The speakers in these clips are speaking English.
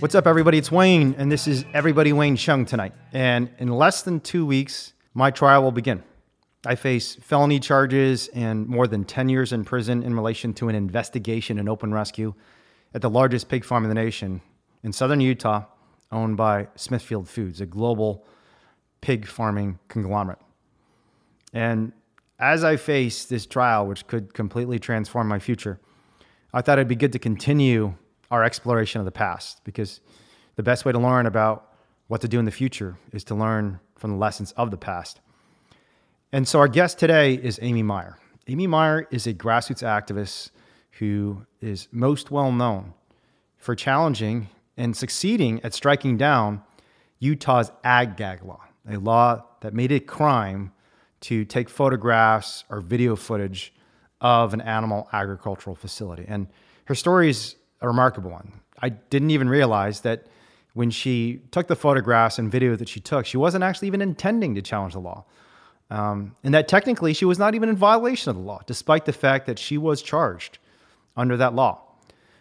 What's up, everybody? It's Wayne, and this is Everybody Wayne Chung tonight. And in less than two weeks, my trial will begin. I face felony charges and more than 10 years in prison in relation to an investigation and open rescue at the largest pig farm in the nation in southern Utah, owned by Smithfield Foods, a global pig farming conglomerate. And as I face this trial, which could completely transform my future, I thought it'd be good to continue our exploration of the past because the best way to learn about what to do in the future is to learn from the lessons of the past. And so our guest today is Amy Meyer. Amy Meyer is a grassroots activist who is most well known for challenging and succeeding at striking down Utah's ag gag law, a law that made it a crime to take photographs or video footage of an animal agricultural facility. And her story is a remarkable one. I didn't even realize that when she took the photographs and video that she took, she wasn't actually even intending to challenge the law. Um, and that technically she was not even in violation of the law, despite the fact that she was charged under that law.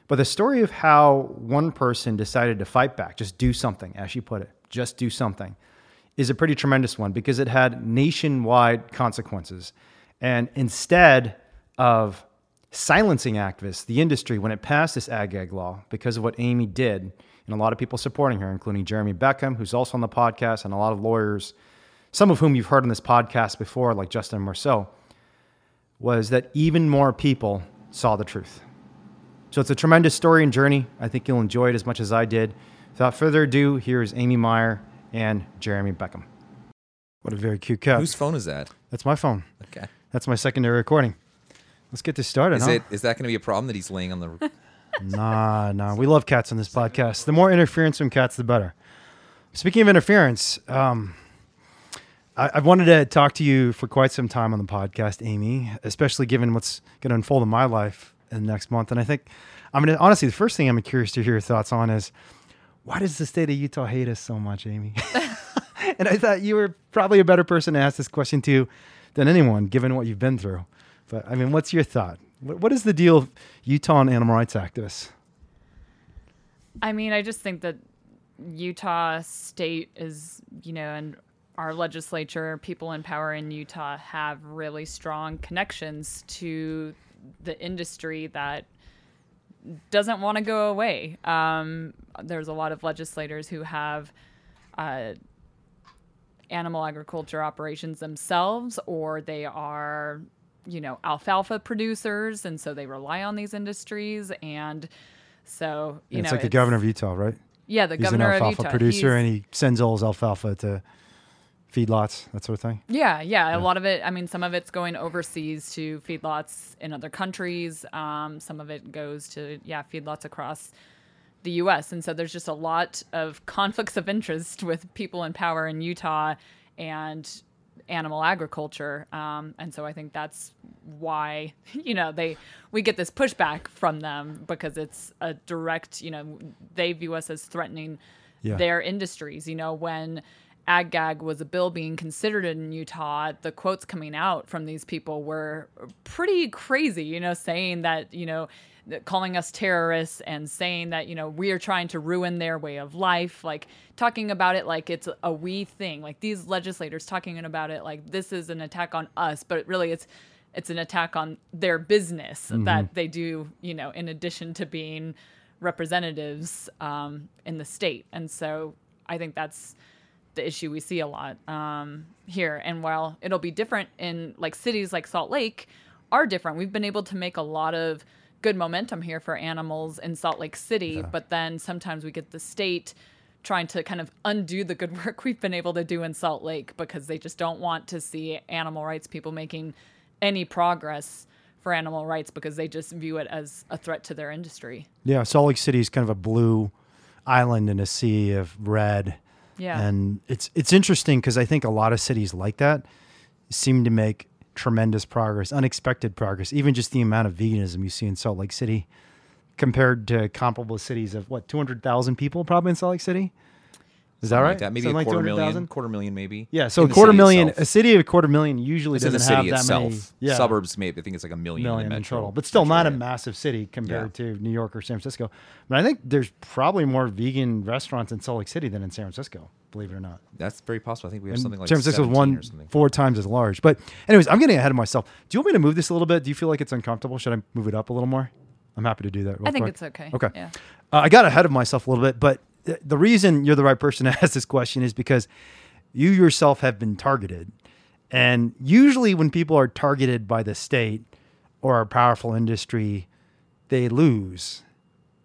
But the story of how one person decided to fight back, just do something, as she put it, just do something, is a pretty tremendous one because it had nationwide consequences. And instead of silencing activists, the industry, when it passed this ag law, because of what Amy did, and a lot of people supporting her, including Jeremy Beckham, who's also on the podcast, and a lot of lawyers, some of whom you've heard on this podcast before, like Justin Marceau, was that even more people saw the truth. So it's a tremendous story and journey. I think you'll enjoy it as much as I did. Without further ado, here is Amy Meyer and Jeremy Beckham. What a very cute cat. Whose phone is that? That's my phone. Okay. That's my secondary recording. Let's get this started. Is huh? it is that going to be a problem that he's laying on the? Nah, nah. We love cats on this podcast. The more interference from cats, the better. Speaking of interference, um, I, I've wanted to talk to you for quite some time on the podcast, Amy, especially given what's going to unfold in my life in the next month. And I think, I'm going honestly, the first thing I'm curious to hear your thoughts on is why does the state of Utah hate us so much, Amy? and I thought you were probably a better person to ask this question to than anyone, given what you've been through. But I mean, what's your thought? What, what is the deal Utah and animal rights activists? I mean, I just think that Utah state is, you know, and our legislature, people in power in Utah have really strong connections to the industry that doesn't want to go away. Um, there's a lot of legislators who have uh, animal agriculture operations themselves, or they are, you know, alfalfa producers, and so they rely on these industries. And so, you know it's know, like the governor of Utah, right? yeah, the He's an governor of alfalfa Utah. producer, He's- and he sends all his alfalfa to feedlots, that sort of thing. Yeah, yeah, A lot of it, I mean, some of it's going overseas to feedlots in other countries. Um, some of it goes to, yeah, feedlots across the US. And so there's just a lot of conflicts of interest with people in power in Utah and animal agriculture. Um, and so I think that's why, you know, they, we get this pushback from them because it's a direct, you know, they view us as threatening Yeah. their industries. You know, when ag gag was a bill being considered in Utah, the quotes coming out from these people were pretty crazy, you know, saying that, you know, calling us terrorists and saying that, you know, we are trying to ruin their way of life, like talking about it like it's a we thing. Like these legislators talking about it like this is an attack on us, but really it's it's an attack on their business that they do, you know, in addition to being representatives um, in the state. And so I think that's the issue we see a lot um, here. And while it'll be different in like cities like Salt Lake are different, we've been able to make a lot of good momentum here for animals in Salt Lake City. But then sometimes we get the state trying to kind of undo the good work we've been able to do in Salt Lake because they just don't want to see animal rights people making any progress for animal rights because they just view it as a threat to their industry. Yeah, Salt Lake City is kind of a blue island in a sea of red. Yeah. And it's it's interesting because I think a lot of cities like that seem to make tremendous progress, unexpected progress. Even just the amount of veganism you see in Salt Lake City compared to comparable cities of what, 200,000 people probably in Salt Lake City? Is that right? Like that. Maybe Something a like quarter 200,000? million. Quarter million, maybe. Yeah, so In a quarter million, itself. a city of a quarter million usually It's in doesn't the have city that itself. many. Yeah. Suburbs, maybe I think it's like a million, million in the in metro, total, but still metro not a massive city compared Yeah. to New York or San Francisco. But I think there's probably more vegan restaurants in Salt Lake City than in San Francisco, believe it or not. That's very possible. I think we have And something like San Francisco's 17 one or something. four times as large. But anyways, I'm getting ahead of myself. Do you want me to move this a little bit? Do you feel like it's uncomfortable? Should I move it up a little more? I'm happy to do that. real I think quick. it's okay. Okay. Yeah. Uh, I got ahead of myself a little bit, but th- the reason you're the right person to ask this question is because you yourself have been targeted. And usually, when people are targeted by the state or a powerful industry, they lose.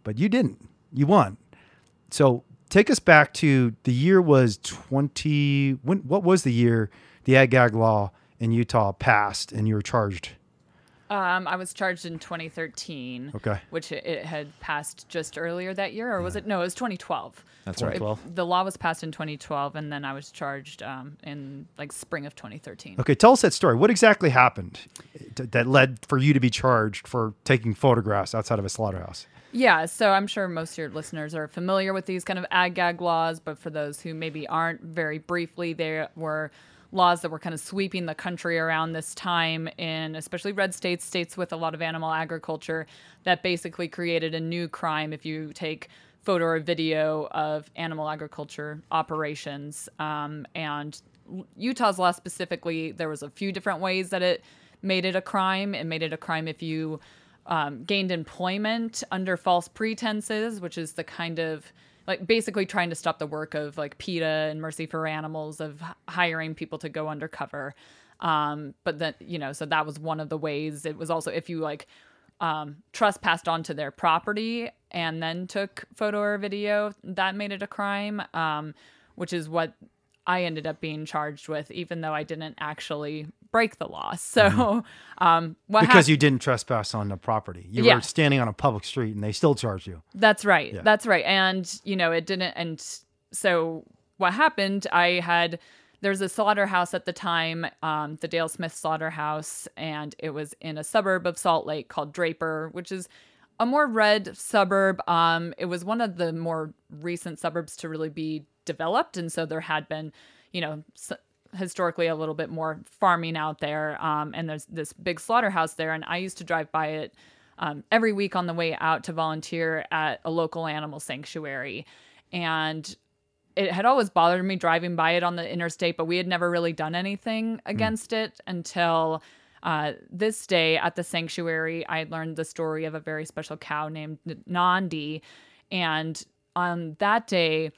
But you didn't. You won. So take us back to the year was 20. When, what was the year the ag gag law in Utah passed and you were charged? Um, I was charged in 2013. Okay. Which it, it had passed just earlier that year, or was it? No, it was 2012. That's right. 2012. The law was passed in 2012, and then I was charged um, in like spring of 2013. Okay, tell us that story. What exactly happened that led for you to be charged for taking photographs outside of a slaughterhouse? Yeah, so I'm sure most of your listeners are familiar with these kind of ag gag laws, but for those who maybe aren't, very briefly, there were laws that were kind of sweeping the country around this time in especially red states, states with a lot of animal agriculture, that basically created a new crime if you take photo or video of animal agriculture operations. Um, and Utah's law specifically, there was a few different ways that it made it a crime. It made it a crime if you um, gained employment under false pretenses, which is the kind of like basically trying to stop the work of like PETA and Mercy for Animals of hiring people to go undercover. Um, but then, you know, so that was one of the ways. It was also if you like um, trespassed onto their property and then took photo or video, that made it a crime, um, which is what I ended up being charged with, even though I didn't actually break the law. So, um, what Because hap- you didn't trespass on the property. You Yeah. were standing on a public street and they still charged you. That's right. Yeah. That's right. And, you know, it didn't. And so what happened, I had, there's a slaughterhouse at the time, um, the Dale Smith Slaughterhouse, and it was in a suburb of Salt Lake called Draper, which is a more red suburb. Um, it was one of the more recent suburbs to really be developed. And so there had been, you know, s- historically a little bit more farming out there. Um, and there's this big slaughterhouse there. And I used to drive by it um, every week on the way out to volunteer at a local animal sanctuary. And it had always bothered me driving by it on the interstate, but we had never really done anything against it until uh, this day at the sanctuary. I learned the story of a very special cow named Nandi. And on that day,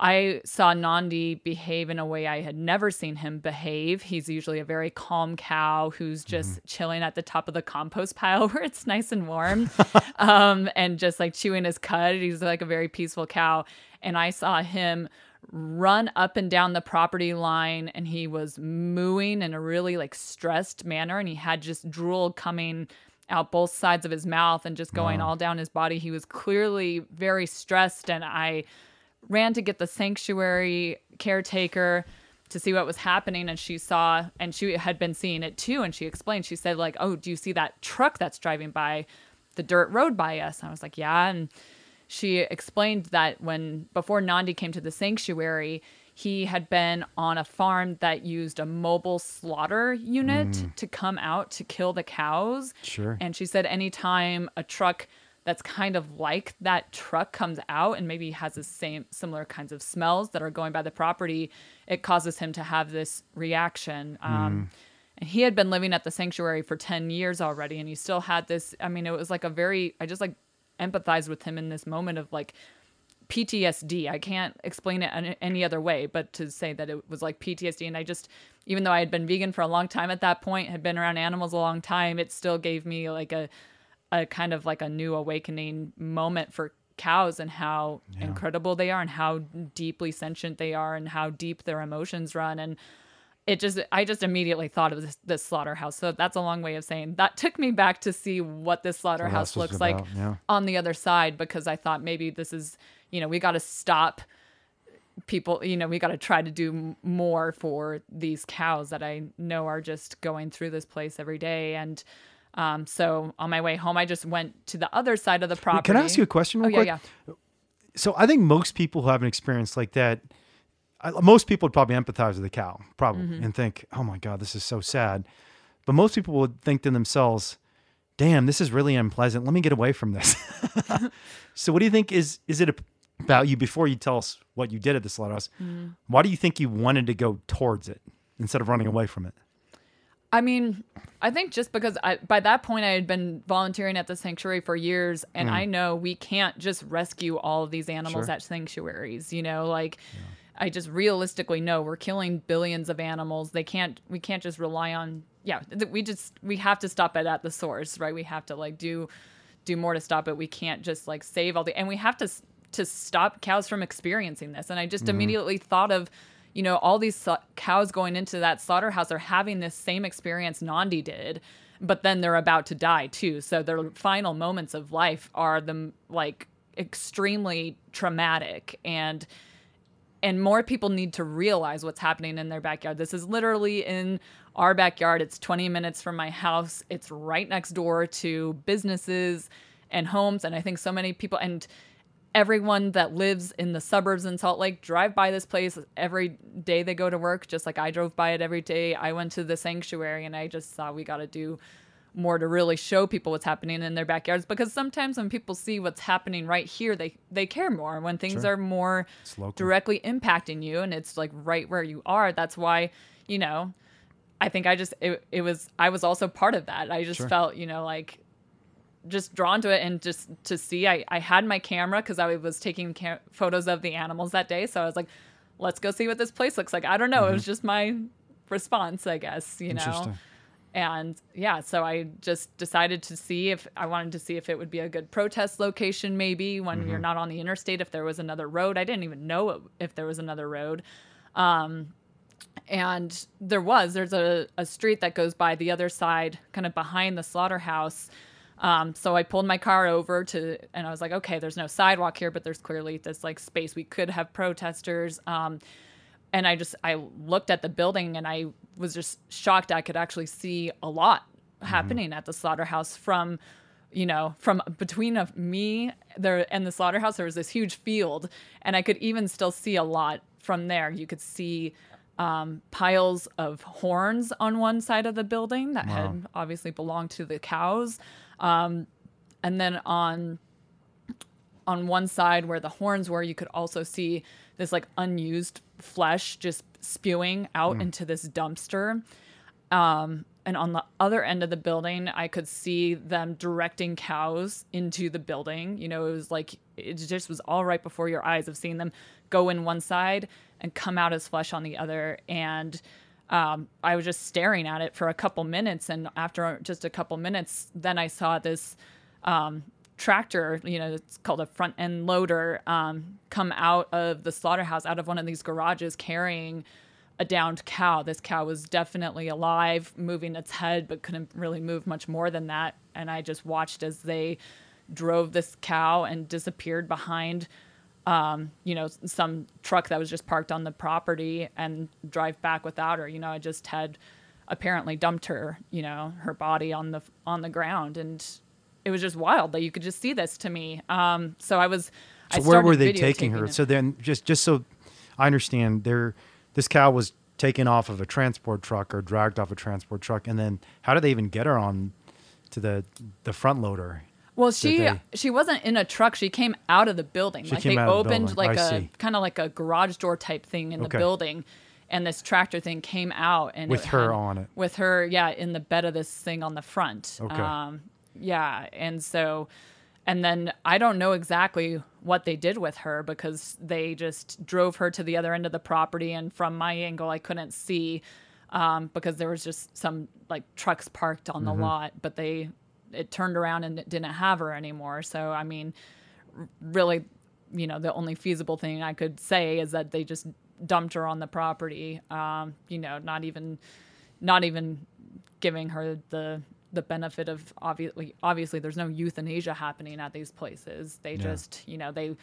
I saw Nandi behave in a way I had never seen him behave. He's usually a very calm cow who's just chilling at the top of the compost pile where it's nice and warm um, and just like chewing his cud. He's like a very peaceful cow. And I saw him run up and down the property line and he was mooing in a really like stressed manner and he had just drool coming out both sides of his mouth and just going all down his body. He was clearly very stressed and I ran to get the sanctuary caretaker to see what was happening and she saw and she had been seeing it too and she explained. She said like oh do you see that truck that's driving by the dirt road by us? And i was like yeah and she explained that when before nandi came to the sanctuary he had been on a farm that used a mobile slaughter unit mm. to come out to kill the cows. Sure. and she said anytime a truck that's kind of like that truck comes out and maybe has the same similar kinds of smells that are going by the property, it causes him to have this reaction. Um, and he had been living at the sanctuary for 10 years already and he still had this i mean it was like a very i just like empathized with him in this moment of like PTSD. I can't explain it any other way, but to say that it was like PTSD. And I just, even though I had been vegan for a long time at that point, had been around animals a long time, it still gave me like a, a kind of like a new awakening moment for cows and how incredible they are and how deeply sentient they are and how deep their emotions run. And it just I just immediately thought of this, this slaughterhouse. So that's a long way of saying that took me back to see what this slaughterhouse looks like yeah. on the other side because I thought maybe this is you know we got to stop people you know we got to try to do more for these cows that I know are just going through this place every day and um, so on my way home I just went to the other side of the property. Can I ask you a question Oh real yeah, quick? yeah. So I think most people who have an experience like that, I, most people would probably empathize with the cow, probably, and think, "Oh my God, this is so sad." But most people would think to themselves, "Damn, this is really unpleasant. Let me get away from this." so, what do you think is is it about you? Before you tell us what you did at the slaughterhouse, why do you think you wanted to go towards it instead of running away from it? I mean, I think just because I, by that point I had been volunteering at the sanctuary for years, and hmm. I know we can't just rescue all of these animals Sure. at sanctuaries. You know, like I just realistically know we're killing billions of animals. They can't. We can't just rely on. Yeah, th- we just we have to stop it at the source, right? We have to like do do more to stop it. We can't just like save all the, and we have to to stop cows from experiencing this. And I just mm-hmm. immediately thought of, you know, all these cows going into that slaughterhouse are having this same experience Nandi did, but then they're about to die too. So their final moments of life are them like extremely traumatic and and more people need to realize what's happening in their backyard. This is literally in our backyard. It's 20 minutes from my house. It's right next door to businesses and homes. And I think so many people and everyone that lives in the suburbs in Salt Lake drive by this place every day they go to work, just like I drove by it every day. I went to the sanctuary and I just thought we got to do more to really show people what's happening in their backyards because sometimes when people see what's happening right here they they care more when things Sure. are more directly impacting you and it's like right where you are that's why you know i think i just it, it was i was also part of that i just Sure. felt you know like just drawn to it and just to see i, I had my camera because i was taking ca- photos of the animals that day so i was like let's go see what this place looks like i don't know it was just my response i guess you know Mm-hmm. And yeah, so I just decided to see if I wanted to see if it would be a good protest location, maybe when you're not on the interstate, if there was another road. I didn't even know if there was another road. Um, and there was, there's a, a street that goes by the other side, kind of behind the slaughterhouse. Um, so I pulled my car over to, and I was like, okay, there's no sidewalk here, but there's clearly this like space. We could have protesters. Um, and I just I looked at the building and I was just shocked I could actually see a lot happening at the slaughterhouse from you know from between of me there and the slaughterhouse there was this huge field and I could even still see a lot from there. You could see um, piles of horns on one side of the building that had obviously belonged to the cows um, and then on on one side where the horns were, you could also see this like unused flesh just spewing out into this dumpster. Um, and on the other end of the building, I could see them directing cows into the building. You know, it was like it just was all right before your eyes of seeing them go in one side and come out as flesh on the other. And um, I was just staring at it for a couple minutes. And after just a couple minutes, then I saw this um, tractor, you know, it's called a front end loader, um, come out of the slaughterhouse, out of one of these garages carrying a downed cow. This cow was definitely alive, moving its head, but couldn't really move much more than that. And I just watched as they drove this cow and disappeared behind um, you know, some truck that was just parked on the property and drive back without her. You know, I just had apparently dumped her, you know, her body on the on the ground, and it was just wild that you could just see this to me. Um, so I was. I So where were they taking her? it. So then, just just so I understand, there, this cow was taken off of a transport truck or dragged off a transport truck, and then how did they even get her on to the the front loader? Well, she they- she wasn't in a truck. She came out of the building. She like came they out of the opened building. like I a kind of like a garage door type thing in Okay. the building, and this tractor thing came out and With it her had- on it. With her, yeah, in the bed of this thing on the front. Okay. Um, yeah, and so, and then I don't know exactly what they did with her because they just drove her to the other end of the property, and from my angle, I couldn't see um, because there was just some like trucks parked on Mm-hmm. the lot, but they it turned around and it didn't have her anymore. So I mean, really, you know, the only feasible thing I could say is that they just dumped her on the property. Um, you know, not even not even giving her the the benefit of obviously obviously there's no euthanasia happening at these places. They Yeah. just, you know, they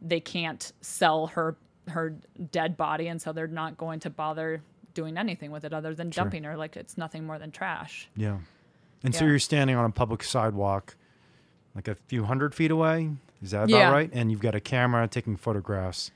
they can't sell her her dead body and so they're not going to bother doing anything with it other than Sure. dumping her like it's nothing more than trash. Yeah. And so you're standing on a public sidewalk, like a few hundred feet away. Is that Yeah. about right? And you've got a camera taking photographs.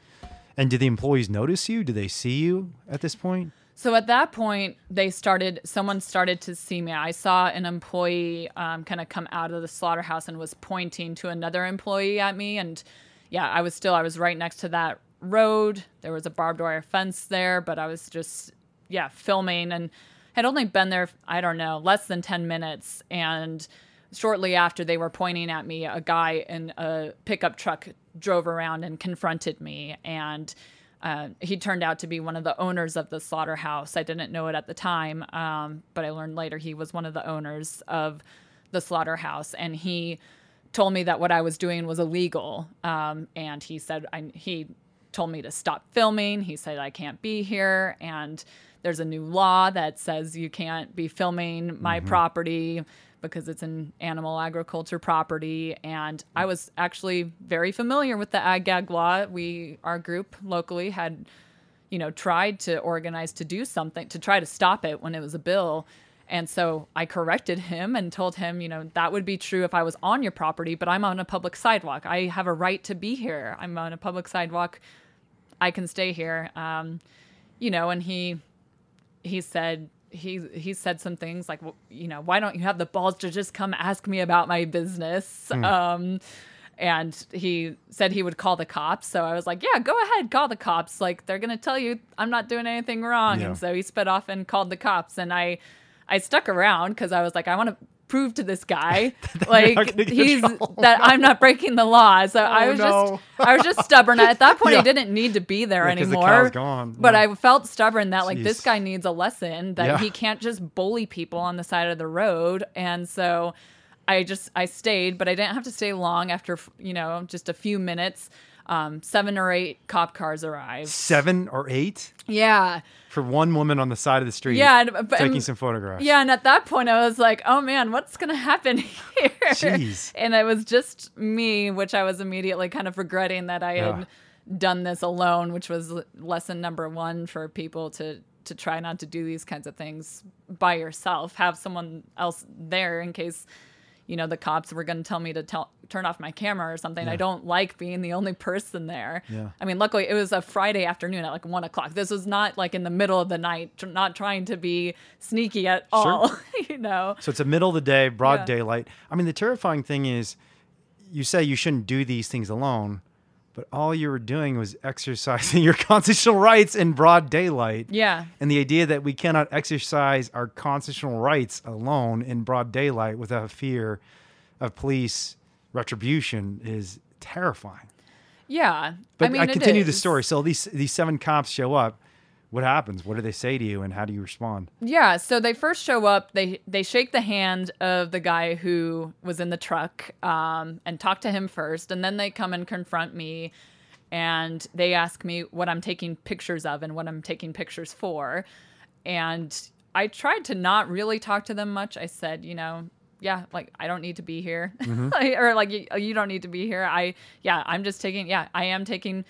And did the employees notice you? Do they see you at this point? So at that point, they started. Someone started to see me. I saw an employee um, kind of come out of the slaughterhouse and was pointing to another employee at me. And yeah, I was still. I was right next to that road. There was a barbed wire fence there, but I was just yeah filming and had only been there. I don't know, less than ten minutes. And shortly after they were pointing at me, a guy in a pickup truck drove around and confronted me and uh, he turned out to be one of the owners of the slaughterhouse. I didn't know it at the time, um, but I learned later he was one of the owners of the slaughterhouse, and he told me that what I was doing was illegal. Um, and he said I, he told me to stop filming. He said I can't be here, and there's a new law that says you can't be filming my mm-hmm. property because it's an animal agriculture property. And I was actually very familiar with the ag gag law. We, our group locally, had, you know, tried to organize to do something to try to stop it when it was a bill. And so I corrected him and told him, you know, that would be true if I was on your property, but I'm on a public sidewalk. I have a right to be here. I'm on a public sidewalk. I can stay here. Um, you know, and he he said, he he said some things like, well, you know, why don't you have the balls to just come ask me about my business? Mm. Um, and he said he would call the cops. So I was like, yeah, go ahead, call the cops. Like they're gonna tell you I'm not doing anything wrong. Yeah. And so he sped off and called the cops. And I I stuck around because I was like, I want to prove to this guy like he's that I'm not breaking the law. So oh, I was no. just I was just stubborn. At that point, yeah. I didn't need to be there yeah, anymore. The. But yeah. I felt stubborn that like Jeez. this guy needs a lesson that he can't just bully people on the side of the road. And so I just I stayed, but I didn't have to stay long. After you know just a few minutes, um, seven or eight cop cars arrived. Seven or eight? Yeah. For one woman on the side of the street. Yeah, but, taking and, some photographs. Yeah, and at that point I was like, "Oh man, what's gonna happen here?" Jeez. And it was just me, which I was immediately kind of regretting that I yeah. had done this alone, which was lesson number one for people to to try not to do these kinds of things by yourself. Have someone else there in case you know, the cops were going to tell me to tell, turn off my camera or something. Yeah. I don't like being the only person there. Yeah. I mean, luckily it was a Friday afternoon at like one o'clock. This was not like in the middle of the night, not trying to be sneaky at all, sure. you know? So it's a middle of the day, broad yeah. daylight. I mean, the terrifying thing is you say you shouldn't do these things alone but all you were doing was exercising your constitutional rights in broad daylight. Yeah. And the idea that we cannot exercise our constitutional rights alone in broad daylight without fear of police retribution is terrifying. Yeah. But I, mean, I continue the story. So these these seven cops show up what happens? What do they say to you, and how do you respond? Yeah, so they first show up. They they shake the hand of the guy who was in the truck um, and talk to him first, and then they come and confront me, and they ask me what I'm taking pictures of and what I'm taking pictures for, and I tried to not really talk to them much. I said, you know, yeah, like I don't need to be here, mm-hmm. or like you, you don't need to be here. I yeah, I'm just taking yeah, I am taking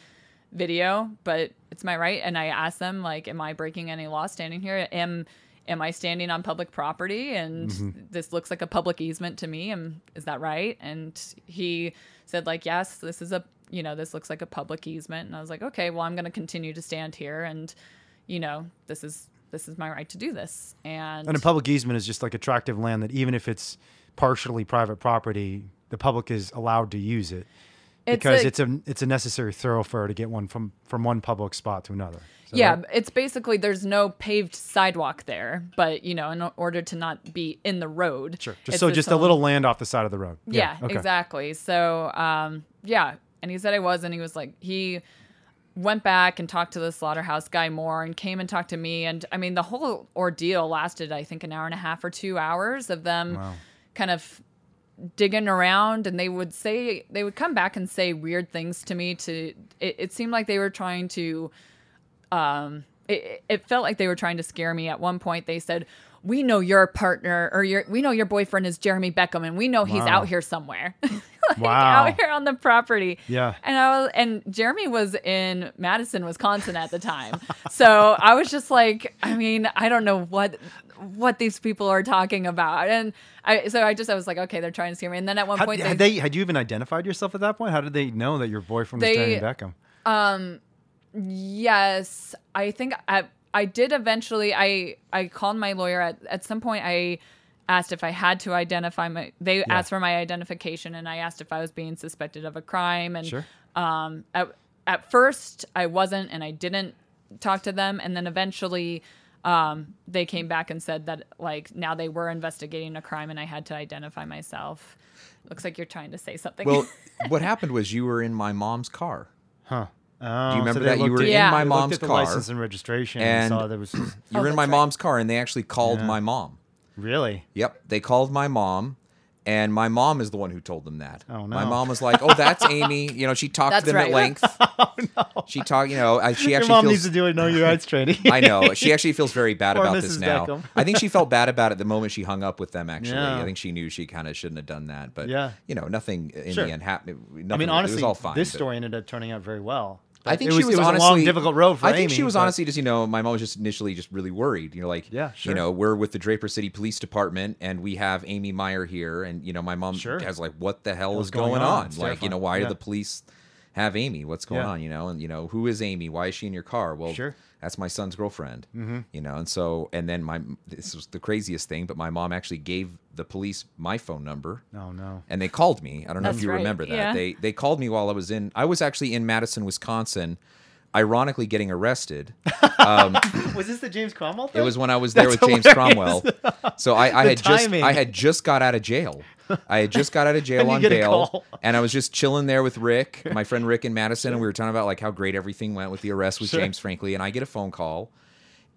video, but it's my right. And I asked them, like, am I breaking any law standing here? Am am I standing on public property? And mm-hmm. this looks like a public easement to me. And is that right? And he said, like, yes, this is a you know, this looks like a public easement. And I was like, okay, well, I'm going to continue to stand here, and you know, this is this is my right to do this. And and a public easement is just like a tract land that even if it's partially private property, the public is allowed to use it because it's a, it's a it's a necessary thoroughfare to get one from from one public spot to another. Yeah, right? it's basically there's no paved sidewalk there, but you know, in order to not be in the road. Sure. Just so just a little land off the side of the road. Yeah, yeah okay. exactly. So um, yeah, and he said I was, and he was like he went back and talked to the slaughterhouse guy more and came and talked to me and i mean the whole ordeal lasted i think an hour and a half or two hours of them wow. kind of digging around and they would say they would come back and say weird things to me to it, it seemed like they were trying to um it, it felt like they were trying to scare me. At one point they said we know your partner or your we know your boyfriend is Jeremy Beckham and we know he's wow. out here somewhere. like wow. out here on the property. Yeah. And I was and Jeremy was in Madison, Wisconsin at the time. so I was just like, I mean, I don't know what what these people are talking about. And I so I just I was like, okay, they're trying to scare me. And then at one How, point had they, they, had you even identified yourself at that point? How did they know that your boyfriend was they, Jeremy Beckham? Um Yes, I think I I did eventually. I I called my lawyer at at some point. I asked if I had to identify my. They asked for my identification, and I asked if I was being suspected of a crime. And Sure. um, at at first I wasn't, and I didn't talk to them, and then eventually. Um, they came back and said that like now they were investigating a crime and I had to identify myself. Looks like you're trying to say something. Well, what happened was you were in my mom's car. Huh. Oh, Do you remember so that you were looked in my mom's at the car? license and registration and, and- saw there was oh, You Oh, were in my right. mom's car, and they actually called Yeah. my mom. really. Yep, they called my mom, and my mom is the one who told them that. Oh, no! My mom was like, "Oh, that's Amy." You know, she talked That's to them at right. length. Oh, she talked. You know, I, she Your actually mom feels. needs to do a know your rights training. I know. She actually feels very bad Poor about this now. I think she felt bad about it the moment she hung up with them. Actually, Yeah. I think she knew she kind of shouldn't have done that. But Yeah. you know, nothing in Sure. the end happened. I mean, honestly, it was all fine. this but- story ended up turning out very well. I think it she was, was, it was honestly a long, difficult road for I think Amy, she was but- honestly just you know my mom was just initially just really worried. You know, like Yeah, sure. you know we're with the Draper City Police Department and we have Amy Meyer here, and you know my mom Sure. has like what the hell What's is going going, on? on? Like you know why Yeah. do the police have Amy? What's going Yeah. on? You know, and you know who is Amy? Why is she in your car? Well, Sure. that's my son's girlfriend. Mm-hmm. You know, and so and then my this was the craziest thing, but my mom actually gave the police my phone number. Oh no. And they called me. I don't know if you right, remember that. yeah. They they called me while I was in. I was actually in Madison, Wisconsin, ironically getting arrested. Was this the James Cromwell It was when I was there That's with James hilarious. Cromwell. So I, I The had just. I had just got out of jail. I had just got out of jail on bail, and I was just chilling there with Rick, my friend Rick in Madison, and we were talking about like how great everything went with the arrest with Sure. James, frankly. And I get a phone call,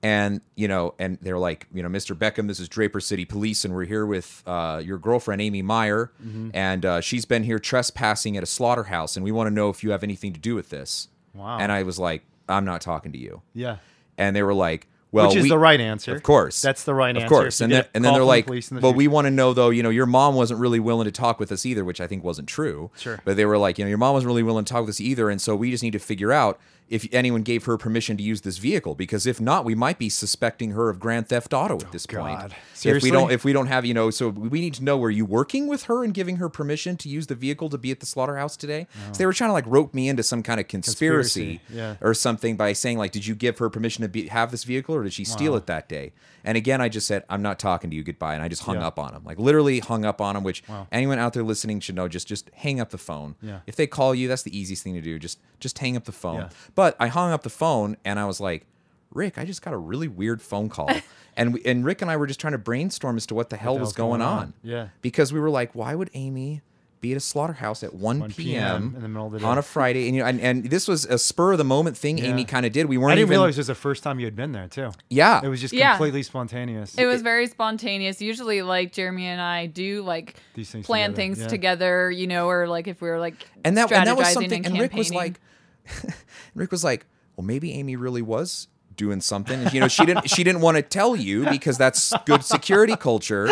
and you know, and they're like, you know, Mr. Beckham, this is Draper City Police, and we're here with uh, your girlfriend Amy Meyer, Mm-hmm. and uh, she's been here trespassing at a slaughterhouse, and we want to know if you have anything to do with this. Wow. And I was like, I'm not talking to you. Yeah. And they were like, well, Which is we- the right answer. Of course. That's the right of answer. Of course. And then, and then they're like, the well, we want to know though, you know, your mom wasn't really willing to talk with us either, which I think wasn't true. Sure. But they were like, you know, your mom wasn't really willing to talk with us either. And so we just need to figure out if anyone gave her permission to use this vehicle, because if not, we might be suspecting her of grand theft auto at oh, this point. Oh, God. If Seriously? we don't, if we don't have, you know, so we need to know, were you working with her and giving her permission to use the vehicle to be at the slaughterhouse today? Oh. So they were trying to like rope me into some kind of conspiracy, Conspiracy, yeah. or something by saying like, did you give her permission to be, have this vehicle or did she steal it that day? And again, I just said, I'm not talking to you. Goodbye. And I just hung Yeah. up on him, like literally hung up on him. Which Wow. anyone out there listening should know. Just just hang up the phone. Yeah. If they call you, that's the easiest thing to do. Just just hang up the phone. Yeah. But I hung up the phone and I was like, Rick, I just got a really weird phone call. and we, and Rick and I were just trying to brainstorm as to what the hell the was going going on? on. Yeah. Because we were like, why would Amy be at a slaughterhouse at 1, 1 p.m. p.m. in the middle of the day. on a Friday? And you know, and, and this was a spur of the moment thing Yeah. Amy kind of did. We weren't I didn't even realize it was the first time you had been there too. Yeah. It was just Yeah. completely spontaneous. It was very spontaneous. Usually, like Jeremy and I do like These things plan together, things yeah. together, you know, or like if we were like and that and that was something. And Rick was like, Rick was like, well, maybe Amy really was doing something. And, you know, she didn't she didn't want to tell you because that's good security culture.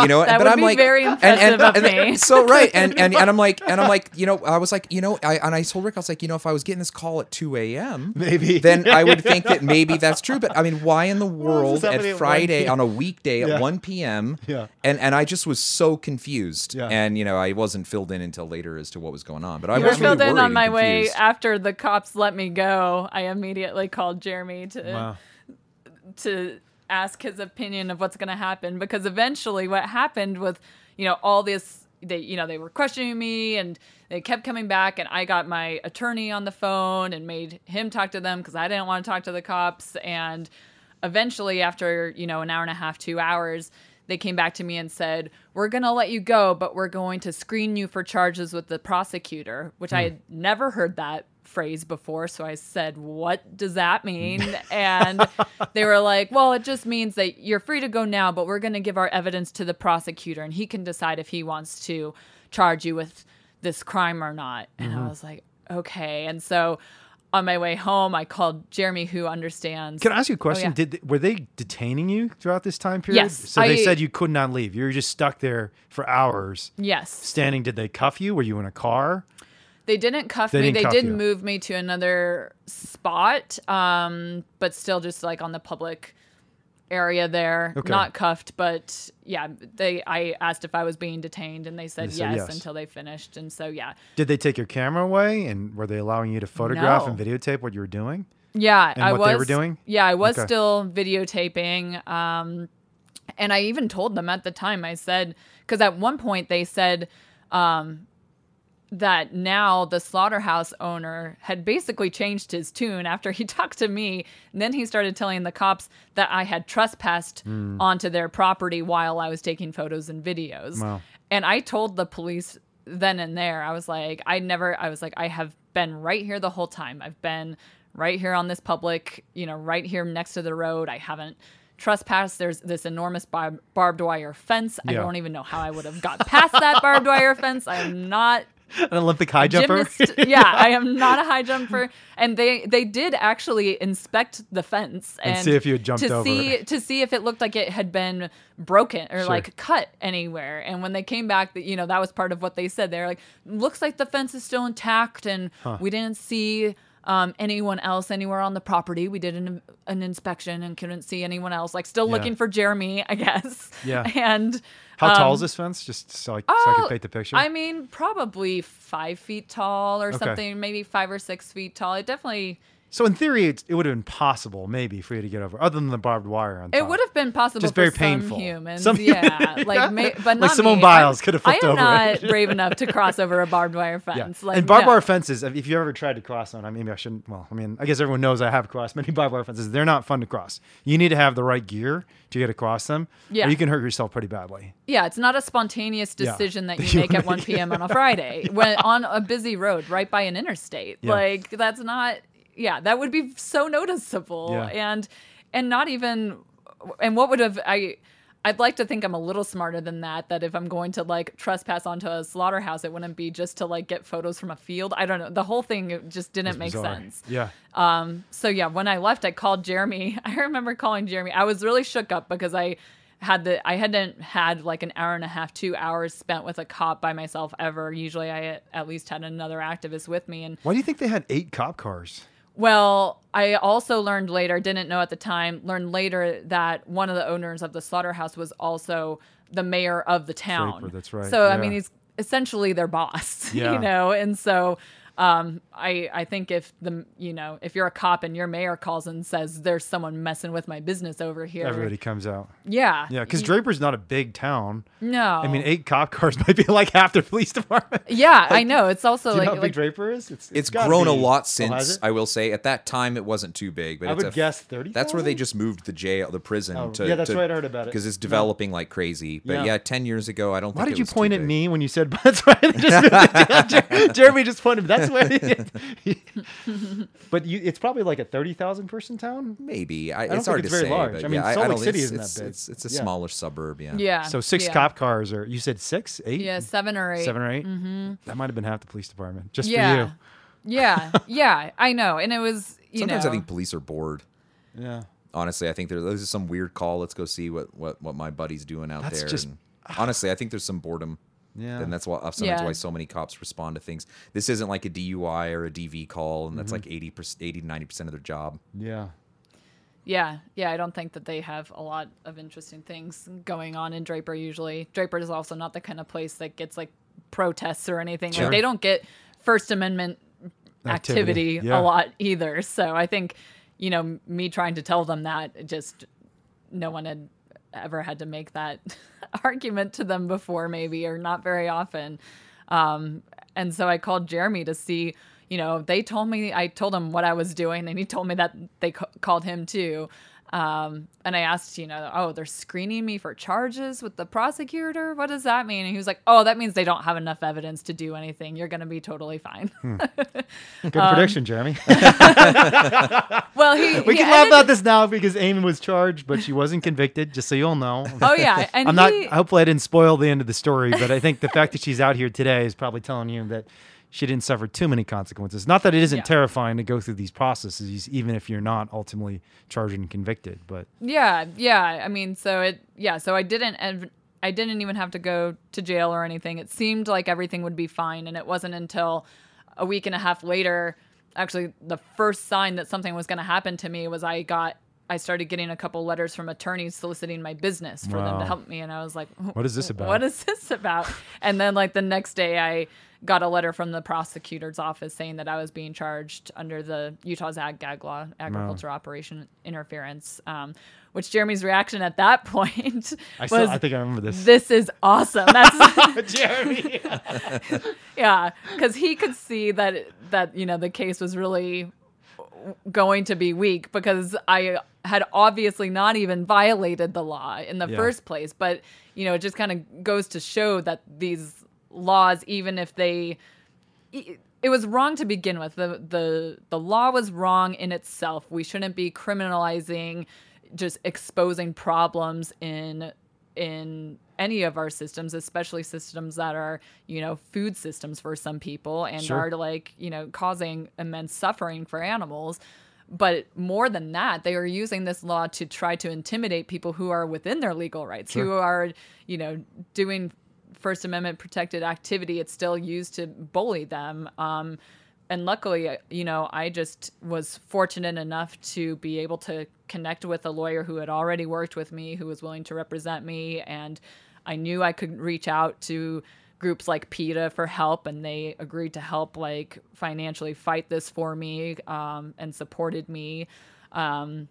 You know, That but would I'm be like very and- and- impressive of and- me. So right, and, and and I'm like and I'm like, you know, I was like, you know, I and I told Rick, I was like, you know, if I was getting this call at 2 a.m. Maybe. then I would think that maybe that's true. But I mean, why in the world happening at at 1 Friday p.m.? on a weekday Yeah. at 1 p.m. Yeah. And and I just was so confused. Yeah. And you know, I wasn't filled in until later as to what was going on. But I You were was really filled in on my and way after the cops let me go. I immediately called Jeremy to wow. to ask his opinion of what's going to happen because eventually what happened was you know all this they you know they were questioning me and they kept coming back and I got my attorney on the phone and made him talk to them because I didn't want to talk to the cops and eventually after you know an hour and a half 2 hours they came back to me and said we're going to let you go but we're going to screen you for charges with the prosecutor which I hmm. had never heard that phrase before so I said what does that mean and they were like well it just means that you're free to go now but we're going to give our evidence to the prosecutor and he can decide if he wants to charge you with this crime or not and I mm-hmm. was like okay and so on my way home I called Jeremy who understands Can I ask you a oh, question? Oh, yeah. Did were they detaining you throughout this time period? Yes, So they said you could not leave. You were just stuck there for hours, yes standing. Did they cuff you? Were you in a car? They didn't cuff They me. didn't They cuff did you. move me to another spot, um, but still just like on the public area there, Okay. not cuffed, but yeah, they. I asked if I was being detained, and they said, They yes, yes. until they finished. And so yeah, Did they take your camera away, and were they allowing you to photograph No. and videotape what you were doing? Yeah, And I what was. they were doing? Yeah, I was Okay. still videotaping. Um, and I even told them at the time. I said because at one point they said um, that now the slaughterhouse owner had basically changed his tune after he talked to me. And then he started telling the cops that I had trespassed Hmm. onto their property while I was taking photos and videos. Wow. And I told the police then and there, I was like, I never, I was like, I have been right here the whole time. I've been right here on this public, you know, right here next to the road. I haven't trespassed. There's this enormous bar- barbed wire fence. I don't even know how I would have got past that barbed wire fence. I am not An Olympic high jumper. gymnast. yeah, I am not a high jumper. And they they did actually inspect the fence And and, see if you had jumped to over see to see if it looked like it had been broken or Sure. like cut anywhere. And when they came back, that you know that was part of what they said. They're like, looks like the fence is still intact, and we didn't see. Um, anyone else anywhere on the property? We did an, an inspection and couldn't see anyone else. Like, still Yeah. looking for Jeremy, I guess. Yeah. And How tall um, is this fence? Just so I, so I can Oh, paint the picture. I mean, probably five feet tall or Okay. something, maybe five or six feet tall. It definitely, so in theory, it's, it would have been possible, maybe, for you to get over, other than the barbed wire on top. it would have been possible Just for very some painful. humans. Some- yeah, like, ma- but Like not Simone me. Biles I'm- could have flipped over. I am over not it. brave enough to cross over a barbed wire Yeah. fence. Like, and barbed no. wire fences, if you've ever tried to cross one, I mean, maybe I shouldn't. Well, I mean, I guess everyone knows I have crossed many barbed wire fences. They're not fun to cross. You need to have the right gear to get across them. Yeah. Or you can hurt yourself pretty badly. Yeah, it's not a spontaneous decision that That you you make at 1 p.m. on a Friday when on a busy road right by an interstate. Yeah. Like that's not yeah, that would be so noticeable Yeah. and and not even and what would have I I'd like to think I'm a little smarter than that that if I'm going to like trespass onto a slaughterhouse it wouldn't be just to like get photos from a field. I don't know. The whole thing just didn't make sense. Yeah. Um, so yeah, when I left, I called Jeremy. I remember calling Jeremy. I was really shook up because I had the I hadn't had like an hour and a half, two hours spent with a cop by myself ever. Usually, I at least had another activist with me. And Why do you think they had eight cop cars? Well, I also learned later, didn't know at the time, learned later that one of the owners of the slaughterhouse was also the mayor of the town. Draper, that's right, So I mean, he's essentially their boss, Yeah. you know, and so. Um, I I think if the you know if you're a cop and your mayor calls and says there's someone messing with my business over here, Everybody comes out. yeah, Yeah, because Draper's not a big town. no, I mean, eight cop cars might be like half the police department. yeah, I know it's also Do you like, know how big like Draper is? It's, It's gotta grown a lot Oh, since it? I will say. At that time, it wasn't too big, but I it's would a, guess 30,000? That's where they just moved the jail, the prison. Oh, to, yeah, that's right, I heard about it. Because it's developing like crazy. But Yeah. yeah. ten years ago, I don't. Why think did it you was too point at big. me when you said that's right? Just, Jer- Jeremy just pointed. That's where. but you, it's probably like a thirty thousand person town. Maybe I, don't it's think hard it's to very say. large. But I mean, yeah, Salt I, Lake don't, City it's, isn't that big. It's, it's a Yeah. smaller suburb. Yeah. yeah, So six yeah. cop cars, or you said six, eight, yeah, seven or eight, seven or 8 Mm-hmm. That might have been half the police department just yeah, for yeah, yeah, I know, and it was you Sometimes know, I think police are bored. Yeah. Honestly, I think there's, there's some weird call. Let's go see what, what, what my buddy's doing out That's there. just- and honestly, I think there's some boredom. Yeah. And that's why sometimes Yeah. why so many cops respond to things. This isn't like a DUI or a DV call, and that's Mm-hmm. like 80 80 90 percent of their job. Yeah. Yeah, yeah, I don't think that they have a lot of interesting things going on in Draper usually. Draper is also not the kind of place that gets like protests or anything. Sure. Like they don't get First Amendment activity, Activity, yeah. a lot either. So I think, you know, me trying to tell them that just no one had ever had to make that argument to them before maybe or not very often. Um, and so I called Jeremy to see, you know, they told me, I told him what I was doing, and he told me that they ca- called him too. Um, and I asked, you know, oh, they're screening me for charges with the prosecutor. What does that mean? And he was like, oh, that means they don't have enough evidence to do anything. You're going to be totally fine. Good Um, prediction, Jeremy. well, he, we he can laugh about this now because Amy was charged, but she wasn't convicted. Just so you'll know. Oh yeah, and I'm not. Hopefully, I didn't spoil the end of the story, but I think the fact that she's out here today is probably telling you that she didn't suffer too many consequences. Not that it isn't Yeah. terrifying to go through these processes, even if you're not ultimately charged and convicted. But Yeah, yeah. I mean, so it, yeah. So I didn't, I didn't even have to go to jail or anything. It seemed like everything would be fine, and it wasn't until a week and a half later, actually, the first sign that something was going to happen to me was I got I started getting a couple letters from attorneys soliciting my business for them to help me, and I was like, What is this about? What is this about?" and then like the next day, I got a letter from the prosecutor's office saying that I was being charged under the Utah's ag gag law, agriculture operation interference. Um, which Jeremy's reaction at that point I, was, still, I think I remember this. "This is awesome." That's Jeremy. yeah, because he could see that that you know the case was really going to be weak because I had obviously not even violated the law in the Yeah. first place. But you know, it just kind of goes to show that these laws, even if they it was wrong to begin with. The the the law was wrong in itself. We shouldn't be criminalizing just exposing problems in in any of our systems, especially systems that are, you know, food systems for some people and Sure. are like, you know, causing immense suffering for animals. But more than that, they are using this law to try to intimidate people who are within their legal rights, who are, you know, doing First Amendment protected activity. It's still used to bully them. Um, and luckily, you know, I just was fortunate enough to be able to connect with a lawyer who had already worked with me, who was willing to represent me. And I knew I could reach out to groups like PETA for help, and they agreed to help, like, financially fight this for me um, and supported me um,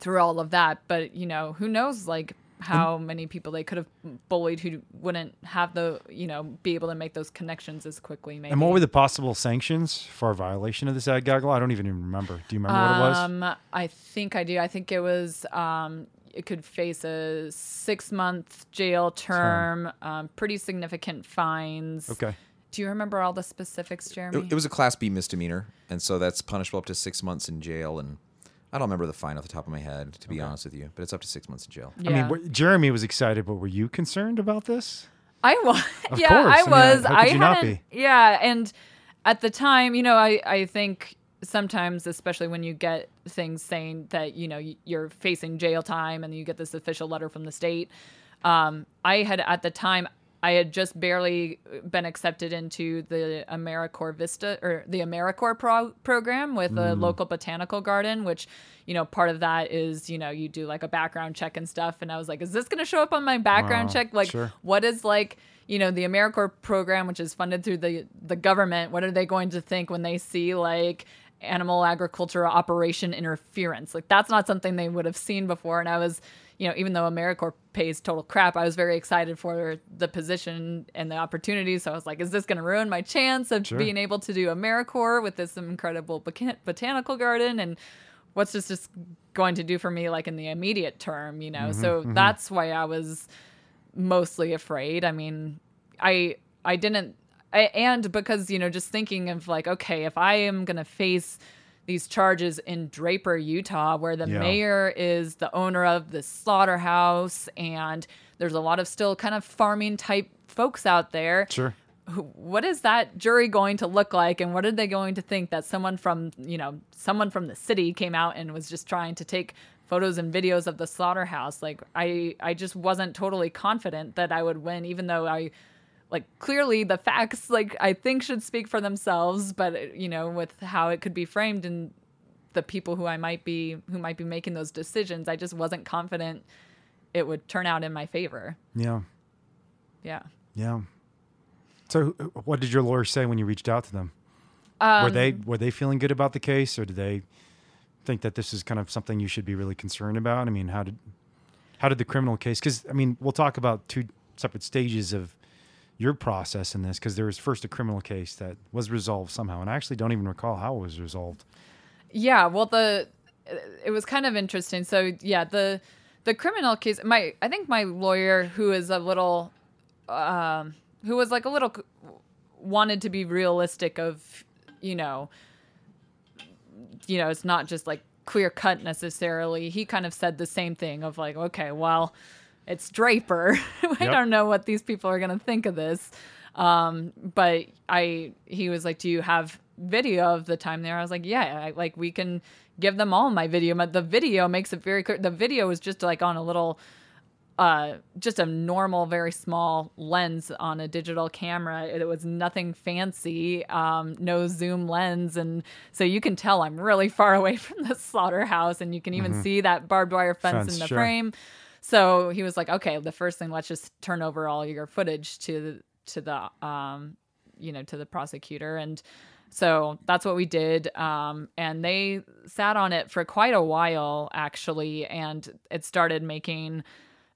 through all of that. But, you know, who knows, like, how many people they could have bullied who wouldn't have the, you know, be able to make those connections as quickly, maybe. and what were the possible sanctions for a violation of this ag gag law? I don't even remember. Do you remember what it was? Um, I think I do. I think it was um, it could face a six month jail term, um, pretty significant fines. Okay. Do you remember all the specifics, Jeremy? It, it was a Class B misdemeanor, and so that's punishable up to six months in jail. And I don't remember the fine off the top of my head, to be honest with you, but it's up to six months in jail. yeah. I mean, what, Jeremy was excited, but were you concerned about this? I was. Of yeah, course. I I mean, was. I you not hadn't. Yeah, and at the time, you know, I I think sometimes, especially when you get things saying that you know you're facing jail time, and you get this official letter from the state. Um, I had at the time. I had just barely been accepted into the AmeriCorps Vista or the AmeriCorps pro- program with Mm. a local botanical garden, which, you know, part of that is, you know, you do like a background check and stuff. And I was like, is this going to show up on my background Wow, check? Like, sure. what is like you know the AmeriCorps program, which is funded through the the government? What are they going to think when they see like animal agriculture operation interference? Like that's not something they would have seen before. And I was, you know, even though AmeriCorps pays total crap, I was very excited for the position and the opportunity. So I was like, is this going to ruin my chance of Sure. being able to do AmeriCorps with this incredible bocan- botanical garden and what's this just going to do for me like in the immediate term you know so mm-hmm, mm-hmm. that's why i was mostly afraid i mean i i didn't and because you know just thinking of like okay if i am going to face these charges in draper utah where the Yeah. mayor is the owner of the slaughterhouse and there's a lot of still kind of farming type folks out there Sure. what is that jury going to look like and what are they going to think that someone from you know someone from the city came out and was just trying to take photos and videos of the slaughterhouse like i i just wasn't totally confident that i would win even though i like clearly the facts like i think should speak for themselves but you know with how it could be framed and the people who i might be who might be making those decisions i just wasn't confident it would turn out in my favor Yeah. yeah Yeah. So, what did your lawyer say when you reached out to them? were they Um, were they feeling good about the case, or did they think that this is kind of something you should be really concerned about? I mean, how did how did the criminal case? Because I mean, we'll talk about two separate stages of your process in this. Because there was first a criminal case that was resolved somehow, and I actually don't even recall how it was resolved. Yeah, well the it was kind of interesting. So yeah, the the criminal case my I think my lawyer who is a little um who was like a little wanted to be realistic of, you know, you know, it's not just like clear cut necessarily. He kind of said the same thing of like, okay, well, it's Draper. I Yep. don't know what these people are going to think of this. Um, but I, he was like, do you have video of the time there? I was like, yeah, I, like we can give them all my video. But the video makes it very clear. The video was just like on a little, uh, just a normal, very small lens on a digital camera. It was nothing fancy, um, no zoom lens. And so you can tell I'm really far away from the slaughterhouse, and you can even see that barbed wire fence, Fence, in the sure. frame. So he was like, okay, the first thing, let's just turn over all your footage to to the um, you know, to the prosecutor. And so that's what we did. Um, and they sat on it for quite a while, actually. And it started making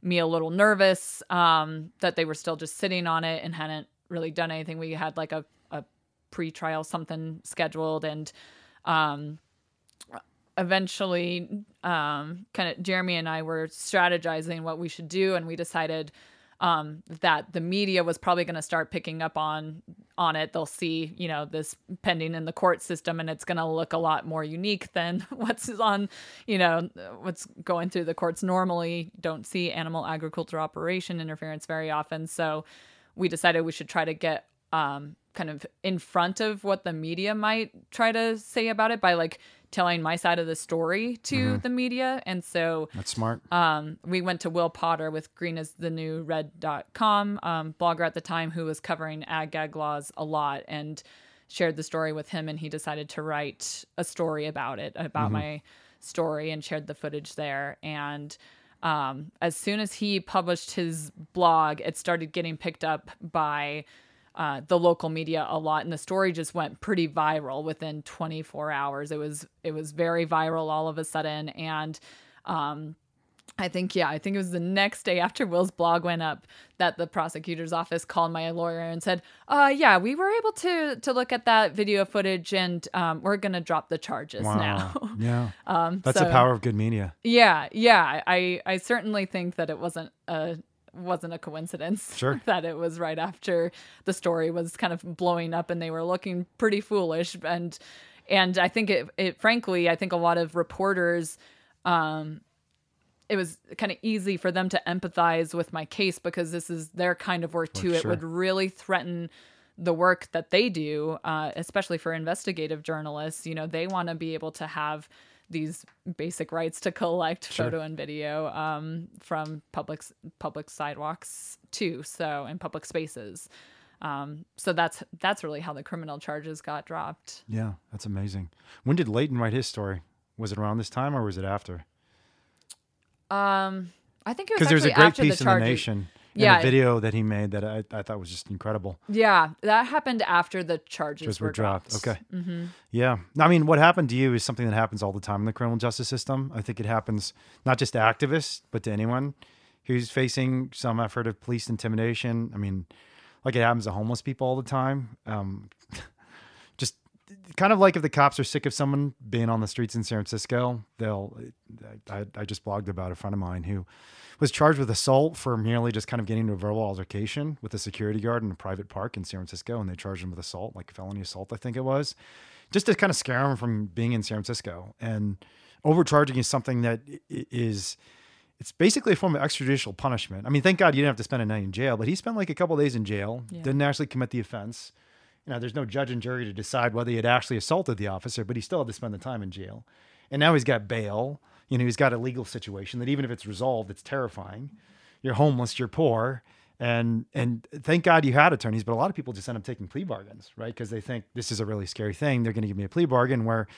me a little nervous um, that they were still just sitting on it and hadn't really done anything. We had like a, a pre trial something scheduled. And um, eventually, um, kind of Jeremy and I were strategizing what we should do. And we decided um, that the media was probably going to start picking up on on it. They'll see, you know, this pending in the court system, and it's going to look a lot more unique than what's on, you know, what's going through the courts normally. Don't see animal agriculture operation interference very often, so we decided we should try to get um, kind of in front of what the media might try to say about it by like telling my side of the story to the media, and so That's smart. um, we went to Will Potter with greenisthenewred.com, um, blogger at the time who was covering ag gag laws a lot and shared the story with him. And he decided to write a story about it, about my story, and shared the footage there. And um, as soon as he published his blog, it started getting picked up by uh, the local media a lot, and the story just went pretty viral within 24 hours. It was it was very viral all of a sudden, and um, I think yeah, I think it was the next day after Will's blog went up that the prosecutor's office called my lawyer and said, "Uh, yeah, we were able to to look at that video footage, and um, we're gonna drop the charges now." Yeah. um, That's so- the power of good media. yeah, yeah. I I certainly think that it wasn't a wasn't a coincidence Sure. that it was right after the story was kind of blowing up and they were looking pretty foolish and and I think it it frankly I think a lot of reporters um it was kind of easy for them to empathize with my case because this is their kind of work too. It sure. would really threaten the work that they do, uh, especially for investigative journalists. You know, they want to be able to have these basic rights to collect photo and video um, from public public sidewalks too. So in public spaces. Um, so that's that's really how the criminal charges got dropped. Yeah, that's amazing. When did Leighton write his story? Was it around this time or was it after? Um, I think it was Because there's a actually great after the piece in the. Nation. Yeah. a video that he made that I, I thought was just incredible. Yeah, that happened after the charges Just were, were dropped. dropped. Okay. Mm-hmm. Yeah. I mean, what happened to you is something that happens all the time in the criminal justice system. I think it happens not just to activists, but to anyone who's facing some effort of police intimidation. I mean, like it happens to homeless people all the time. Um, kind of like if the cops are sick of someone being on the streets in San Francisco, they'll. I, I just blogged about a friend of mine who was charged with assault for merely just kind of getting into a verbal altercation with a security guard in a private park in San Francisco, and they charged him with assault, like felony assault, I think it was, just to kind of scare him from being in San Francisco. And overcharging is something that is. It's basically a form of extrajudicial punishment. I mean, thank God you didn't have to spend a night in jail, but he spent like a couple days in jail, Yeah. didn't actually commit the offense. You know, there's no judge and jury to decide whether he had actually assaulted the officer, but he still had to spend the time in jail. And now he's got bail. You know, he's got a legal situation that even if it's resolved, it's terrifying. You're homeless, you're poor, and and thank God you had attorneys. But a lot of people just end up taking plea bargains, right? Because they think this is a really scary thing. They're going to give me a plea bargain where,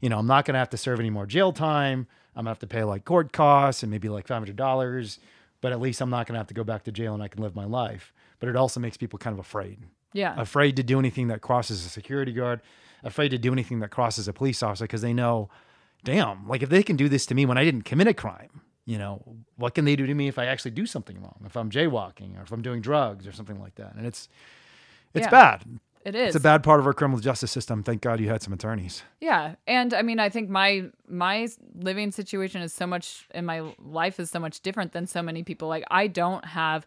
you know, I'm not going to have to serve any more jail time. I'm gonna have to pay like court costs and maybe like five hundred dollars, but at least I'm not gonna have to go back to jail and I can live my life. But it also makes people kind of afraid Yeah. afraid to do anything that crosses a security guard, afraid to do anything that crosses a police officer because they know, damn, like if they can do this to me when I didn't commit a crime, you know, what can they do to me if I actually do something wrong? If I'm jaywalking or if I'm doing drugs or something like that. And it's it's Yeah. bad. it is. It's a bad part of our criminal justice system. Thank God you had some attorneys. Yeah, and I mean, I think my my living situation is so much, and my life is so much different than so many people. Like, I don't have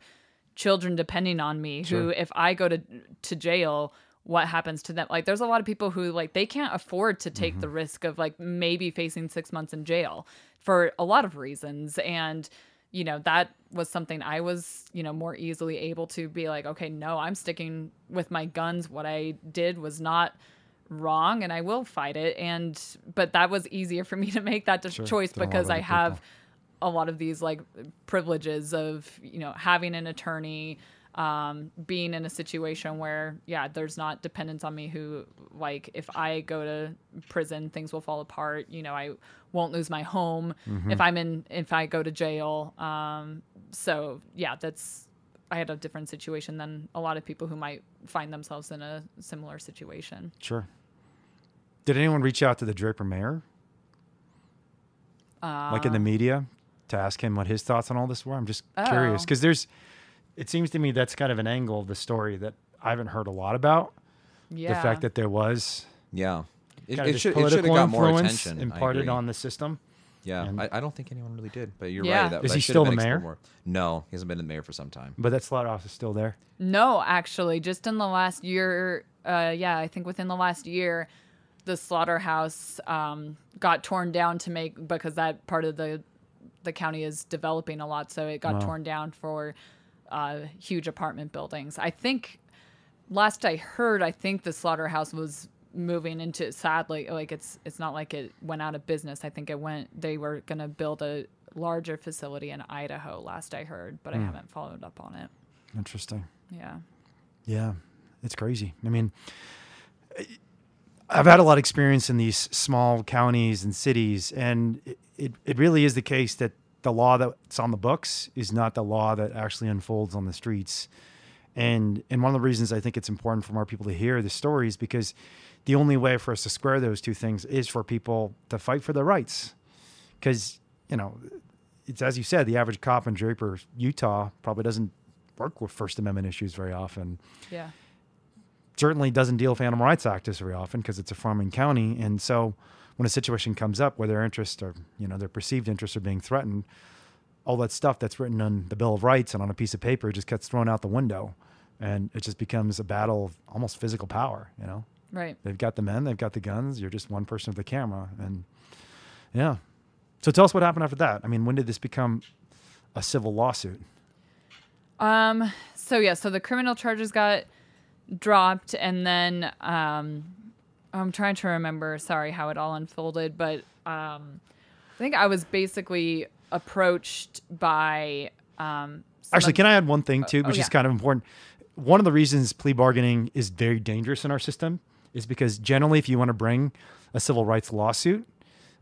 children depending on me. Who, if I go to to jail, what happens to them? Like, there's a lot of people who like they can't afford to take the mm-hmm. risk of like maybe facing six months in jail for a lot of reasons, and you know that was something I was you know more easily able to be like, okay, no, I'm sticking with my guns. What I did was not wrong and I will fight it and but that was easier for me to make that choice lot of because I have people. A lot of these like privileges of you know having an attorney um, being in a situation where yeah there's not dependence on me who like if i go to prison things will fall apart you know i won't lose my home if i'm in if i go to jail um, so yeah that's i had a different situation than a lot of people who might find themselves in a similar situation Sure. Did anyone reach out to the Draper mayor? like in the media to ask him what his thoughts on all this were? I'm just curious Oh. because there's, it seems to me that's kind of an angle of the story that I haven't heard a lot about. yeah The fact that there was Yeah. It, kind of it should, it should political have got more attention. Imparted on the system. Yeah, I, I don't think anyone really did, but you're Yeah. right. That, Is that he still the mayor? More. No, he hasn't been the mayor for some time. But that slaughterhouse is still there. No, actually, just in the last year, uh, yeah, I think within the last year, the slaughterhouse um, got torn down to make because that part of the the county is developing a lot, so it got Wow. torn down for uh, huge apartment buildings. I think last I heard, I think the slaughterhouse was moving into sadly like it's it's not like it went out of business i think it went they were going to build a larger facility in idaho last i heard but i haven't followed up on it Interesting. yeah Yeah, it's crazy. I mean, I've had a lot of experience in these small counties and cities, and it, it, it really is the case that the law that's on the books is not the law that actually unfolds on the streets. And and one of the reasons I think it's important for more people to hear the stories because the only way for us to square those two things is for people to fight for their rights. Because you know, it's as you said, the average cop in Draper, Utah, probably doesn't work with First Amendment issues very often yeah certainly doesn't deal with animal rights activists very often because it's a farming county. And so when a situation comes up where their interests or, you know, their perceived interests are being threatened, all that stuff that's written on the Bill of Rights and on a piece of paper just gets thrown out the window. And it just becomes a battle of almost physical power, you know? right They've got the men, they've got the guns, you're just one person with the camera. And yeah. So tell us what happened after that. I mean, when did this become a civil lawsuit? Um. So yeah. So the criminal charges got dropped, and then um, I'm trying to remember. Sorry, how it all unfolded, but um, I think I was basically approached by um. Actually, can I add one thing too, which oh, is kind of important? One of the reasons plea bargaining is very dangerous in our system is because generally, if you want to bring a civil rights lawsuit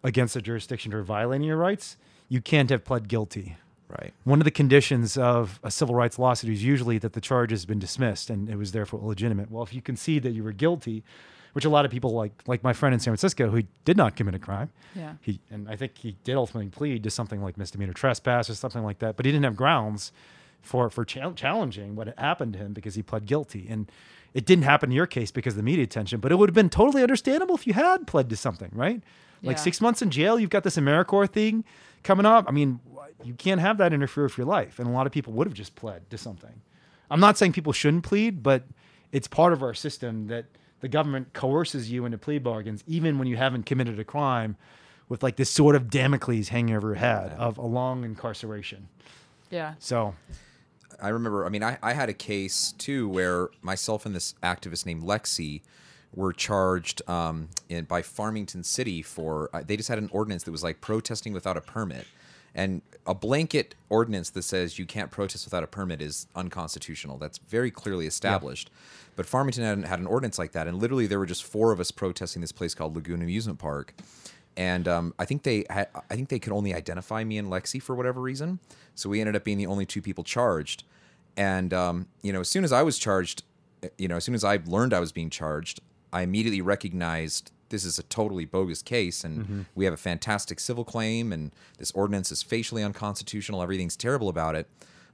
against a jurisdiction for violating your rights, you can't have pled guilty. Right. One of the conditions of a civil rights lawsuit is usually that the charge has been dismissed and it was therefore illegitimate. Well, if you concede that you were guilty, which a lot of people like, like my friend in San Francisco who did not commit a crime, Yeah. he and I think he did ultimately plead to something like misdemeanor trespass or something like that, but he didn't have grounds for for chal- challenging what happened to him because he pled guilty. And it didn't happen in your case because of the media attention, but it would have been totally understandable if you had pled to something, right? Like Yeah. six months in jail, you've got this AmeriCorps thing coming up. I mean, you can't have that interfere with your life, and a lot of people would have just pled to something. I'm not saying people shouldn't plead, but it's part of our system that the government coerces you into plea bargains, even when you haven't committed a crime, with like this sword of Damocles hanging over your head of a long incarceration. Yeah. So, I remember. I mean, I, I had a case too where myself and this activist named Lexi were charged um, in by Farmington City for. Uh, they just had an ordinance that was like protesting without a permit, and a blanket ordinance that says you can't protest without a permit is unconstitutional. That's very clearly established. But Farmington had, had an ordinance like that, and literally there were just four of us protesting this place called Lagoon Amusement Park and um, I think they had, I think they could only identify me and Lexi for whatever reason. So we ended up being the only two people charged. And um, you know, as soon as I was charged, uh, you know, as soon as I learned I was being charged, I immediately recognized this is a totally bogus case, and we have a fantastic civil claim, and this ordinance is facially unconstitutional. Everything's terrible about it.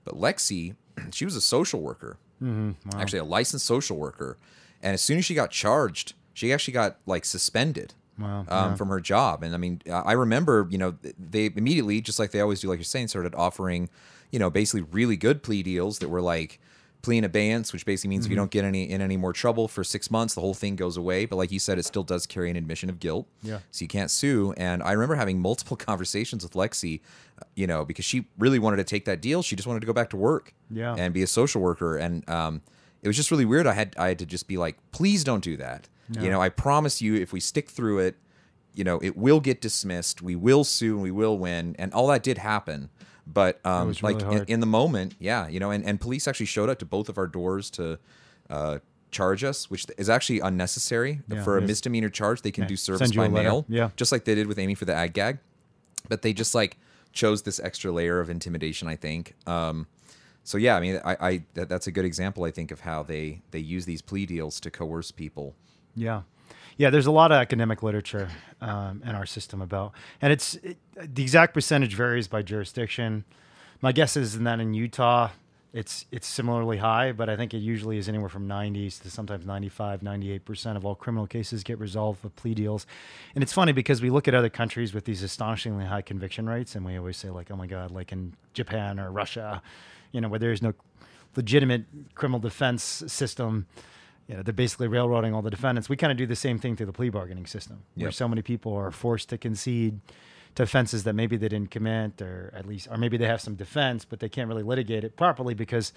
But Lexi, she was a social worker, actually a licensed social worker, and as soon as she got charged, she actually got like suspended Wow, um, from her job. And I mean, I remember, you know, they immediately, just like they always do, like you're saying, started offering, you know, basically really good plea deals that were like plea in abeyance, which basically means if you don't get any in any more trouble for six months, the whole thing goes away. But like you said, it still does carry an admission of guilt. Yeah. So you can't sue. And I remember having multiple conversations with Lexi, uh, you know, because she really wanted to take that deal. She just wanted to go back to work. Yeah. And be a social worker. And um, it was just really weird. I had I had to just be like, please don't do that. You know, I promise you, if we stick through it, you know, it will get dismissed. We will sue and we will win, and all that did happen. But um, like really in, in the moment, yeah, you know, and, and police actually showed up to both of our doors to uh, charge us, which is actually unnecessary Yeah, for a misdemeanor charge. They can Yeah, do service by mail, Yeah. just like they did with Amy for the ag gag. But they just like chose this extra layer of intimidation. I think. Um, so yeah, I mean, I, I that, that's a good example. I think of how they they use these plea deals to coerce people. Yeah. Yeah, there's a lot of academic literature um, in our system about, and it's it, the exact percentage varies by jurisdiction. My guess is that in Utah, it's it's similarly high, but I think it usually is anywhere from 90s to sometimes 95, 98 percent of all criminal cases get resolved with plea deals. And it's funny because we look at other countries with these astonishingly high conviction rates, and we always say like, oh my god, like in Japan or Russia, you know, where there is no legitimate criminal defense system you know, they're basically railroading all the defendants. We kind of do the same thing through the plea bargaining system, where Yep. so many people are forced to concede to offenses that maybe they didn't commit, or at least, or maybe they have some defense, but they can't really litigate it properly because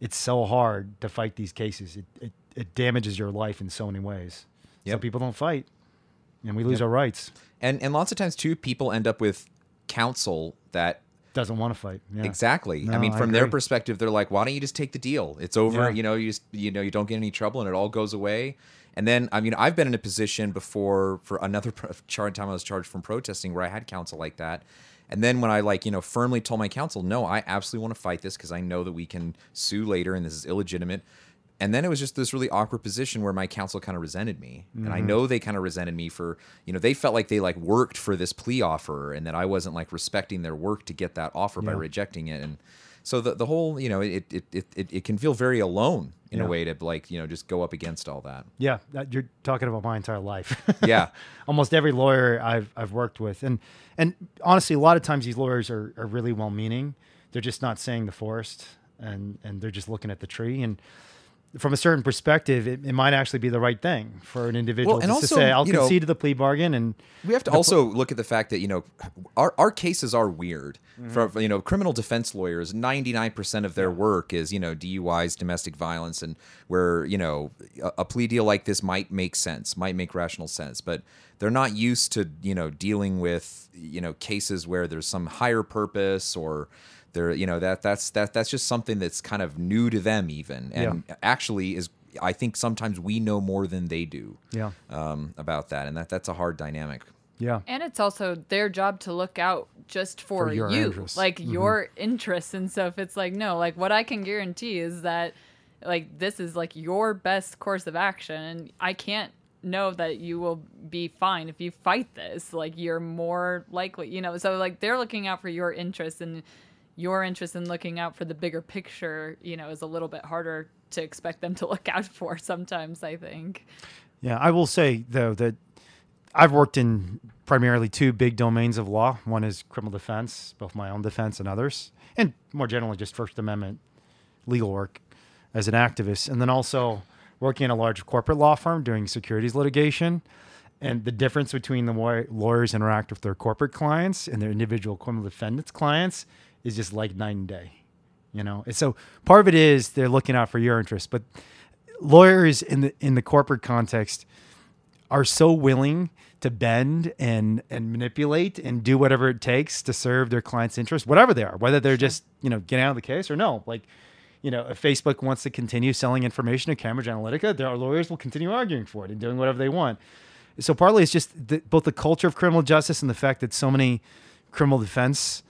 it's so hard to fight these cases. It it, it damages your life in so many ways. So people don't fight, and we lose Yep. our rights. And and lots of times too, people end up with counsel that Doesn't want to fight. Yeah. Exactly. I No, mean, I from their perspective, they're like, "Why don't you just take the deal? It's over. Yeah. You know, you just you know you don't get any trouble, and it all goes away." And then, I mean, I've been in a position before for another time I was charged from protesting where I had counsel like that. And then when I like you know firmly told my counsel, "No, I absolutely want to fight this because I know that we can sue later, and this is illegitimate." And then it was just this really awkward position where my counsel kind of resented me, and Mm-hmm. I know they kind of resented me for you know they felt like they like worked for this plea offer, and that I wasn't like respecting their work to get that offer by rejecting it, and so the the whole you know it it it, it, it can feel very alone in Yeah. a way to like you know just go up against all that. Yeah, that, you're talking about my entire life. Yeah. almost every lawyer I've I've worked with, and and honestly, a lot of times these lawyers are, are really well meaning. They're just not saying the forest, and and they're just looking at the tree. And from a certain perspective, it, it might actually be the right thing for an individual Well, and just to say, "I'll you know- concede to the plea bargain." And We have to also look at the fact that you know our our cases are weird. Mm-hmm. For you know, criminal defense lawyers, ninety nine percent of their work is you know DUIs, domestic violence, and where you know a, a plea deal like this might make sense, might make rational sense, but they're not used to you know dealing with you know cases where there's some higher purpose or there you know that that's that that's just something that's kind of new to them even and actually is I think sometimes we know more than they do yeah, um, about that, and that that's a hard dynamic. yeah, And it's also their job to look out just for, For you, interests. like Mhm. your interests. And so if it's like, no, like what I can guarantee is that like this is like your best course of action. And I can't know that you will be fine if you fight this. Like you're more likely, you know, so like they're looking out for your interests and your interest in looking out for the bigger picture, you know, is a little bit harder to expect them to look out for sometimes, I think. yeah. I will say though that I've worked in primarily two big domains of law. One is criminal defense, both my own defense and others, and more generally just First Amendment legal work as an activist, and then also working in a large corporate law firm doing securities litigation. And the difference between the way lawyers interact with their corporate clients and their individual criminal defendants clients is just like night and day. You know, and so part of it is they're looking out for your interests, but lawyers in the in the corporate context are so willing to bend and and manipulate and do whatever it takes to serve their clients' interests, whatever they are, whether they're just you know getting out of the case or no. Like, you know, if Facebook wants to continue selling information to Cambridge Analytica, their lawyers will continue arguing for it and doing whatever they want. So partly it's just the, both the culture of criminal justice and the fact that so many criminal defense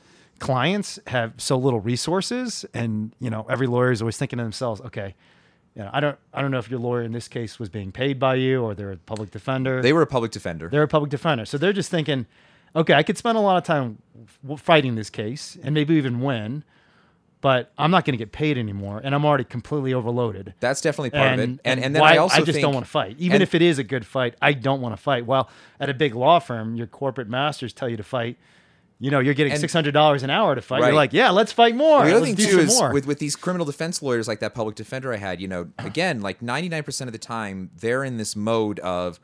clients have so little resources, and you know every lawyer is always thinking to themselves, okay. You know, I don't. I don't know if your lawyer in this case was being paid by you, or they're a public defender. They were a public defender. They're a public defender. So they're just thinking, okay, I could spend a lot of time fighting this case and maybe even win, but I'm not going to get paid anymore, and I'm already completely overloaded. That's definitely part and, of it. And and, then why- I also just think, don't want to fight. Even and- if it is a good fight, I don't want to fight. Well, at a big law firm, your corporate masters tell you to fight. You know, you're getting six hundred dollars an hour to fight. Right. You're like, yeah, let's fight more. The other let's thing too is more. with with these criminal defense lawyers like that public defender I had, you know, again, like 99% of the time they're in this mode of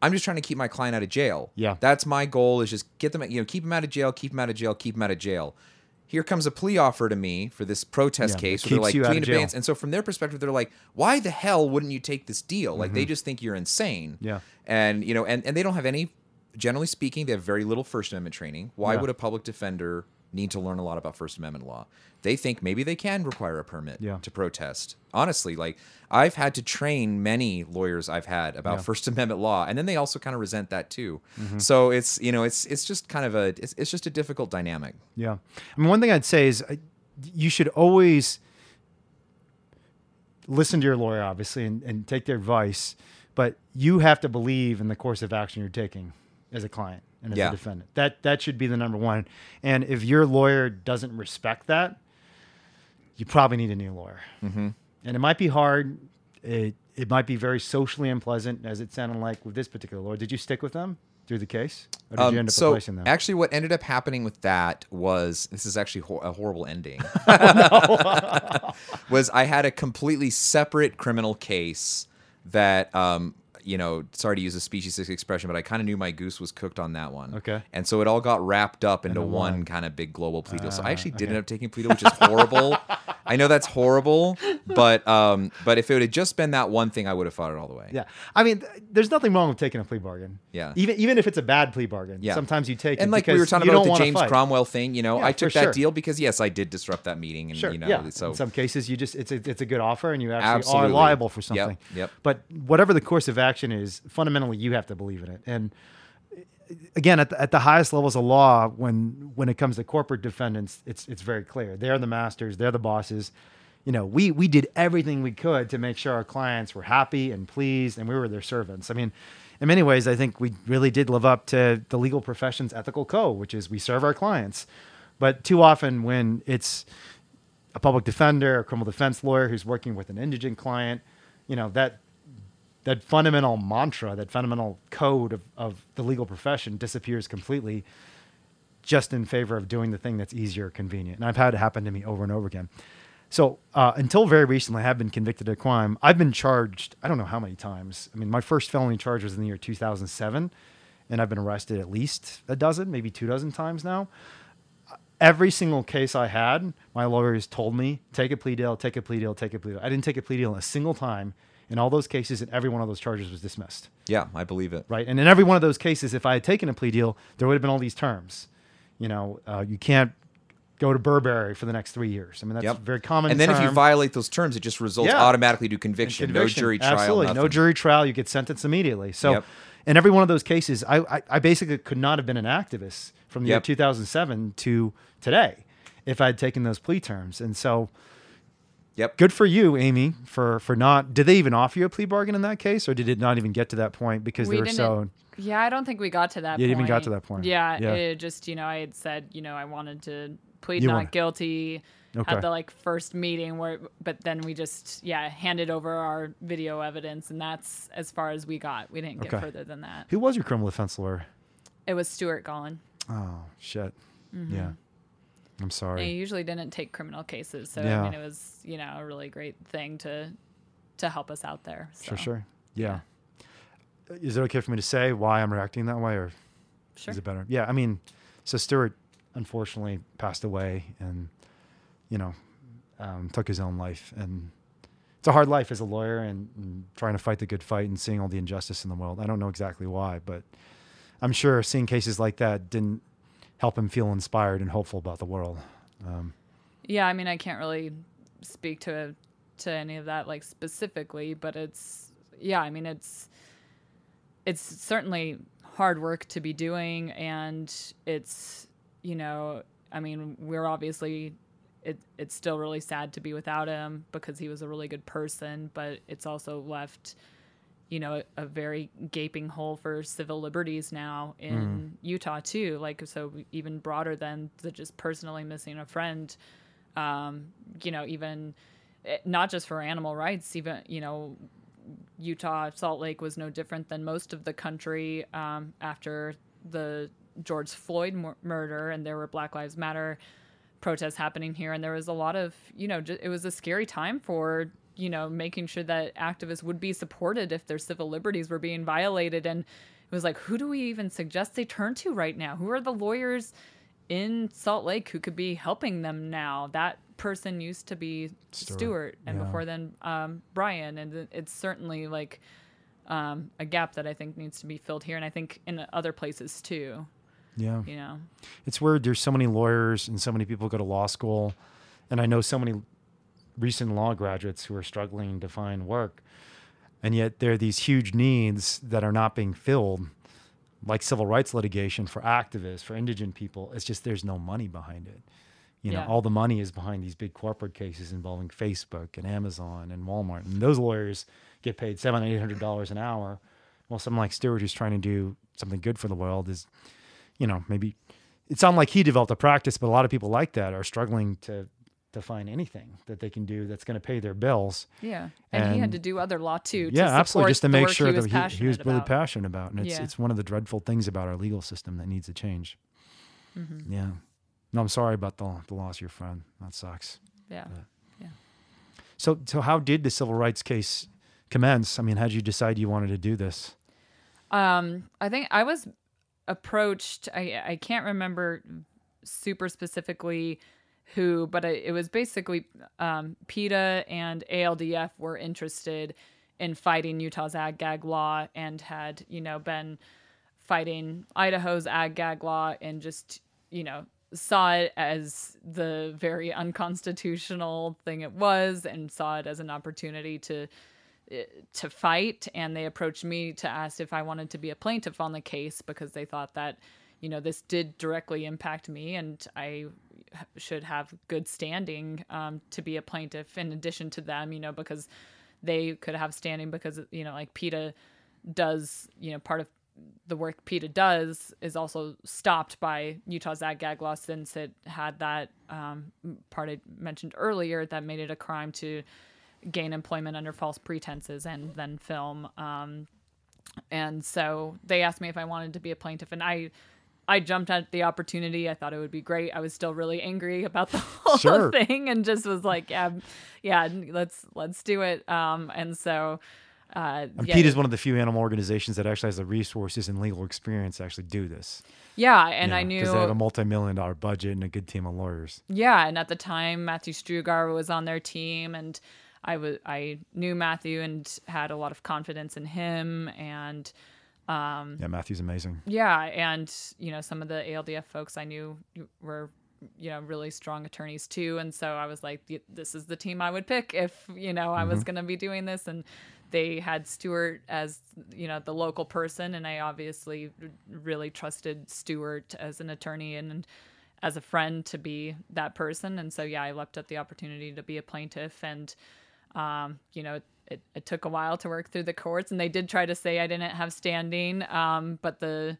I'm just trying to keep my client out of jail. Yeah. That's my goal is just get them you know, keep them out of jail, keep them out of jail, keep them out of jail. Here comes a plea offer to me for this protest Yeah, case where they're like plea of in jail. advance. And so from their perspective, they're like, why the hell wouldn't you take this deal? Like they just think you're insane. Mm-hmm. Yeah. And you know, and, and they don't have any generally speaking, they have very little First Amendment training. Why Yeah. would a public defender need to learn a lot about First Amendment law? They think maybe they can require a permit Yeah. to protest. Honestly, like I've had to train many lawyers I've had about Yeah. Mm-hmm. First Amendment law, and then they also kind of resent that too. So it's you know it's it's just kind of a it's, it's just a difficult dynamic. Yeah. I mean, one thing I'd say is uh, you should always listen to your lawyer, obviously, and, and take their advice, but you have to believe in the course of action you're taking as a client and as Yeah. a defendant. That that should be the number one. And if your lawyer doesn't respect that, you probably need a new lawyer. Mm-hmm. And it might be hard. It it might be very socially unpleasant, as it sounded like with this particular lawyer. Did you stick with them through the case, or did you Um, end up so replacing them? actually, what ended up happening with that was this is actually ho- a horrible ending. was I had a completely separate criminal case that um, you know, sorry to use a speciesist expression, but I kind of knew my goose was cooked on that one. Okay. And so it all got wrapped up into Into one one. kind of big global plea deal. so I actually did okay. end up taking plea deal, which is horrible. I know that's horrible, but um, but if it had just been that one thing, I would have fought it all the way. Yeah, I mean, th- there's nothing wrong with taking a plea bargain. Yeah. even even if it's a bad plea bargain. Yeah. sometimes you take it And like we were talking about the James fight. Cromwell thing, you know, Yeah, I took that sure. deal because yes, I did disrupt that meeting, and Sure. you know, yeah. so in some cases, you just it's a, it's a good offer, and you actually Absolutely. are liable for Yep, something. yep. But whatever the course of action is, fundamentally, you have to believe in it. And uh, again, at the, at the highest levels of law, when when it comes to corporate defendants, it's it's very clear. They're the masters. They're the bosses. You know, we we did everything we could to make sure our clients were happy and pleased, and we were their servants. I mean, in many ways, I think we really did live up to the legal profession's ethical code, which is we serve our clients. But too often, when it's a public defender, a criminal defense lawyer who's working with an indigent client, you know that that fundamental mantra, that fundamental code of, of the legal profession disappears completely just in favor of doing the thing that's easier convenient. And I've had it happen to me over and over again. So uh, until very recently, I have been convicted of a crime. I've been charged, I don't know how many times. I mean, my first felony charge was in the year 2007, and I've been arrested at least a dozen, maybe two dozen times now. Every single case I had, my lawyers told me, take a plea deal, take a plea deal, take a plea deal. I didn't take a plea deal a single time in all those cases, and every one of those charges was dismissed yeah, I believe it. right? And in every one of those cases, if I had taken a plea deal, there would have been all these terms. You know, uh, you can't go to Burberry for the next three years. I mean, that's Yep. very common. And then if you violate those terms, it just results Yeah. automatically to conviction, Conviction. no jury trial, absolutely, no jury trial, you get sentenced immediately. So, Yep. in every one of those cases, I, I, I basically could not have been an activist from the year 2007 to today if I had taken those plea terms. And so, Yep. good for you, Amy, for for not. Did they even offer you a plea bargain in that case, or did it not even get to that point because they were so? Yeah, I don't think we got to that. You point. didn't even got to that point. Yeah, Yeah. it just you know I had said you know I wanted to plead You not wanna- guilty Okay. at the like first meeting where, but then we just yeah handed over our video evidence and that's as far as we got. We didn't get Okay. further than that. Who was your criminal defense lawyer? It was Stewart Gollan. Oh shit. Mm-hmm. Yeah. I'm sorry. he usually didn't take criminal cases, so Yeah. I mean it was you know a really great thing to to help us out there. So. Sure, sure. Yeah. Is it okay for me to say why I'm reacting that way, or Sure. is it better? Yeah. I mean, so Stewart unfortunately passed away, and you know, um, took his own life, and it's a hard life as a lawyer, and, and trying to fight the good fight and seeing all the injustice in the world. I don't know exactly why, but I'm sure seeing cases like that didn't help him feel inspired and hopeful about the world. Um, Yeah, I mean, I can't really speak to to any of that like specifically, but it's yeah, I mean, it's it's certainly hard work to be doing, and it's you know, I mean, we're obviously it it's still really sad to be without him because he was a really good person, but it's also left you know a, a very gaping hole for civil liberties now in Utah too like so even broader than the just personally missing a friend um, you know, even eh, not just for animal rights, even, you know, Utah, Salt Lake was no different than most of the country um, after the George Floyd mur- murder, and there were Black Lives Matter protests happening here, and there was a lot of, you know, ju- it was a scary time for, you know, making sure that activists would be supported if their civil liberties were being violated, and it was like, who do we even suggest they turn to right now? Who are the lawyers? in Salt Lake who could be helping them now. That person used to be Stewart, Stewart, and yeah. before then um, Brian, and it's certainly like um, a gap that I think needs to be filled here, and I think in other places too. Yeah. You know, It's weird. There's so many lawyers and so many people go to law school, and I know so many recent law graduates who are struggling to find work, and yet there are these huge needs that are not being filled, like civil rights litigation for activists, for indigent people. It's just there's no money behind it. You know, Yeah. all the money is behind these big corporate cases involving Facebook and Amazon and Walmart, and those lawyers get paid seven, eight hundred dollars an hour. Well, someone like Stewart, who's trying to do something good for the world, is you know, maybe it's not like he developed a practice, but a lot of people like that are struggling to to find anything that they can do that's going to pay their bills. yeah, and, he had to do other law too. to yeah, absolutely, just to make sure he that he, he was really about. passionate about, and it's Yeah. it's one of the dreadful things about our legal system that needs to change. Mm-hmm. Yeah, no, I'm sorry about the the loss of your friend. That sucks. Yeah. Yeah. So so how did the civil rights case commence? I mean, how did you decide you wanted to do this? Um, I think I was approached. I I can't remember super specifically who, but it was basically um, PETA and ALDF were interested in fighting Utah's ag gag law and had you know been fighting Idaho's ag gag law and just you know saw it as the very unconstitutional thing it was and saw it as an opportunity to to fight. And they approached me to ask if I wanted to be a plaintiff on the case because they thought that you know this did directly impact me and I should have good standing um, to be a plaintiff in addition to them you know because they could have standing because you know like PETA does you know part of the work PETA does is also stopped by Utah's ag gag law since it had that um, part I mentioned earlier that made it a crime to gain employment under false pretenses and then film. Um, and so they asked me if I wanted to be a plaintiff, and I. I jumped at the opportunity. I thought it would be great. I was still really angry about the whole Sure. thing, and just was like, "Yeah, yeah, let's let's do it." Um, and so, uh, And yeah, PETA is one of the few animal organizations that actually has the resources and legal experience to actually do this. yeah, and I knew because they have a multi-million dollar budget and a good team of lawyers. Yeah, and at the time Matthew Strugar was on their team and I was I knew Matthew and had a lot of confidence in him and Yeah, Matthew's amazing. yeah, and you know some of the ALDF folks I knew were you know really strong attorneys too and so I was like this is the team I would pick if you know I was going to be doing this and they had Stewart as you know the local person and I obviously really trusted Stewart as an attorney and as a friend to be that person and so yeah I leapt at the opportunity to be a plaintiff and um, you know, it, it took a while to work through the courts, and they did try to say I didn't have standing, um, but the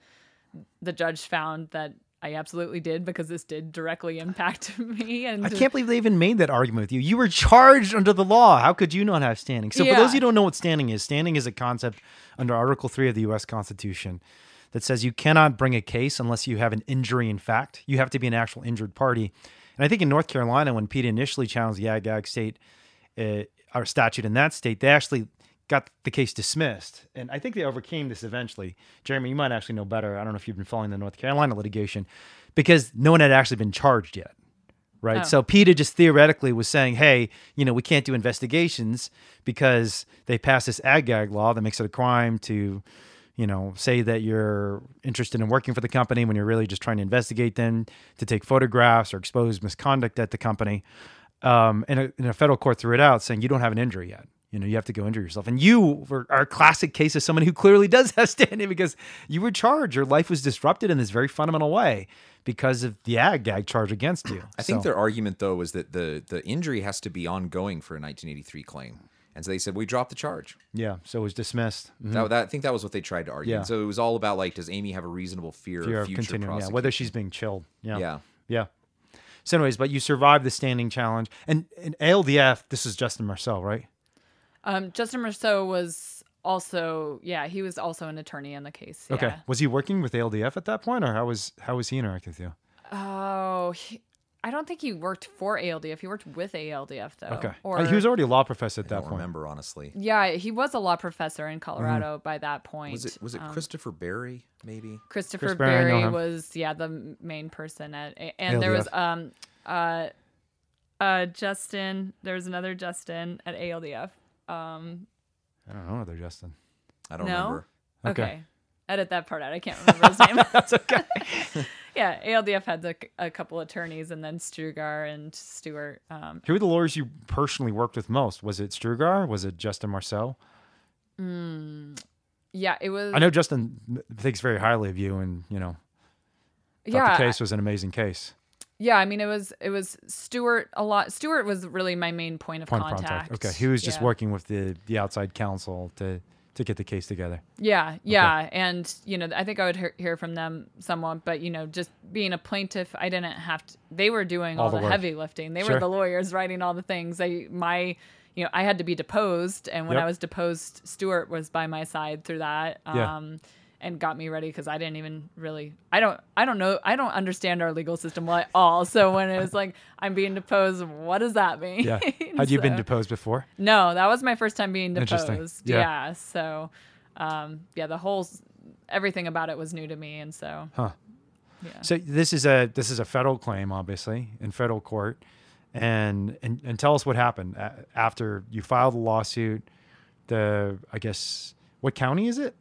the judge found that I absolutely did because this did directly impact me. And I can't believe they even made that argument with you. You were charged under the law. How could you not have standing? So, for Yeah. those who don't know what standing is, standing is a concept under Article 3 of the U.S. Constitution that says you cannot bring a case unless you have an injury in fact. You have to be an actual injured party. And I think in North Carolina, when Pete initially challenged the Ag Ag state, uh, our statute in that state, they actually got the case dismissed. And I think they overcame this eventually. Jeremy, you might actually know better. I don't know if you've been following the North Carolina litigation because no one had actually been charged yet right? Oh. So PETA just theoretically was saying, hey, you know, we can't do investigations because they passed this ag gag law that makes it a crime to, you know, say that you're interested in working for the company when you're really just trying to investigate them, to take photographs or expose misconduct at the company. Um, and, a, and a federal court threw it out saying you don't have an injury yet. You know, you have to go injure yourself. And you were our classic case of someone who clearly does have standing because you were charged. Your life was disrupted in this very fundamental way because of the ag gag charge against you. I think their argument though was that the the injury has to be ongoing for a 1983 claim, and so they said we dropped the charge. Yeah, so it was dismissed. Mhm. That, that I think that was what they tried to argue. Yeah. And so it was all about like, does Amy have a reasonable fear, Fear of of future continuing, yeah, prosecution? whether she's being chilled. Yeah. yeah. Yeah. So, anyways, but you survived the standing challenge. And in ALDF, this is Justin Marceau, right? um, Justin Marceau was also yeah he was also an attorney in the case. Okay. yeah. Was he working with ALDF at that point, or how was how was he interacting with you? Oh, he, I don't think he worked for ALDF. He worked with ALDF though. Okay. Or Uh, he was already a law professor at I that don't point. remember honestly. yeah, he was a law professor in Colorado by that point. Was it was it Um, Christopher Berry maybe? Christopher Chris Berry, I know Berry him. was yeah the main person at a- and there was um uh uh Justin there was another Justin at ALDF um I don't know, there, Justin. I don't No? remember. Okay. Okay. Edit that part out. I can't remember his name. That's okay. yeah, ALDF had a, a couple attorneys, and then Strugar and Stewart. Um, Who were the lawyers you personally worked with most? Was it Strugar? Was it Justin Marceau? yeah, it was. I know Justin thinks very highly of you, and you know, Yeah, the case was an amazing case. yeah. I mean, it was it was Stewart a lot. Stewart was really my main point of Point contact. contact. Okay, he was just Yeah. working with the the outside counsel to to get the case together. Yeah, yeah, and you know, I think I would hear, hear from them somewhat, but you know, just being a plaintiff, I didn't have to. They were doing all, All the, the heavy lifting. They Sure. were the lawyers writing all the things. I my, you know, I had to be deposed, and when Yep. I was deposed, Stewart was by my side through that. Yeah. Um, And got me ready because I didn't even really I don't I don't know I don't understand our legal system at all. So when it was like I'm being deposed, what does that mean? Yeah. Had you been deposed before? no, that was my first time being deposed. Yeah. Yeah. So, um, yeah, the whole everything about it was new to me, and so Huh. yeah. So this is a this is a federal claim, obviously, in federal court, and and, and tell us what happened after you filed the lawsuit. The I guess what county is it?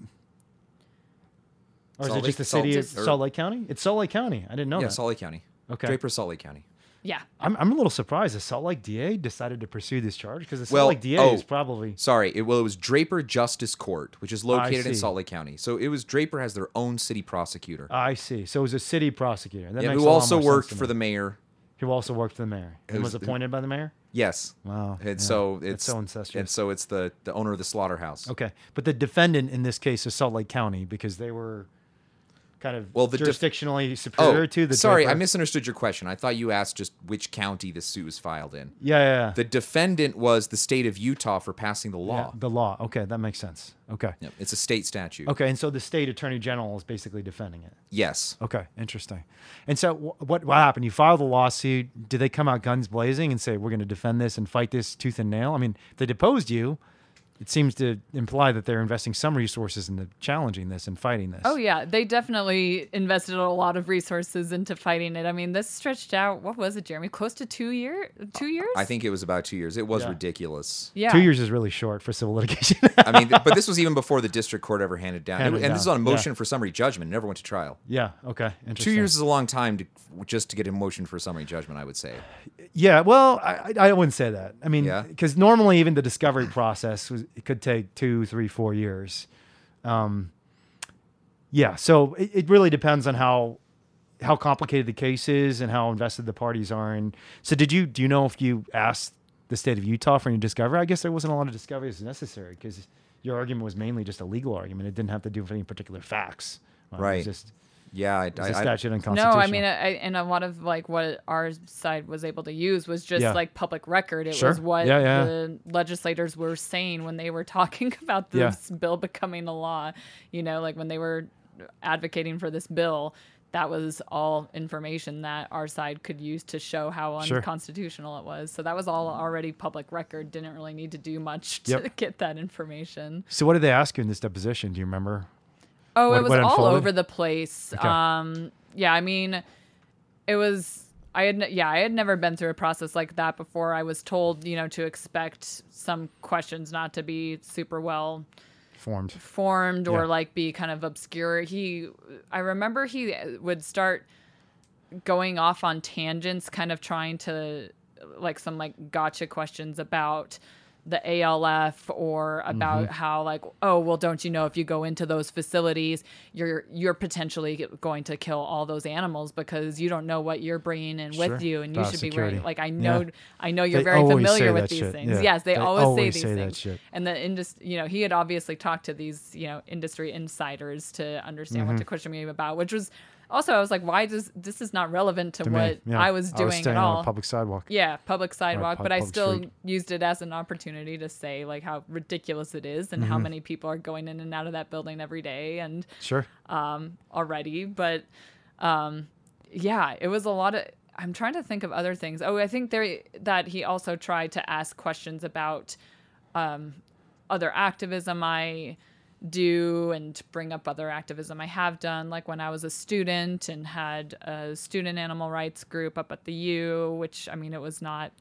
Or is it just Lake- the city Salt- of or- Salt Lake County? It's Salt Lake County. I didn't know yeah, that. Salt Lake County. Okay. Draper, Salt Lake County. yeah. I'm, I'm a little surprised the Salt Lake DA decided to pursue this charge because the Salt Well, Lake DA oh, is probably Sorry, it, well, it was Draper Justice Court, which is located in see. Salt Lake County. So it was Draper has their own city prosecutor. I see. So it was a city prosecutor. That yeah, makes who a lot also more sense worked to for me. the mayor. who also worked for the mayor and was, was- appointed by the mayor. Yes. Wow. And yeah. so That's it's so incestuous. And so it's the the owner of the slaughterhouse. Okay, but the defendant in this case is Salt Lake County because they were kind of Well, the def- jurisdictionally oh, superior Oh, to the. sorry, I misunderstood your question. I thought you asked just which county the suit was filed in. Yeah, yeah, yeah. The defendant was the state of Utah for passing the Yeah, law. the law. Okay, that makes sense. Okay. Yep, it's a state statute. Okay, and so the state attorney general is basically defending it. Yes. Okay, interesting. And so wh- what what happened? You filed the lawsuit. Did they come out guns blazing and say we're going to defend this and fight this tooth and nail? I mean, if they deposed you. It seems to imply that they're investing some resources into challenging this and fighting this. Oh yeah, they definitely invested a lot of resources into fighting it. I mean, this stretched out. What was it, Jeremy? Close to two year, two years. I think it was about two years. It was Yeah. ridiculous. Yeah. Two years is really short for civil litigation. I mean, but this was even before the district court ever handed down. Handed and this is on a yeah. motion for summary judgment. It never went to trial. yeah. Okay. Two years is a long time to just to get a motion for summary judgment. I would say. Yeah, well, I, I I wouldn't say that. I mean, Yeah? because normally even the discovery process was, it could take two, three, four years. Um, yeah, so it, it really depends on how how complicated the case is and how invested the parties are. And so, did you do you know if you asked the state of Utah for any discovery? I guess there wasn't a lot of discovery as necessary because your argument was mainly just a legal argument. It didn't have to do with any particular facts. Was Right. just Yeah, I, it was I, a I- statute no. I mean, I, and a lot of like what our side was able to use was just Yeah. like public record. It Sure. was what Yeah, yeah. the legislators were saying when they were talking about Yeah. this bill becoming a law. You know, like when they were advocating for this bill. That was all information that our side could use to show how Sure. unconstitutional it was. So that was all already public record. Didn't really need to do much to Yep. get that information. so, what did they ask you in this deposition? Do you remember? Oh, What- it was all over the place. Okay. Um, yeah, I mean, it was. I had yeah, I had never been through a process like that before. I was told, you know, to expect some questions not to be super well Formed. formed or Yeah. like be kind of obscure. He, I remember he would start going off on tangents, kind of trying to like some like gotcha questions about the ALF or about Mm-hmm. how like oh well don't you know if you go into those facilities you're you're potentially going to kill all those animals because you don't know what you're bringing in Sure. with you and you should be wearing like I know Yeah. I know you're They very familiar with these shit, things yeah. yes they, They always, always say say these that things and the industry you know he had obviously talked to these you know industry insiders to understand Mm-hmm. what to question me about which was also i was like why does this is not relevant to, To what yeah. i was doing staying at on all public sidewalk. yeah public sidewalk pub- but i still street. used it as an opportunity to say like how ridiculous it is and Mm-hmm. how many people are going in and out of that building every day and Sure. um, already, but um, yeah, it was a lot of. I'm trying to think of other things. Oh, I think there that he also tried to ask questions about um, other activism I do and bring up other activism I have done, like when I was a student and had a student animal rights group up at the U, which I mean, it was not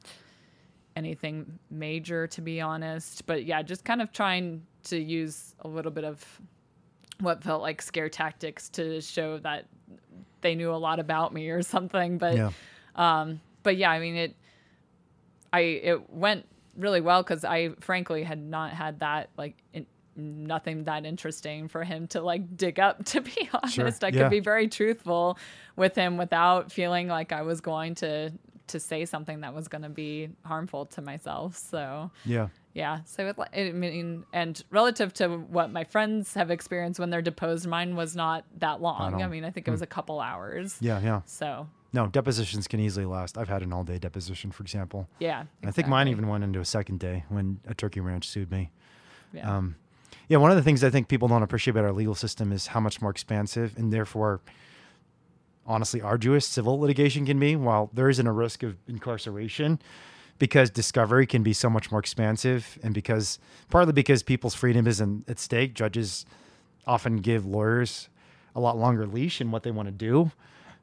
anything major to be honest. But yeah, just kind of trying to use a little bit of what felt like scare tactics to show that they knew a lot about me or something. But Yeah. um, but yeah, I mean it. I it went really well because I frankly had not had that like in, nothing that interesting for him to like dig up. To be honest, I yeah. could be very truthful with him without feeling like I was going to to say something that was going to be harmful to myself. So Yeah. yeah. So it, I mean, and relative to what my friends have experienced when they're deposed, mine was not that long. all. I mean, I think it was a couple hours. Yeah. Yeah. So No, depositions can easily last. I've had an all day deposition, for example. yeah. I think mine even went into a second day when a turkey ranch sued me. Yeah. Um, yeah, one of the things I think people don't appreciate about our legal system is how much more expansive and therefore, honestly, arduous civil litigation can be. While there isn't a risk of incarceration, because discovery can be so much more expansive, and because partly because people's freedom is in, at stake, judges often give lawyers a lot longer leash in what they want to do.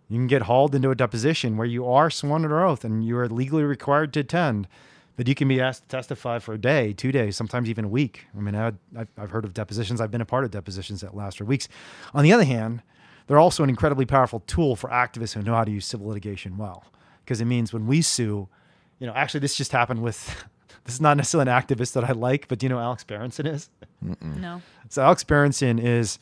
You can get hauled into a deposition where you are sworn under oath and you are legally required to attend, but you can be asked to testify for a day, two days, sometimes even a week. I mean, I, I've, I've heard of depositions. I've been a part of depositions that last for weeks. On the other hand, they're also an incredibly powerful tool for activists who know how to use civil litigation well, because it means when we sue, you know, actually, this just happened with. This is not necessarily an activist that I like, but do you know who Alex Berenson is? no. So Alex Berenson is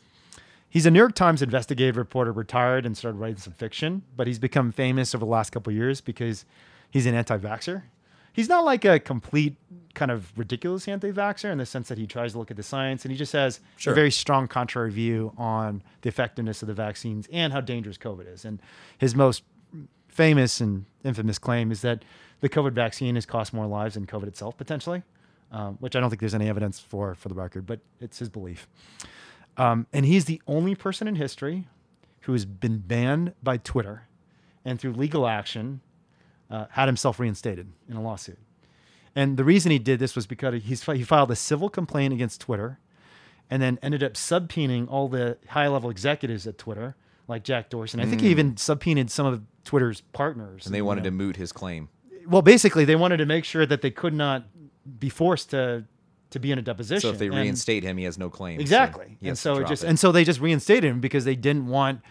he's a New York Times investigative reporter, retired and started writing some fiction, but he's become famous over the last couple of years because he's an anti-vaxxer. He's not like a complete kind of ridiculous anti-vaxxer in the sense that he tries to look at the science and he just has Sure. a very strong contrary view on the effectiveness of the vaccines and how dangerous COVID is. And his most famous and infamous claim is that the COVID vaccine has cost more lives than COVID itself potentially, um, which I don't think there's any evidence for for the record, but it's his belief. Um, and he's the only person in history who has been banned by Twitter and through legal action uh, had himself reinstated in a lawsuit. And the reason he did this was because he's, he filed a civil complaint against Twitter and then ended up subpoenaing all the high level executives at Twitter, like Jack Dorsey. And I think he even subpoenaed some of Twitter's partners. And they wanted to moot his claim. Well, basically, they wanted to make sure that they could not be forced to to be in a deposition. So if they And- reinstate him, he has no claim. so Exactly. he and so it just and so they just reinstated him because they didn't want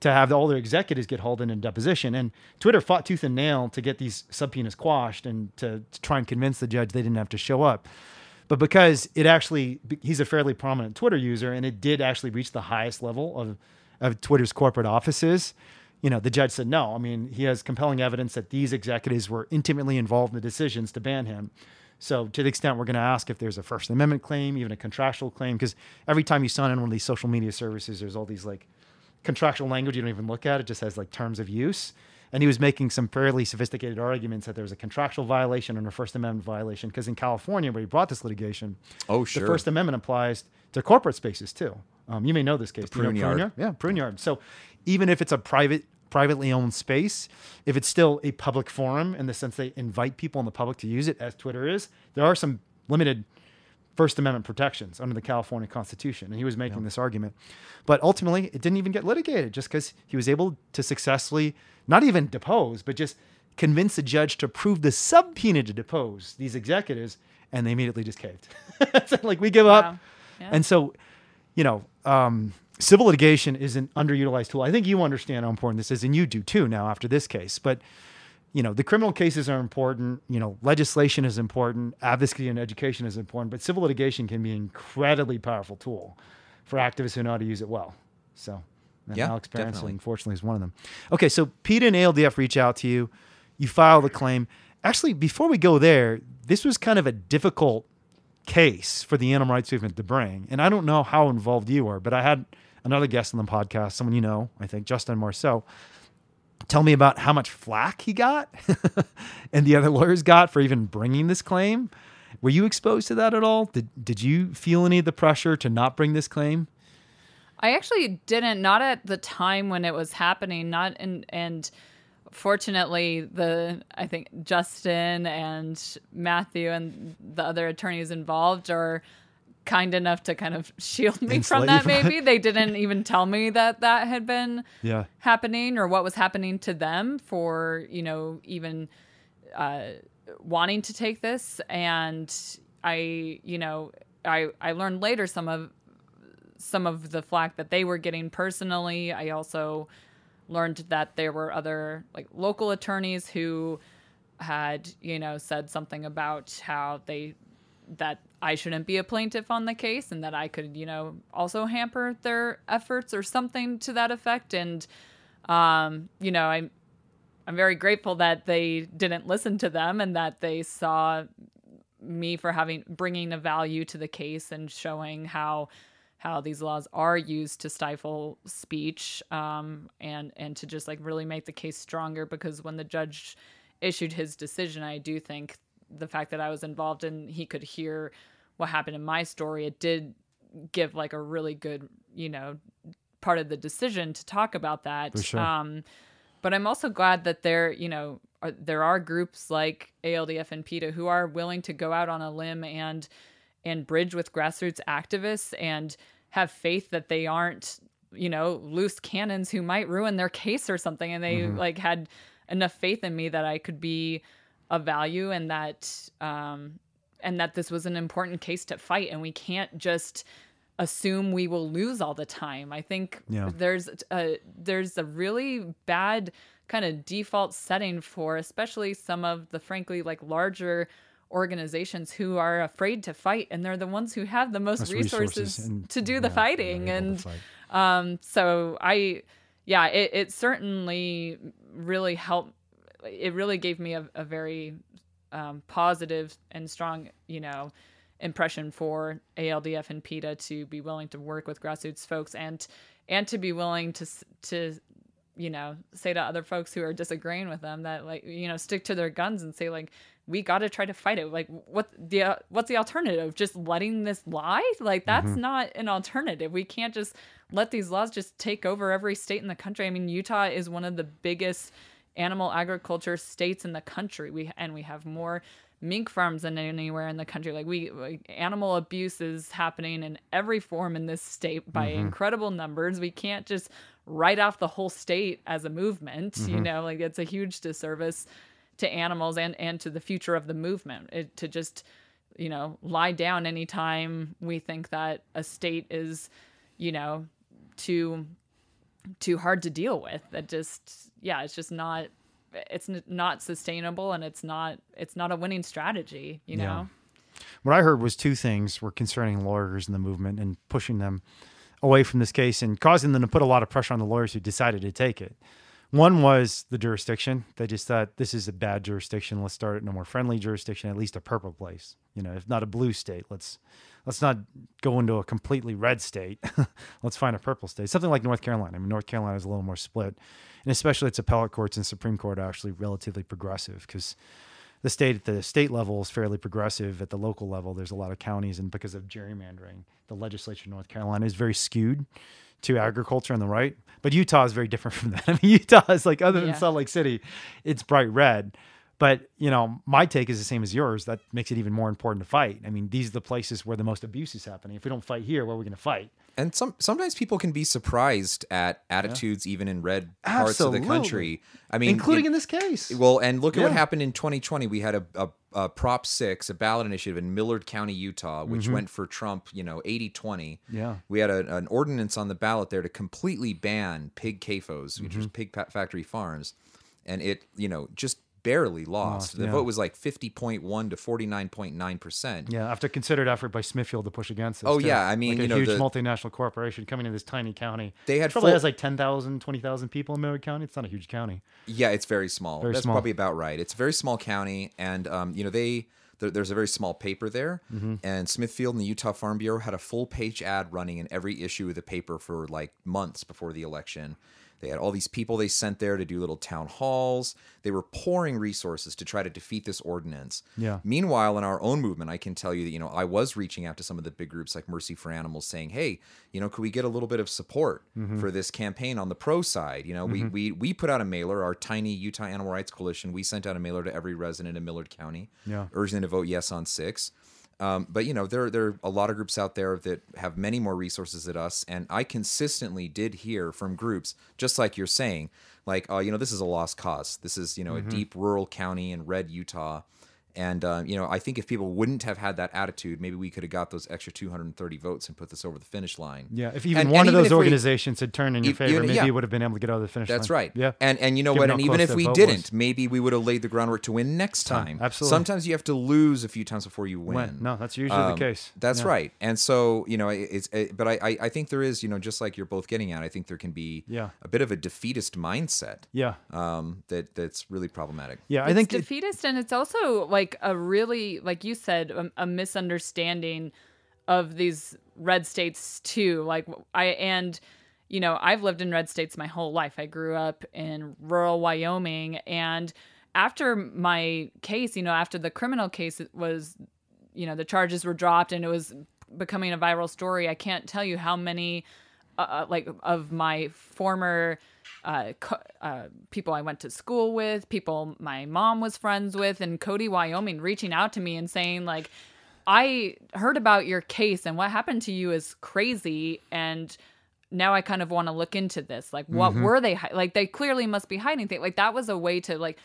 to have all their executives get hauled in a deposition. And Twitter fought tooth and nail to get these subpoenas quashed and to, to try and convince the judge they didn't have to show up. But because it actually he's a fairly prominent Twitter user and it did actually reach the highest level of of Twitter's corporate offices, you know, the judge said no. I mean, he has compelling evidence that these executives were intimately involved in the decisions to ban him. So, to the extent we're going to ask if there's a First Amendment claim, even a contractual claim, because every time you sign in one of these social media services, there's all these like contractual language you don't even look at. It just has like terms of use. And he was making some fairly sophisticated arguments that there was a contractual violation and a First Amendment violation. Because in California, where he brought this litigation, Oh, sure. the. First Amendment applies to corporate spaces too. Um, you may know this case. Do you know prune PruneYard. Yeah, PruneYard. So even if it's a private, privately owned space, if it's still a public forum in the sense they invite people in the public to use it, as Twitter is, there are some limited First Amendment protections under the California Constitution. And he was making this argument. But ultimately, it didn't even get litigated just because he was able to successfully not even depose, but just convince a judge to approve the subpoena to depose these executives. And they immediately just caved. It's like, we give up. Yeah. And so, you know, um, civil litigation is an underutilized tool. I think you understand how important this is, and you do too now after this case. But you know, the criminal cases are important. You know, legislation is important. Advocacy and education is important. But civil litigation can be an incredibly powerful tool for activists who know how to use it well. So, and Yeah, Alex definitely. unfortunately, is one of them. Okay, so PETA and ALDF reach out to you. You file the claim. Actually, before we go there, this was kind of a difficult case for the animal rights movement to bring. And I don't know how involved you are, but I had another guest on the podcast, someone you know, I think, Justin Marceau, tell me about how much flack he got and the other lawyers got for even bringing this claim. Were you exposed to that at all? Did, did you feel any of the pressure to not bring this claim? I actually didn't, not at the time when it was happening, not in, and fortunately, the, I think Justin and Matthew and the other attorneys involved are kind enough to kind of shield me from that, it. maybe. They didn't even tell me that that had been Yeah. happening or what was happening to them for, you know, even uh, wanting to take this, and I, you know, I I learned later some of some of the flack that they were getting personally. I also learned that there were other like local attorneys who had you know said something about how they that I shouldn't be a plaintiff on the case and that I could you know also hamper their efforts or something to that effect. And um you know I'm I'm very grateful that they didn't listen to them and that they saw me for having bringing a value to the case and showing how how these laws are used to stifle speech um, and and to just like really make the case stronger. Because when the judge issued his decision i do think the fact that i was involved and he could hear what happened in my story it did give like a really good you know part of the decision to talk about that. Sure. um, but i'm also glad that there you know are, there are groups like aldf and peta who are willing to go out on a limb and and bridge with grassroots activists and have faith that they aren't you know loose cannons who might ruin their case or something. And they like had enough faith in me that i could be of value and that um and that this was an important case to fight and we can't just assume we will lose all the time i think Yeah. there's a there's a really bad kind of default setting for especially some of the frankly like larger organizations who are afraid to fight and they're the ones who have the most Most resources, and- to do the yeah, fighting and fight. um so i yeah it, it certainly really helped it really gave me a, a very um, positive and strong you know impression for ALDF and PETA to be willing to work with grassroots folks and and to be willing to to you know say to other folks who are disagreeing with them that like you know stick to their guns and say like we got to try to fight it. Like what the uh, what's the alternative? Just letting this lie? Like that's not an alternative. We can't just let these laws just take over every state in the country. I mean utah is one of the biggest animal agriculture states in the country. We and we have more mink farms than anywhere in the country. Like we like, animal abuse is happening in every form in this state by mm-hmm. incredible numbers. We can't just write off the whole state as a movement you mm-hmm. know? Like it's a huge disservice to animals and and to the future of the movement. It, to just you know lie down anytime we think that a state is you know too too hard to deal with that just yeah it's just not it's not sustainable and it's not it's not a winning strategy you Yeah. know What I heard was two things were concerning lawyers in the movement and pushing them away from this case and causing them to put a lot of pressure on the lawyers who decided to take it. One was the jurisdiction. They just thought this is a bad jurisdiction. Let's start it in a more friendly jurisdiction, at least a purple place. You know, if not a blue state, let's let's not go into a completely red state. let's find a purple state. Something like North Carolina. I mean, North Carolina is a little more split, and especially its appellate courts and Supreme Court are actually relatively progressive because the state at the state level is fairly progressive. At the local level, there's a lot of counties, and because of gerrymandering, the legislature in North Carolina is very skewed to agriculture on the right. But Utah is very different from that. I mean, Utah is like other than Salt Lake City, it's bright red. But you know, my take is the same as yours. That makes it even more important to fight. I mean, these are the places where the most abuse is happening. If we don't fight here, where are we going to fight? And some sometimes people can be surprised at attitudes even in red parts of the country. I mean, Including it- in this case. Well, and look at what happened in 2020. We had a, a, a Prop 6, a ballot initiative in Millard County, Utah, which mm-hmm. went for Trump, you know, 80 20. Yeah. We had a, an ordinance on the ballot there to completely ban pig CAFOs, which mm-hmm. was pig pa- factory farms. And it, you know, just barely lost. the yeah. vote was like 50.1 to 49.9%. yeah, after considered effort by Smithfield to push against this. Oh, too. yeah, I mean, like a you know, huge the- multinational corporation coming in this tiny county. They had probably full- has like 10,000, 20,000 people in Millard County. It's not a huge county. Yeah, it's very small. Very That's small. probably about right. It's a very small county, and um, you know they there, there's a very small paper there, Mm-hmm. and Smithfield and the Utah Farm Bureau had a full page ad running in every issue of the paper for like months before the election. They had all these people they sent there to do little town halls. They were pouring resources to try to defeat this ordinance. Yeah. Meanwhile, in our own movement, I can tell you that you know I was reaching out to some of the big groups like Mercy for Animals, saying, "Hey, you know, could we get a little bit of support Mm-hmm. for this campaign on the pro side? You know, we we we put out a mailer, our tiny Utah Animal Rights Coalition. We sent out a mailer to every resident in Millard County, Yeah. urging them to vote yes on six. Um, but you know, there there are a lot of groups out there that have many more resources than us, and I consistently did hear from groups just like you're saying, like, oh, you know, this is a lost cause. This is you know Mm-hmm. a deep rural county in red Utah. And um, you know, I think if people wouldn't have had that attitude, maybe we could have got those extra 230 votes and put this over the finish line. Yeah, if even And- one and of even those if we- organizations had turned in your favor, even- maybe yeah. you would have been able to get over the finish line. That's line. right. Yeah. And and you know Given what? And even if we didn't, was. maybe we would have laid the groundwork to win next time. absolutely. Sometimes you have to lose a few times before you win. Win. No, that's usually the Um, case. That's Yeah. right. And so you know, it- it's it, but I, I I think there is you know just like you're both getting at, I think there can be Yeah. a bit of a defeatist mindset. Yeah. Um, that that's really problematic. Yeah, I it's think it- defeatist and it's also like a really like you said a, a misunderstanding of these red states too. Like i and you know i've lived in red states my whole life. I grew up in rural wyoming and after my case you know after the criminal case was you know the charges were dropped and it was becoming a viral story i can't tell you how many uh, like of my former uh, co- uh, people I went to school with, people my mom was friends with, in Cody, Wyoming, reaching out to me and saying like, I heard about your case and what happened to you is crazy and now I kind of want to look into this. Like, what were they hi- like? They clearly must be hiding things. Like that was a way to like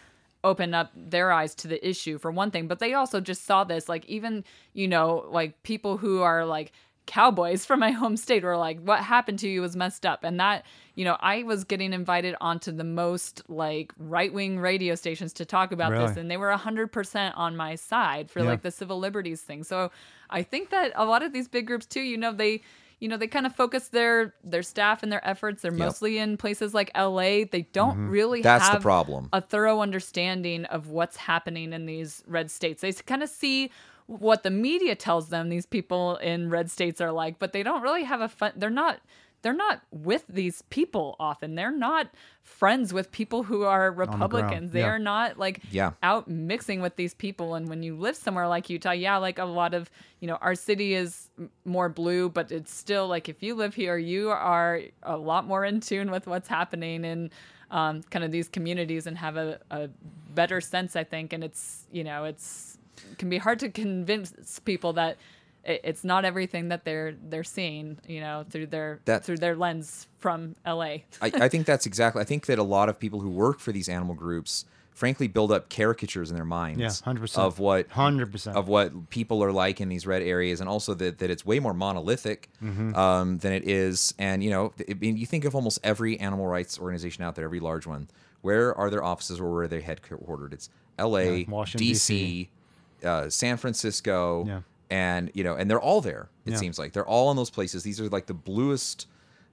open up their eyes to the issue for one thing. But they also just saw this. Like even you know like people who are like cowboys from my home state were like, what happened to you was messed up. And that you know I was getting invited onto the most like right wing radio stations to talk about this, and they were hundred percent on my side for Yeah. like the civil liberties thing. So I think that a lot of these big groups too, you know, they you know, they kind of focus their their staff and their efforts. They're mostly in places like LA. They don't really Mm-hmm. That's the problem. a thorough understanding of what's happening in these red states. They kind of see what the media tells them these people in red states are like, but they don't really have a fun they're not they're not with these people often. They're not friends with people who are ground, Republicans. They yeah. are not like Yeah. out mixing with these people and when you live somewhere like Utah, yeah, like a lot of, you know, our city is more blue, but it's still like if you live here, you are a lot more in tune with what's happening in um, kind of these communities and have a, a better sense, I think. And it's, you know, it's can be hard to convince people that it's not everything that they're they're seeing, you know, through their That- through their lens from LA. I, I think that's exactly. I think that a lot of people who work for these animal groups, frankly, build up caricatures in their minds. Yeah, 100%. of what 100%. of what people are like in these red areas, and also that, that it's way more monolithic Mm-hmm. um, than it is. And you know, I mean, you think of almost every animal rights organization out there, every large one. Where are their offices or where are they headquartered? It's L.A., Yeah, Washington, D.C., uh, San Francisco, Yeah. and you know, and they're all there. It Yeah. seems like they're all in those places. These are like the bluest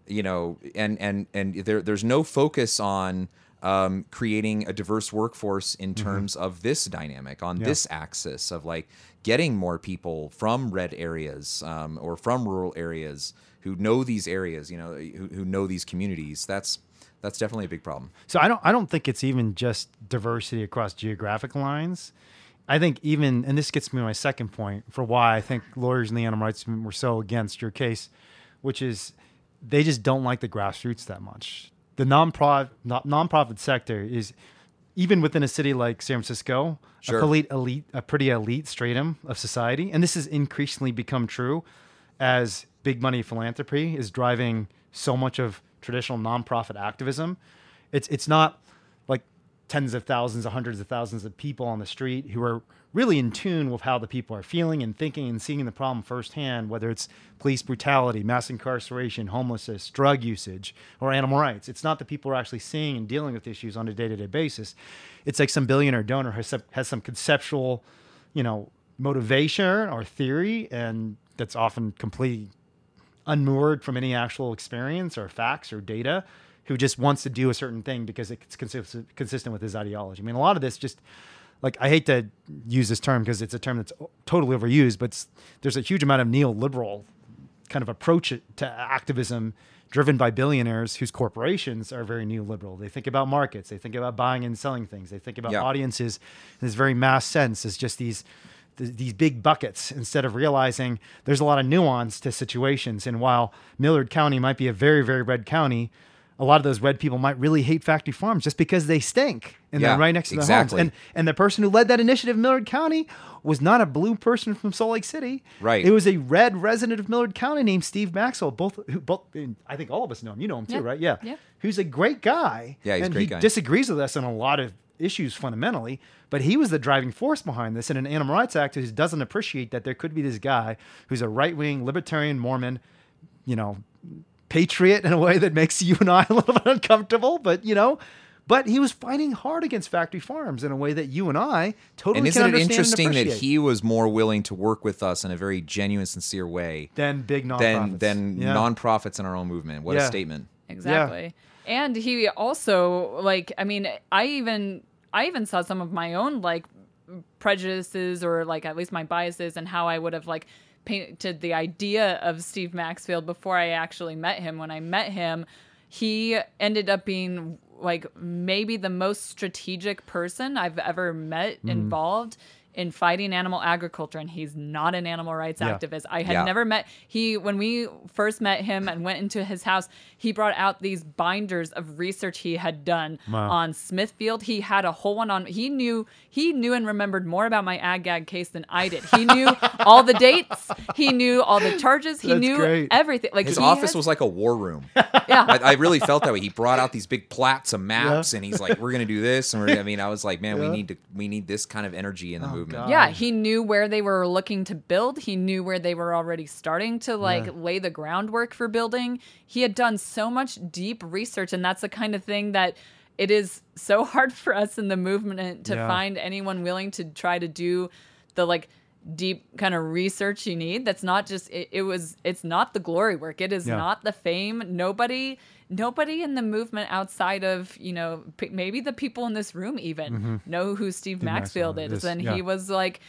you know, and and and there there's no focus on um, creating a diverse workforce in terms of this dynamic on Yeah. this axis of like getting more people from red areas um, or from rural areas who know these areas, you know, who, who know these communities. That's that's definitely a big problem. So I don't I don't think it's even just diversity across geographic lines. I think even and this gets me to my second point for why I think lawyers in the animal rights movement were so against your case, which is they just don't like the grassroots that much. The non-profit nonprofit sector is even within a city like San Francisco, Sure. a elite, elite, a pretty elite stratum of society, and this has increasingly become true as big money philanthropy is driving so much of traditional nonprofit activism. It's it's not tens of thousands, hundreds of thousands of people on the street who are really in tune with how the people are feeling and thinking and seeing the problem firsthand, whether it's police brutality, mass incarceration, homelessness, drug usage, or animal rights. It's not the people are actually seeing and dealing with issues on a day-to-day basis. It's like some billionaire donor has has some conceptual, you know, motivation or theory, and that's often completely unmoored from any actual experience or facts or data who just wants to do a certain thing because it's consistent consistent with his ideology. I mean, a lot of this just like I hate to use this term because it's a term that's totally overused, but there's a huge amount of neoliberal kind of approach to activism driven by billionaires whose corporations are very neoliberal. They think about markets, they think about buying and selling things, they think about Yeah. audiences in this very mass sense as just these th- these big buckets instead of realizing there's a lot of nuance to situations. And while Millard County might be a very, very red county, a lot of those red people might really hate factory farms just because they stink and Yeah, they're right next to their exactly. homes. And and the person who led that initiative in Millard County was not a blue person from Salt Lake City. Right. It was a red resident of Millard County named Steve Maxfield. Both who both I think all of us know him. You know him too, Yeah. right? Yeah. Yeah. Who's a great guy. Yeah, he's a and great he guy. disagrees with us on a lot of issues fundamentally, but he was the driving force behind this and an animal rights activist who doesn't appreciate that there could be this guy who's a right wing libertarian Mormon, you know, patriot in a way that makes you and I a little bit uncomfortable, but you know, but he was fighting hard against factory farms in a way that you and I totally And can isn't it understand and interesting that he was more willing to work with us in a very genuine, sincere way than big nonprofits than than Yeah. nonprofits in our own movement? What Yeah. a statement! Exactly. And he also like I mean I even I even saw some of my own like prejudices or like at least my biases and how I would have like painted the idea of Steve Maxfield before I actually met him. When I met him, he ended up being like maybe the most strategic person I've ever met Mm-hmm. involved in fighting animal agriculture and he's not an animal rights Yeah. activist. I had Yeah. never met he when we first met him and went into his house, he brought out these binders of research he had done Wow. on Smithfield. He had a whole one on he knew he knew and remembered more about my ag gag case than I did. He knew all the dates, he knew all the charges, he That's knew great. everything. Like His office had- was like a war room. yeah. I, I really felt that way. He brought out these big plats of maps, and he's like, "We're gonna do this." And we're, I mean, I was like, "Man, we need to, we need this kind of energy in the movement." God. Yeah, he knew where they were looking to build. He knew where they were already starting to like Yeah. lay the groundwork for building. He had done so much deep research, and that's the kind of thing that it is so hard for us in the movement to Yeah. find anyone willing to try to do the like deep kind of research you need that's not just it, it was it's not the glory work it is Yeah. not the fame nobody nobody in the movement outside of you know p- maybe the people in this room even mm-hmm. know who steve maxfield Maxfield is is, and yeah. he was like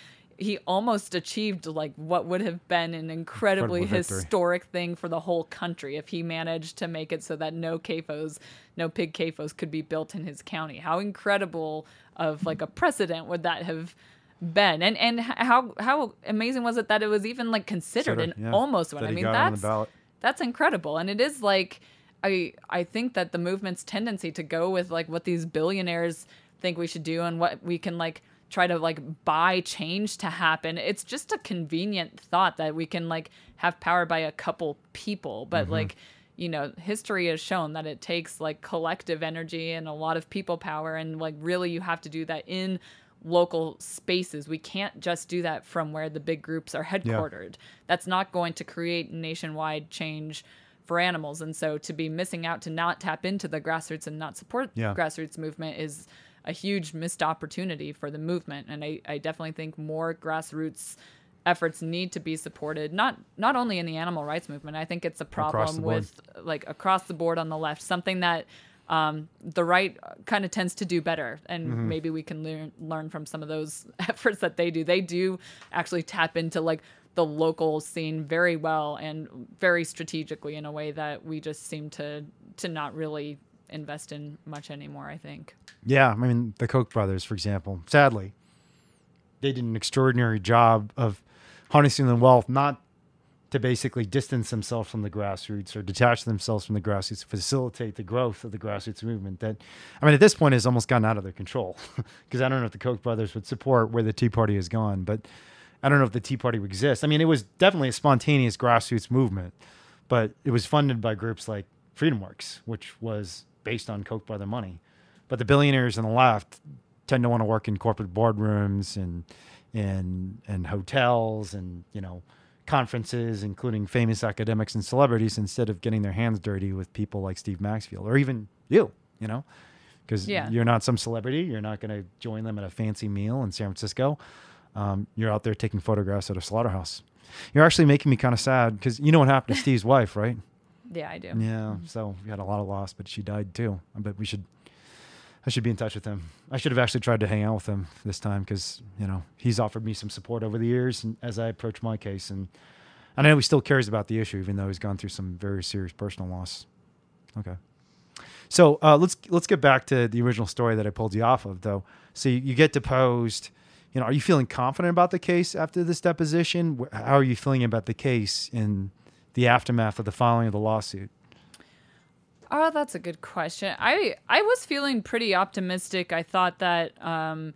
he almost achieved like what would have been an incredibly historic thing for the whole country if he managed to make it so that no CAFOs, no pig CAFOs could be built in his county. How incredible of like a precedent would that have been? And and how how amazing was it that it was even like considered Considered, and yeah. almost one? I mean got on the that's that's incredible and it is like i i think that the movement's tendency to go with like what these billionaires think we should do and what we can like try to like buy change to happen. It's just a convenient thought that we can like have power by a couple people. But mm-hmm. like you know history has shown that it takes like collective energy and a lot of people power. And like really you have to do that in local spaces. We can't just do that from where the big groups are headquartered. That's not going to create nationwide change for animals. And so to be missing out to not tap into the grassroots and not support Yeah. grassroots movement is a huge missed opportunity for the movement. And I, I definitely think more grassroots efforts need to be supported not not only in the animal rights movement. I think it's a problem with like across the board on the left something that um, the right kind of tends to do better. And Mm-hmm. maybe we can learn learn from some of those efforts that they do. They do actually tap into like the local scene very well and very strategically in a way that we just seem to to not really invest in much anymore i think Yeah, I mean the Koch brothers, for example. Sadly, they did an extraordinary job of harnessing the wealth, not to basically distance themselves from the grassroots or detach themselves from the grassroots, facilitate the growth of the grassroots movement. That, I mean, at this point, has almost gotten out of their control. Because I don't know if the Koch brothers would support where the Tea Party has gone, but I don't know if the Tea Party would exist. I mean, it was definitely a spontaneous grassroots movement, but it was funded by groups like Freedom Works, which was based on Koch brother money. But the billionaires on the left tend to want to work in corporate boardrooms and and and hotels and you know conferences, including famous academics and celebrities, instead of getting their hands dirty with people like Steve Maxfield or even you. You know, because Yeah. you're not some celebrity. You're not going to join them at a fancy meal in San Francisco. Um, you're out there taking photographs at a slaughterhouse. You're actually making me kind of sad because you know what happened to Steve's wife, right? yeah i do Yeah. So we had a lot of loss, but she died too. I bet we should. I should be in touch with him. I should have actually tried to hang out with him this time because you know he's offered me some support over the years, and as I approach my case, and I know he still cares about the issue, even though he's gone through some very serious personal loss. Okay. So uh, let's let's get back to the original story that I pulled you off of, though. So you, you get deposed. You know, are you feeling confident about the case after this deposition? How are you feeling about the case in the aftermath of the filing of the lawsuit? Oh, that's a good question. I I was feeling pretty optimistic. I thought that um,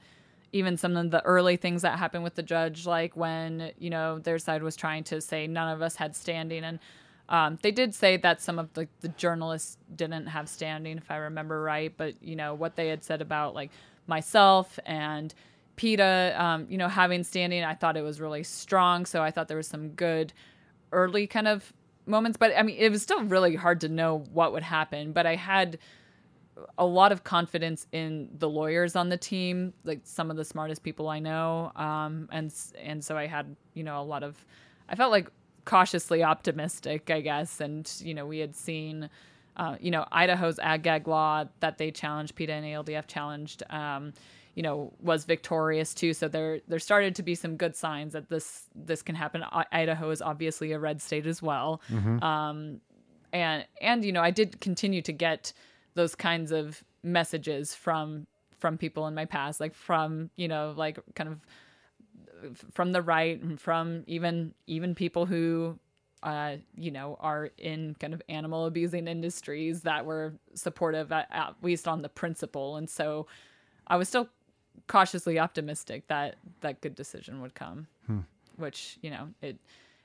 even some of the early things that happened with the judge, like when you know their side was trying to say none of us had standing, and um, they did say that some of the, the journalists didn't have standing, if I remember right. But you know what they had said about like myself and PETA, um, you know, having standing, I thought it was really strong. So I thought there was some good early kind of moments. But I mean, it was still really hard to know what would happen. But I had a lot of confidence in the lawyers on the team, like some of the smartest people I know. Um, and and so I had, you know, a lot of, I felt like cautiously optimistic, I guess. And you know, we had seen. Uh, you know, Idaho's ag gag law that they challenged, PETA and ALDF challenged. Um, you know was victorious too. So there there started to be some good signs that this this can happen. I- idaho is obviously a red state as well. Um and and you know i did continue to get those kinds of messages from from people in my past like from you know like kind of from the right and from even even people who uh, you know, are in kind of animal abusing industries that were supportive at, at least on the principle. And so I was still cautiously optimistic that that good decision would come, which, you know, it,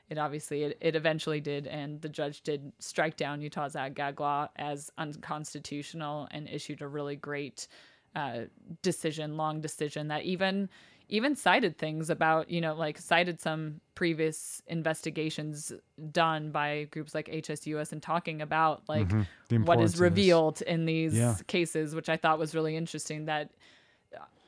it obviously, it, it eventually did. And the judge did strike down Utah's ag gag law as unconstitutional and issued a really great uh, decision, long decision that even even cited things about you know like cited some previous investigations done by groups like HSUS and talking about like Mm-hmm. What is revealed in these Yeah. cases, which I thought was really interesting. That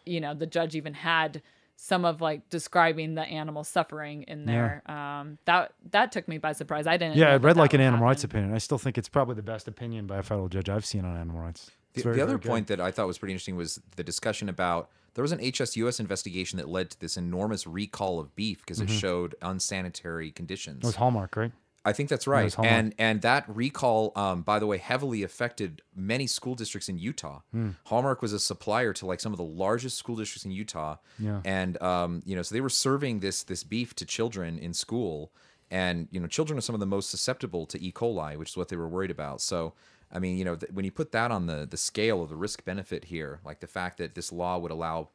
you know the judge even had some of like describing the animal suffering in there. Um, that that took me by surprise. I didn't. Yeah, know I read that like an would animal rights opinion. I still think it's probably the best opinion by a federal judge I've seen on animal rights. It's The, very, the other point that I thought was pretty interesting was the discussion about there was an HSUS investigation that led to this enormous recall of beef because it showed unsanitary conditions. Mm-hmm. it was Hallmark, right? I think that's right. And and that recall, um, by the way, heavily affected many school districts in Utah. Hmm. Hallmark was a supplier to like some of the largest school districts in Utah. Yeah. And um, you know, so they were serving this this beef to children in school. And you know, children are some of the most susceptible to E. coli, which is what they were worried about. So, I mean, you know, th- when you put that on the the scale of the risk benefit here, like the fact that this law would allow,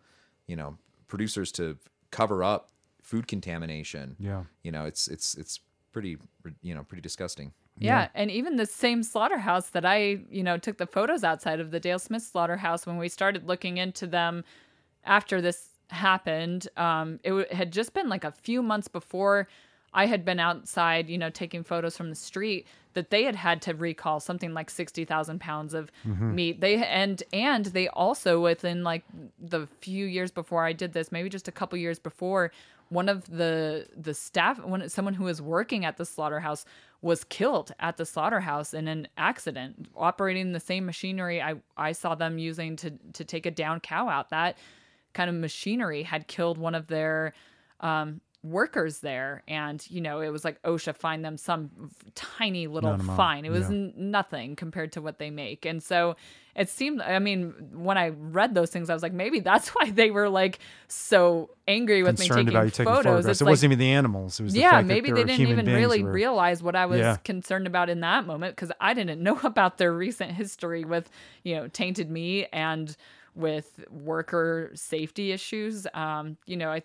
you know, producers to cover up food contamination. Yeah. You know, it's it's it's pretty you know pretty disgusting. Yeah, and even the same slaughterhouse that I, you know, took the photos outside of the Dale Smith slaughterhouse when we started looking into them after this happened. Um, it w- had just been like a few months before I had been outside, you know, taking photos from the street that they had had to recall something like sixty thousand pounds of meat. They and and they also within like the few years before I did this, maybe just a couple years before, one of the the staff, one someone who was working at the slaughterhouse was killed at the slaughterhouse in an accident operating the same machinery I I saw them using to to take a down cow out. That kind of machinery had killed one of their um, workers there, and you know it was like OSHA fined them some tiny little Not a amount, fine. It was yeah. n- nothing compared to what they make, and so it seemed. I mean, when I read those things, I was like, maybe that's why they were like so angry with me taking taking photos. photographs. It's It like, wasn't even the animals. It was the yeah, fact maybe they didn't even really were- realize what I was Yeah. concerned about in that moment because I didn't know about their recent history with, you know, tainted meat and with worker safety issues. Um, you know, I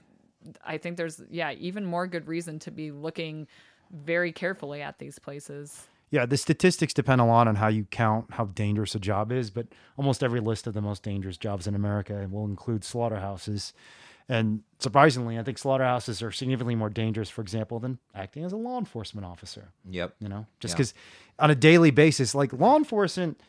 I think there's yeah, even more good reason to be looking very carefully at these places. Yeah, the statistics depend a lot on how you count how dangerous a job is, but almost every list of the most dangerous jobs in America will include slaughterhouses. And surprisingly, I think slaughterhouses are significantly more dangerous, for example, than acting as a law enforcement officer. Yep. You know, just Yeah. because on a daily basis, like law enforcement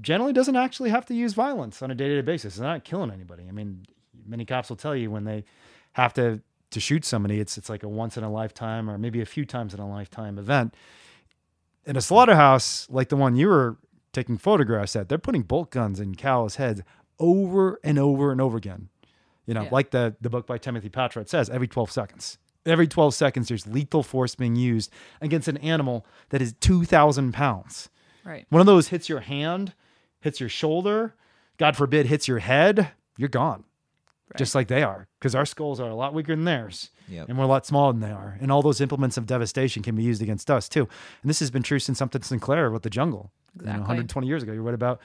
generally doesn't actually have to use violence on a day to day basis. They're not killing anybody. I mean, many cops will tell you when they have to to shoot somebody, it's it's like a once in a lifetime or maybe a few times in a lifetime event. In a slaughterhouse like the one you were taking photographs at, they're putting bolt guns in cows' heads over and over and over again. You know, Yeah. like the the book by Timothy Pachirat says, every 12 seconds. Every 12 seconds, there's lethal force being used against an animal that is 2,000 pounds. Right. One of those hits your hand, hits your shoulder, God forbid, hits your head, you're gone. Just like they are, because our skulls are a lot weaker than theirs. Yep. And we're a lot smaller than they are. And all those implements of devastation can be used against us too. And this has been true since Upton Sinclair with the jungle. you know, 120 years ago. You're right about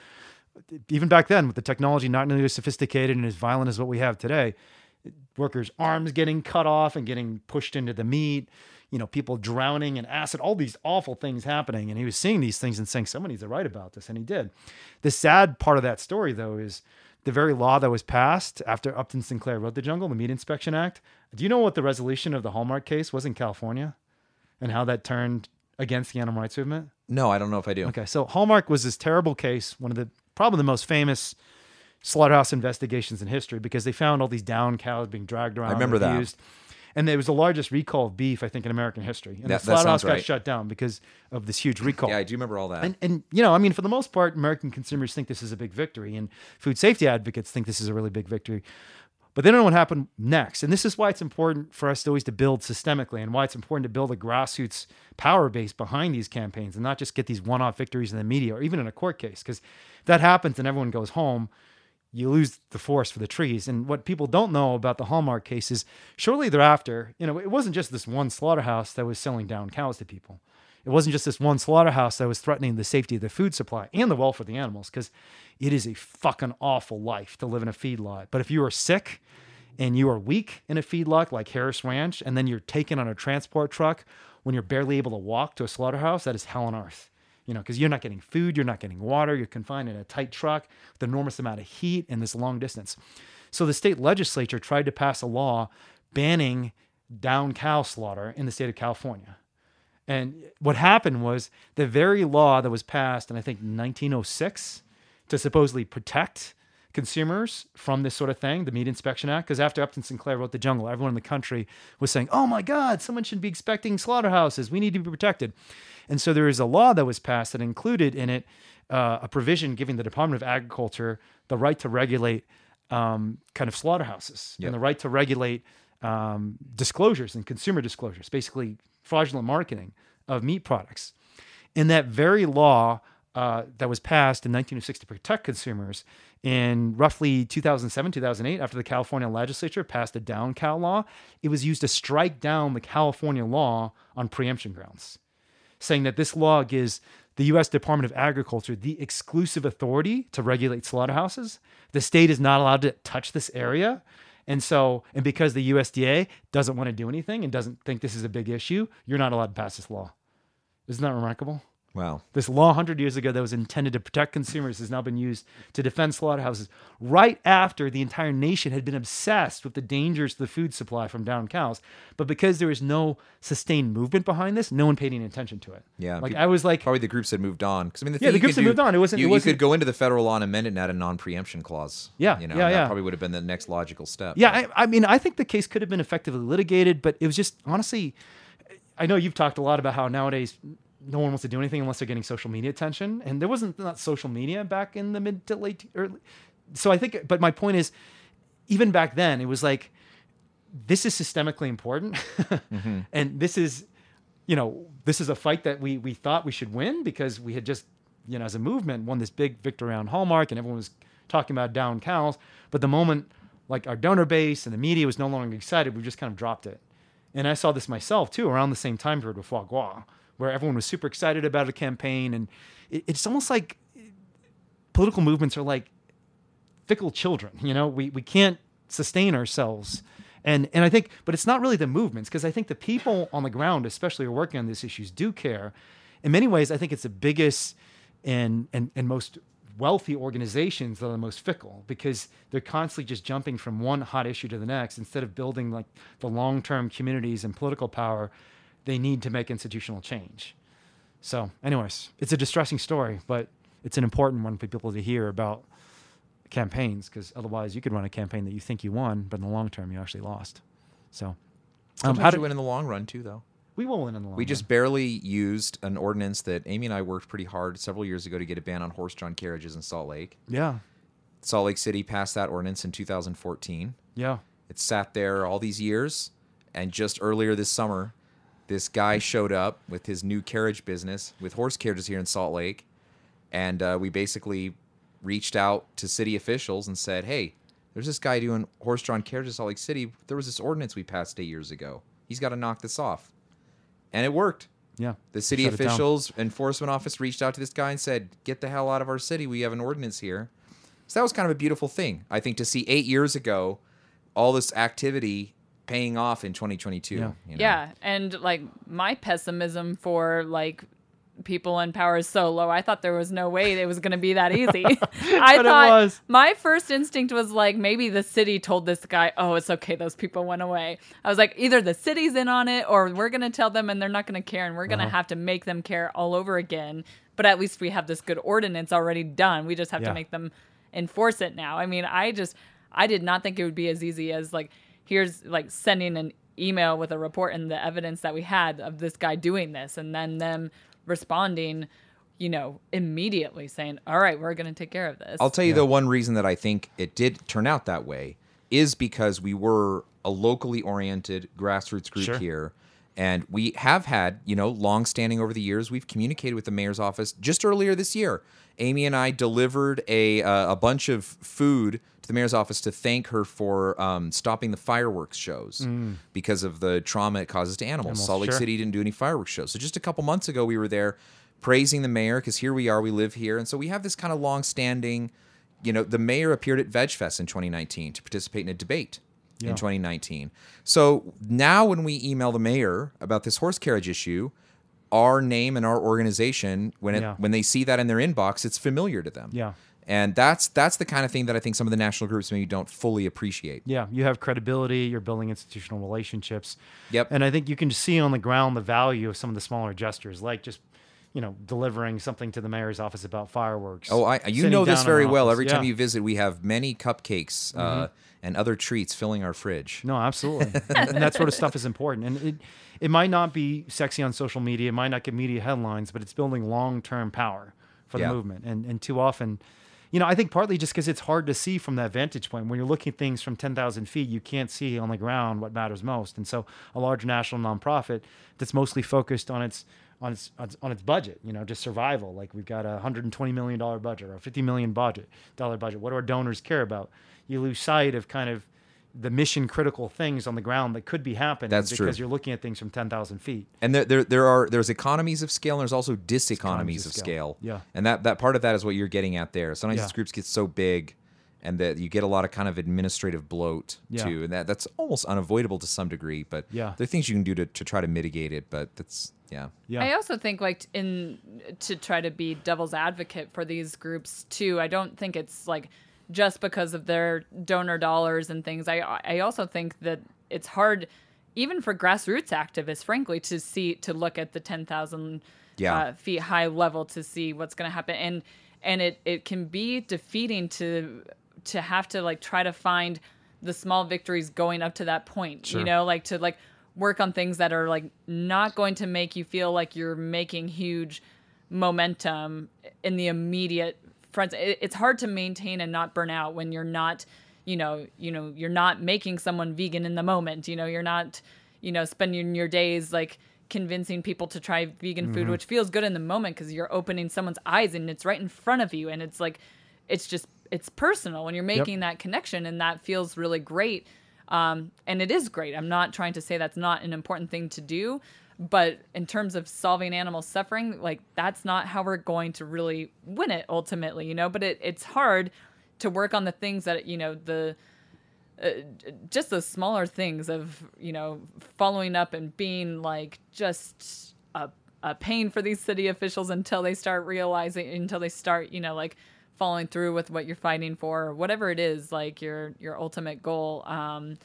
even back then with the technology not nearly as sophisticated and as violent as what we have today. Workers' arms getting cut off and getting pushed into the meat. You know, people drowning in acid. All these awful things happening, and he was seeing these things and saying, "Someone needs to write about this," and he did. The sad part of that story, though, is the very law that was passed after Upton Sinclair wrote the Jungle, the Meat Inspection Act. Do you know what the resolution of the Hallmark case was in California, and how that turned against the animal rights movement? No, I don't know if I do. Okay, so Hallmark was this terrible case, one of the probably the most famous slaughterhouse investigations in history because they found all these down cows being dragged around. I remember and that. And it was the largest recall of beef, I think, in American history. And That- the slaughterhouse sounds got right. shut down because of this huge recall. Yeah, I do remember all that. And, and you know, I mean, for the most part, American consumers think this is a big victory, and food safety advocates think this is a really big victory. But they don't know what happened next, and this is why it's important for us to always to build systemically, and why it's important to build a grassroots power base behind these campaigns, and not just get these one-off victories in the media or even in a court case. Because if that happens and everyone goes home, you lose the forest for the trees. And what people don't know about the Hallmark case is shortly thereafter, you know, it wasn't just this one slaughterhouse that was selling down cows to people. It wasn't just this one slaughterhouse that was threatening the safety of the food supply and the welfare of the animals, because it is a fucking awful life to live in a feedlot. But if you are sick and you are weak in a feedlot like Harris Ranch, and then you're taken on a transport truck when you're barely able to walk to a slaughterhouse, that is hell on earth. You know, because you're not getting food, you're not getting water, you're confined in a tight truck with enormous amount of heat and this long distance. So the state legislature tried to pass a law banning down cow slaughter in the state of California. And what happened was the very law that was passed in I think 1906 to supposedly protect consumers from this sort of thing, the Meat Inspection Act, because after Upton Sinclair wrote The Jungle, everyone in the country was saying, "Oh my God, someone should be inspecting slaughterhouses. We need to be protected." And so there is a law that was passed that included in it uh, a provision giving the Department of Agriculture the right to regulate um, kind of slaughterhouses Yep. and the right to regulate um, disclosures and consumer disclosures, basically fraudulent marketing of meat products. In that very law uh, that was passed in 1906 to protect consumers, in roughly 2007, 2008, after the California legislature passed a down cow law, it was used to strike down the California law on preemption grounds saying that this law gives the U.S. Department of Agriculture the exclusive authority to regulate slaughterhouses. The state is not allowed to touch this area. And so, and because the USDA doesn't want to do anything and doesn't think this is a big issue, you're not allowed to pass this law. Isn't that remarkable? Wow. This law 100 years ago that was intended to protect consumers has now been used to defend slaughterhouses right after the entire nation had been obsessed with the dangers to the food supply from down cows. But because there was no sustained movement behind this, no one paid any attention to it. Yeah, Like I was like, Probably the groups had moved on. Because I mean, the Yeah, the groups had do- moved on. It wasn't- You, it wasn't- could go into the federal law and amend it and add a non-preemption clause. Yeah, you know, yeah, that yeah. probably would have been the next logical step. yeah, I, I mean, I think the case could have been effectively litigated, but it was just honestly, I know you've talked a lot about how nowadays no one wants to do anything unless they're getting social media attention, and there wasn't not social media back in the mid to late early. So I think, but my point is, even back then, it was like this is systemically important, mm-hmm. and this is, you know, this is a fight that we we thought we should win because we had just, you know, as a movement, won this big victory around Hallmark, and everyone was talking about down cows. But the moment, like our donor base and the media was no longer excited, we just kind of dropped it. And I saw this myself too around the same time period with Foie Gras, where everyone was super excited about a campaign, and it, it's almost like political movements are like fickle children. You know, we we can't sustain ourselves. And and I think, but it's not really the movements because I think the people on the ground, especially who are working on these issues, do care. In many ways, I think it's the biggest and and and most wealthy organizations that are the most fickle because they're constantly just jumping from one hot issue to the next instead of building like the long-term communities and political power they need to make institutional change. So, anyways, it's a distressing story, but it's an important one for people to hear about campaigns because otherwise you could run a campaign that you think you won, but in the long term you actually lost. So, um, how you do win in the long run too, though. we will win in the long We run. just barely used an ordinance that Amy and I worked pretty hard several years ago to get a ban on horse-drawn carriages in Salt Lake. yeah, Salt Lake City passed that ordinance in 2014. yeah, It sat there all these years, and just earlier this summer, this guy showed up with his new carriage business with horse carriages here in Salt Lake, and uh, we basically reached out to city officials and said, "Hey, there's this guy doing horse-drawn carriages in Salt Lake City. There was this ordinance we passed eight years ago. He's got to knock this off," and it worked. Yeah. The city Shut it down. officials, enforcement office reached out to this guy and said, "Get the hell out of our city. We have an ordinance here." So that was kind of a beautiful thing, I think, to see eight years ago, all this activity paying off in 2022. Yeah. you know? Yeah, and like my pessimism for like people in power is so low. I thought there was no way it was going to be that easy. I But it thought was. my first instinct was like maybe the city told this guy, "Oh, it's okay. Those people went away." I was like, either the city's in on it, or we're going to tell them, and they're not going to care, and we're going Uh-huh. to have to make them care all over again. But at least we have this good ordinance already done. We just have Yeah. to make them enforce it now. I mean, I just I did not think it would be as easy as like here's like sending an email with a report and the evidence that we had of this guy doing this and then them responding, you know, immediately saying, "All right, we're going to take care of this." I'll tell you the one reason that I think it did turn out that way is because we were a locally oriented grassroots group Sure. here. And we have had, you know, long standing over the years. We've communicated with the mayor's office just earlier this year. Amy and I delivered a uh, a bunch of food to the mayor's office to thank her for um, stopping the fireworks shows because of the trauma it causes to animals. Animals, Salt Lake sure. City didn't do any fireworks shows. So just a couple months ago, we were there praising the mayor because here we are, we live here, and so we have this kind of long-standing. You know, the mayor appeared at VegFest in 2019 to participate in a debate Yeah. in 2019. So now, when we email the mayor about this horse carriage issue, our name and our organization, when it Yeah. when they see that in their inbox, it's familiar to them. Yeah. And that's that's the kind of thing that I think some of the national groups maybe don't fully appreciate. Yeah, you have credibility. You're building institutional relationships. Yep. And I think you can see on the ground the value of some of the smaller gestures, like just you know delivering something to the mayor's office about fireworks. Oh, I you know this very well. office. Every time Yeah. Mm-hmm. you visit, we have many cupcakes uh, and other treats filling our fridge. No, absolutely, and, that sort of stuff is important. And it it might not be sexy on social media, it might not get media headlines, but it's building long term power for the Yeah. movement. And and too often, you know, I think partly just because it's hard to see from that vantage point. When you're looking at things from ten thousand feet, you can't see on the ground what matters most. And so, a large national nonprofit that's mostly focused on its on its on its budget, you know, just survival. Like we've got a 120 million dollar budget or a 50 million budget dollar budget. What do our donors care about? You lose sight of kind of the mission critical things on the ground that could be happening That's true. because you're looking at things from 10,000 feet. And there, there, there are there's economies of scale and there's also diseconomies Economies of of scale. scale. Yeah. And that, that part of that is what you're getting at there. Sometimes Yeah. these groups get so big and that you get a lot of kind of administrative bloat Yeah. too. And that, that's almost unavoidable to some degree. But Yeah. there are things you can do to, to try to mitigate it. But that's yeah. Yeah. I also think like in to try to be devil's advocate for these groups too. I don't think it's like just because of their donor dollars and things. I I also think that it's hard even for grassroots activists frankly to see to look at the 10,000 Yeah. uh, feet high level to see what's going to happen and and it it can be defeating to to have to like try to find the small victories going up to that point you know like to like work on things that are like not going to make you feel like you're making huge momentum in the immediate front it, it's hard to maintain and not burn out when you're not you know you know you're not making someone vegan in the moment you know you're not you know spending your days like convincing people to try vegan Mm-hmm. food which feels good in the moment because you're opening someone's eyes and it's right in front of you and it's like it's just it's personal when you're making that connection and that feels really great. Um, and it is great. I'm not trying to say that's not an important thing to do but in terms of solving animal suffering like that's not how we're going to really win it ultimately you know? But it, it's hard to work on the things that you know the uh, just the smaller things of you know following up and being like just a, a pain for these city officials until they start realizing until they start you know like following through with what you're fighting for or whatever it is like your your ultimate goal. Um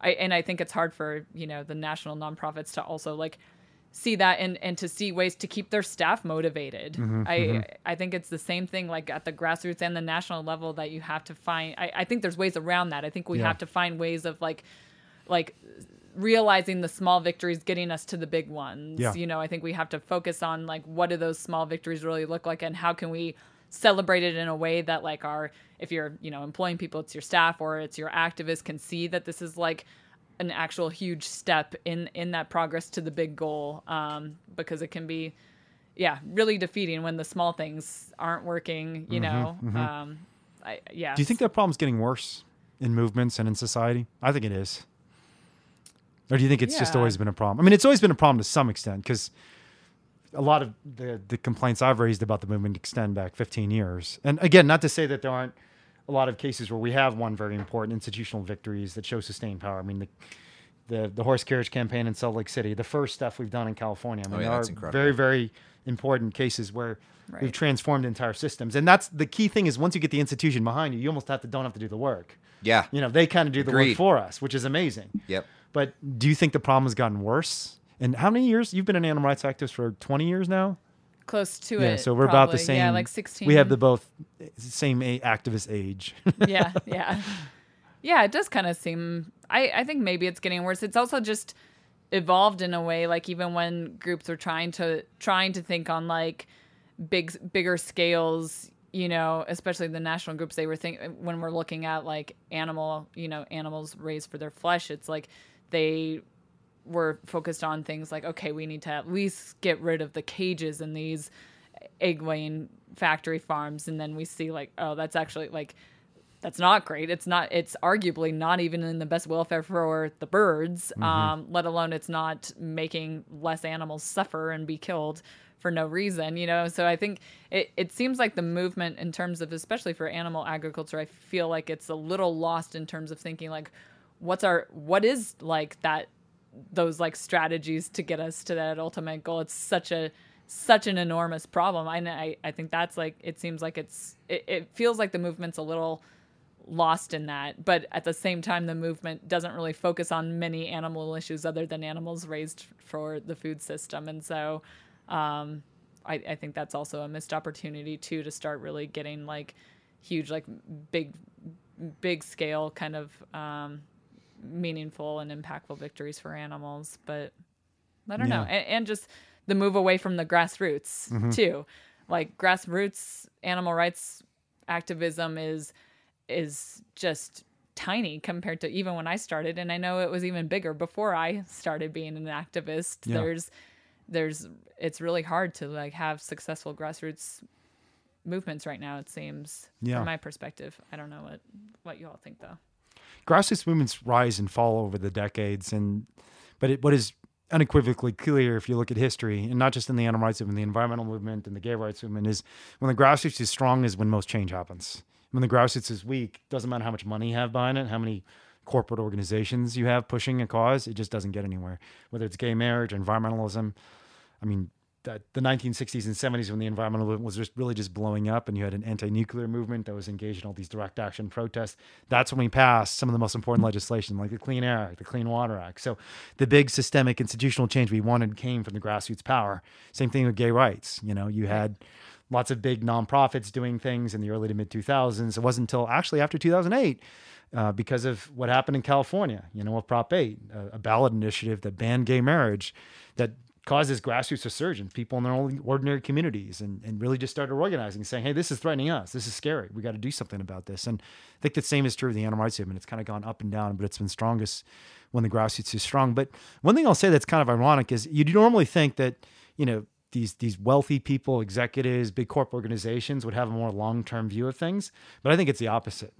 I, and I think it's hard for you know the national nonprofits to also like see that and and to see ways to keep their staff motivated. Mm-hmm, I mm-hmm. I think it's the same thing like at the grassroots and the national level that you have to find. I, I think there's ways around that. I think we Yeah. have to find ways of like like realizing the small victories getting us to the big ones. Yeah. You know, I think we have to focus on like what do those small victories really look like and how can we celebrate it in a way that like our if you're, you know, employing people, it's your staff or it's your activists can see that this is like an actual huge step in in that progress to the big goal um because it can be yeah, really defeating when the small things aren't working, you know. Um I yeah. Mm-hmm, Do you think that problem's getting worse in movements and in society? I think it is. Or do you think it's just always been a problem? I mean, it's always been a problem to some extent because, a lot of the, the complaints I've raised about the movement extend back 15 years. And again, not to say that there aren't a lot of cases where we have won very important institutional victories that show sustained power. I mean, the the, the horse carriage campaign in Salt Lake City, the first stuff we've done in California. I oh, mean, Oh, yeah, there that's are incredible. very, very important cases where Right. we've transformed entire systems. And that's the key thing is once you get the institution behind you, you almost have to don't have to do the work. Yeah. You know, they kind of do the work for us, which is amazing. Yep. But do you think the problem has gotten worse? And how many years? You've been an animal rights activist for 20 years now? Close to yeah, it. so we're about the same. Yeah, like 16. We have the both same a- activist age. yeah, yeah. Yeah, it does kind of seem I, I think maybe it's getting worse. It's also just evolved in a way like even when groups are trying to trying to think on like big bigger scales, you know, especially the national groups they were think when we're looking at like animal, you know, animals raised for their flesh, it's like they were focused on things like okay, we need to at least get rid of the cages in these egg laying factory farms. And then we see like oh that's actually like that's not great. It's not it's arguably not even in the best welfare for the birds um, let alone it's not making less animals suffer and be killed for no reason you know? So i think it, it seems like the movement in terms of especially for animal agriculture i feel like it's a little lost in terms of thinking like what's our what is like that those like strategies to get us to that ultimate goal. It's such a such an enormous problem. I I, I think that's like it seems like it's it, it feels like the movement's a little lost in that, but at the same time the movement doesn't really focus on many animal issues other than animals raised for the food system. And so um I, I think that's also a missed opportunity too to start really getting like huge like big big scale kind of um meaningful and impactful victories for animals but i don't know. And, and just the move away from the grassroots mm-hmm. too. Like grassroots animal rights activism is is just tiny compared to even when i started and i know it was even bigger before i started being an activist. Yeah. there's there's it's really hard to like have successful grassroots movements right now it seems Yeah. from my perspective. I don't know what what you all think though grassroots movements rise and fall over the decades and but it, what is unequivocally clear if you look at history and not just in the animal rights movement the environmental movement and the gay rights movement is when the grassroots is strong is when most change happens. When the grassroots is weak doesn't matter how much money you have behind it how many corporate organizations you have pushing a cause it just doesn't get anywhere. Whether it's gay marriage or environmentalism i mean that the 1960s and 70s when the environmental movement was just really just blowing up and you had an anti-nuclear movement that was engaged in all these direct action protests that's when we passed some of the most important legislation like the clean air act the clean water act. So the big systemic institutional change we wanted came from the grassroots power. Same thing with gay rights you know you had lots of big nonprofits doing things in the early to mid 2000s it wasn't until actually after 2008 uh, because of what happened in California, you know, with Prop 8, a, a ballot initiative that banned gay marriage that causes grassroots resurgence, people in their own ordinary communities, and, and really just started organizing, saying, hey, this is threatening us. This is scary. We got to do something about this. And I think the same is true of the animal rights movement. It's kind of gone up and down, but it's been strongest when the grassroots is strong. But one thing I'll say that's kind of ironic is you normally think that, you know, these these wealthy people, executives, big corporate organizations would have a more long term view of things, but I think it's the opposite.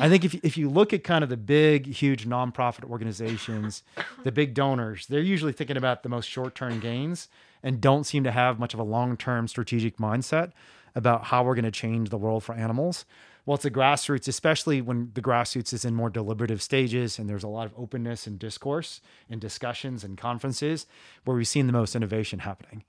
I think if you- if you look at kind of the big, huge nonprofit organizations, the big donors, they're usually thinking about the most short term gains and don't seem to have much of a long term strategic mindset about how we're going to change the world for animals. Well, it's the grassroots, especially when the grassroots is in more deliberative stages and there's a lot of openness and discourse and discussions and conferences where we've seen the most innovation happening.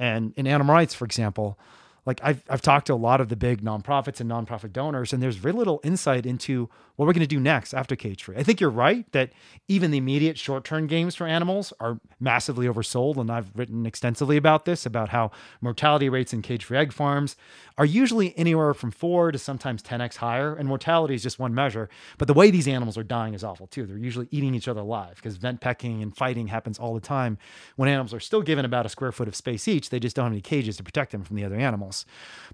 And in animal rights, for example, like I've, I've talked to a lot of the big nonprofits and nonprofit donors, and there's very little insight into what are we're going to do next after cage free. I think you're right that even the immediate short term games for animals are massively oversold. And I've written extensively about this about how mortality rates in cage free egg farms are usually anywhere from four to sometimes 10x higher. And mortality is just one measure. But the way these animals are dying is awful too. They're usually eating each other alive because vent pecking and fighting happens all the time when animals are still given about a square foot of space each. They just don't have any cages to protect them from the other animals.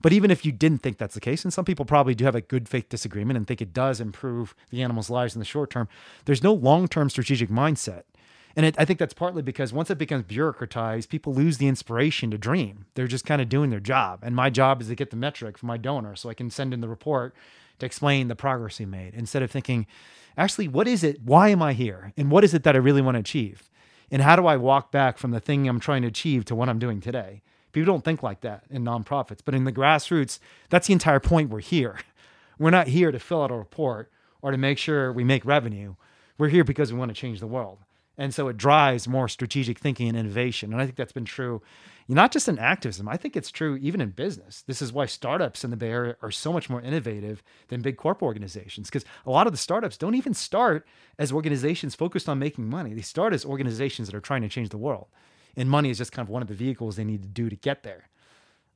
But even if you didn't think that's the case, and some people probably do have a good faith disagreement and think it does improve the animals' lives in the short term, there's no long term strategic mindset. And it, I think that's partly because once it becomes bureaucratized, people lose the inspiration to dream. They're just kind of doing their job. And my job is to get the metric from my donor so I can send in the report to explain the progress he made instead of thinking, actually, what is it? Why am I here? And what is it that I really want to achieve? And how do I walk back from the thing I'm trying to achieve to what I'm doing today? People don't think like that in nonprofits, but in the grassroots, that's the entire point we're here. We're not here to fill out a report or to make sure we make revenue. We're here because we want to change the world. And so it drives more strategic thinking and innovation. And I think that's been true, not just in activism, I think it's true even in business. This is why startups in the Bay Area are so much more innovative than big corp organizations, because a lot of the startups don't even start as organizations focused on making money. They start as organizations that are trying to change the world. And money is just kind of one of the vehicles they need to do to get there.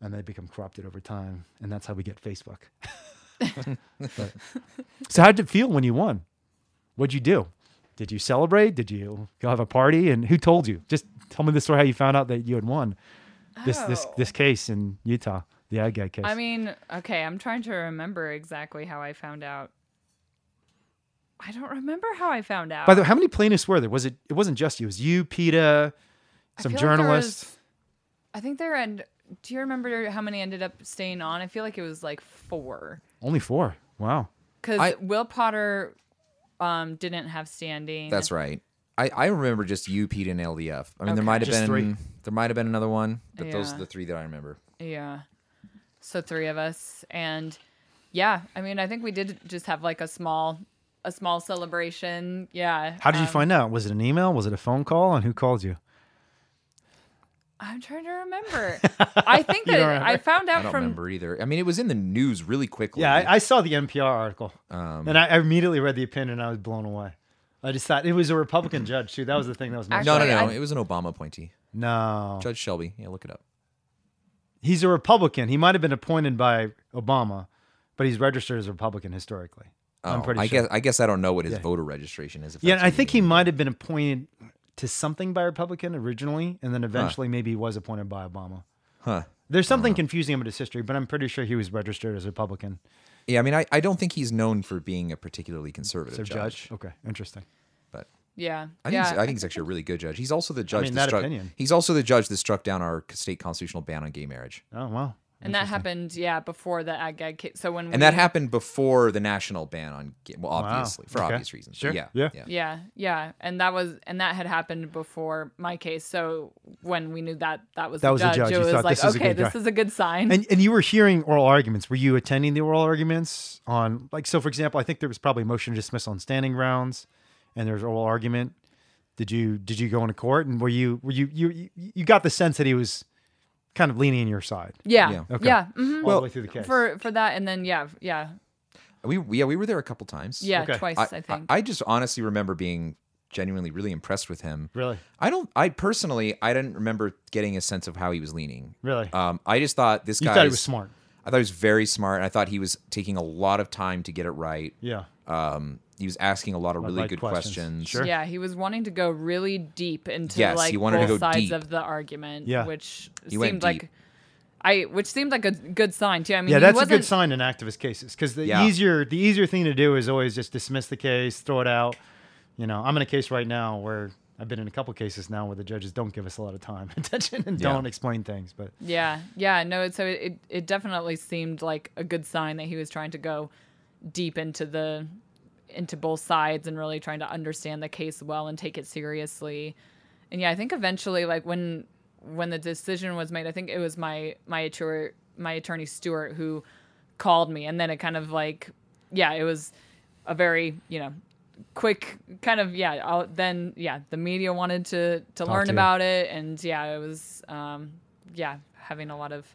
And they become corrupted over time. And that's how we get Facebook. So, how did it feel when you won? What'd you do? Did you celebrate? Did you go have a party? And who told you? Just tell me the story how you found out that you had won this this Oh. this case in Utah, the ag gag case. I mean, okay, I'm trying to remember exactly how I found out. I don't remember how I found out. By the way, how many plaintiffs were there? Was it? It wasn't just you. It was you, PETA, some feel like journalists. was- I think there and do you remember how many ended up staying on? I feel like it was like four Only four. Wow. because Will Potter um didn't have standing. That's right. I, I remember just you, PETA, and LDF. I mean, there might have Just been three. there might have been another one, but those are Yeah. the three that I remember. Yeah. So three of us and yeah, I mean I think we did just have like a small a small celebration. Yeah. How did you um, find out? Was it an email? Was it a phone call? And who called you? I'm trying to remember. I think that don't I remember? found I don't from remember either. I mean, it was in the news really quickly. Yeah, I, I saw the NPR article, Um, and I, I immediately read the opinion, and I was blown away. I just thought it was a Republican judge too. That was the thing that was most no, no, Actually, no. I- it was an Obama appointee, no. Judge Shelby. Yeah, look it up. He's a Republican. He might have been appointed by Obama, but he's registered as a Republican historically. I'm Oh, pretty I sure. guess I guess I don't know what his Yeah. voter registration is. if Yeah, that's and I what you think he mean. might have been appointed to something by Republican originally, and then eventually maybe he was appointed by Obama. Huh. There's Uh-huh. something confusing about his history, but I'm pretty sure he was registered as a Republican. Yeah, I mean, I, I don't think he's known for being a particularly conservative So judge, judge. Okay, interesting. but yeah. I think yeah. he's, I think he's actually a really good judge. He's also the judge mean, that that struck. opinion. He's also the judge that struck down our state constitutional ban on gay marriage, Oh wow. And that happened, yeah, before the ag gag case. So when we, and that happened before the national ban on gay. Well, Wow. obviously for Okay. obvious reasons. but Sure. Yeah. Yeah. Yeah, yeah, and that was and that had happened before my case. So when we knew that that was That the was the judge, judge. it was thought, like, "This is a okay, good this guy." is a good sign. And and you were hearing oral arguments. Were you attending the oral arguments on like so? For example, I think there was probably motion to dismiss on standing grounds, and there's oral argument. Did you did you go into court and were you were you you you- you got the sense that he was kind of leaning on your side yeah, Yeah. yeah, Okay. mhm. all the way through the case? for for that, and then yeah, yeah, We yeah we were there a couple times. yeah, Okay. twice I, I, think. I, I just honestly remember being genuinely really impressed with him. really, I don't. I personally, I didn't remember getting a sense of how he was leaning. really. Um, I just thought this you guy thought he was smart. I thought he was very smart. and I thought he was taking a lot of time to get it right. Yeah. Um, he was asking a lot of really right good questions. questions. Sure. Yeah, he was wanting to go really deep into Yes, like he wanted to both go sides deep. of the argument, Yeah. which He seemed like. I which seemed like a good sign too. I mean, Yeah, he that's a wasn't, good sign in activist cases because the Yeah. easier the easier thing to do is always just dismiss the case, throw it out. You know, I'm in a case right now where I've been in a couple cases now where the judges don't give us a lot of time, attention, and Yeah. don't explain things. But Yeah, yeah, no. So it, it it definitely seemed like a good sign that he was trying to go deep into the into both sides and really trying to understand the case well and take it seriously. And yeah, I think eventually, like when when the decision was made, I think it was my my attorney my attorney Stewart who called me, and then it kind of like yeah, it was a very you know quick kind of yeah I'll, then yeah the media wanted to to Talk learn to you. about it and yeah it was um yeah having a lot of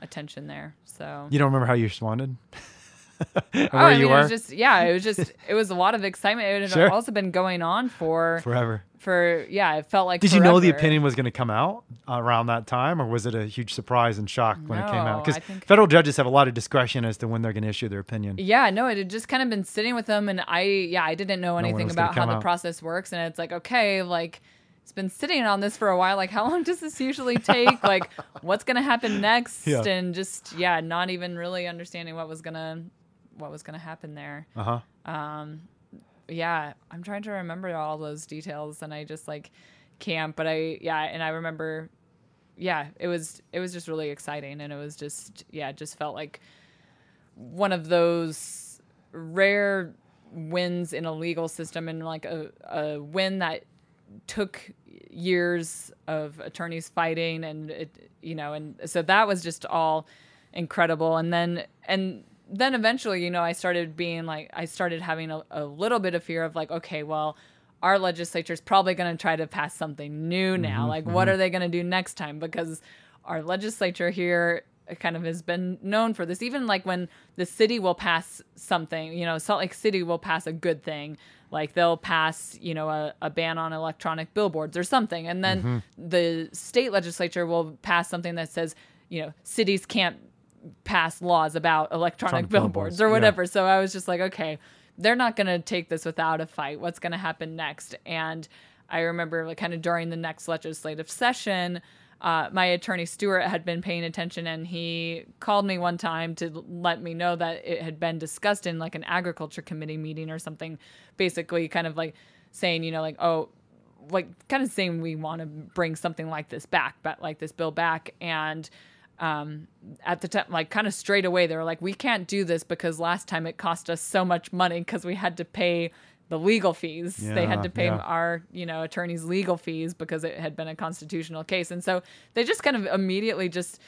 attention there so you don't remember how you responded? Oh, where I you mean, were it was just yeah it was just it was a lot of excitement it had Sure. also been going on for forever. for yeah it felt like Did you know the opinion was going to come out around that time, or was it a huge surprise and shock when it came out? Because federal judges have a lot of discretion as to when they're going to issue their opinion. Yeah, no, it had just kind of been sitting with them, and I, yeah, I didn't know anything gonna about how the out. process works, and it's like, okay, like it's been sitting on this for a while. Like, how long does this usually take? like, what's gonna happen next? Yeah. And just yeah, not even really understanding what was gonna what was gonna happen there. Uh huh. Um, Yeah, I'm trying to remember all those details, and I just like can't. But I, yeah, and I remember, yeah, it was it was just really exciting, and it was just yeah, it just felt like one of those rare wins in a legal system and like a, a win that took years of attorneys fighting and it you know and so that was just all incredible and then and then eventually you know i started being like i started having a, a little bit of fear of like okay well our legislature is probably going to try to pass something new now. Mm-hmm, like what are they going to do next time? Because our legislature here kind of has been known for this. Even like when the city will pass something you know salt lake city will pass a good thing. Like they'll pass you know a, a ban on electronic billboards or something. And then Mm-hmm. the state legislature will pass something that says you know cities can't pass laws about electronic billboards billboards, or yeah. whatever so i was just like okay they're not going to take this without a fight what's going to happen next and i remember like kind of during the next legislative session uh, my attorney Stewart had been paying attention and he called me one time to let me know that it had been discussed in like an agriculture committee meeting or something, basically kind of like saying, you know, like, oh, like kind of saying we want to bring something like this back, but like this bill back. And um, at the time, like kind of straight away, they were like, we can't do this because last time it cost us so much money because we had to pay the legal fees. they had to pay yeah. our, you know, attorneys legal fees because it had been a constitutional case. And so they just kind of immediately just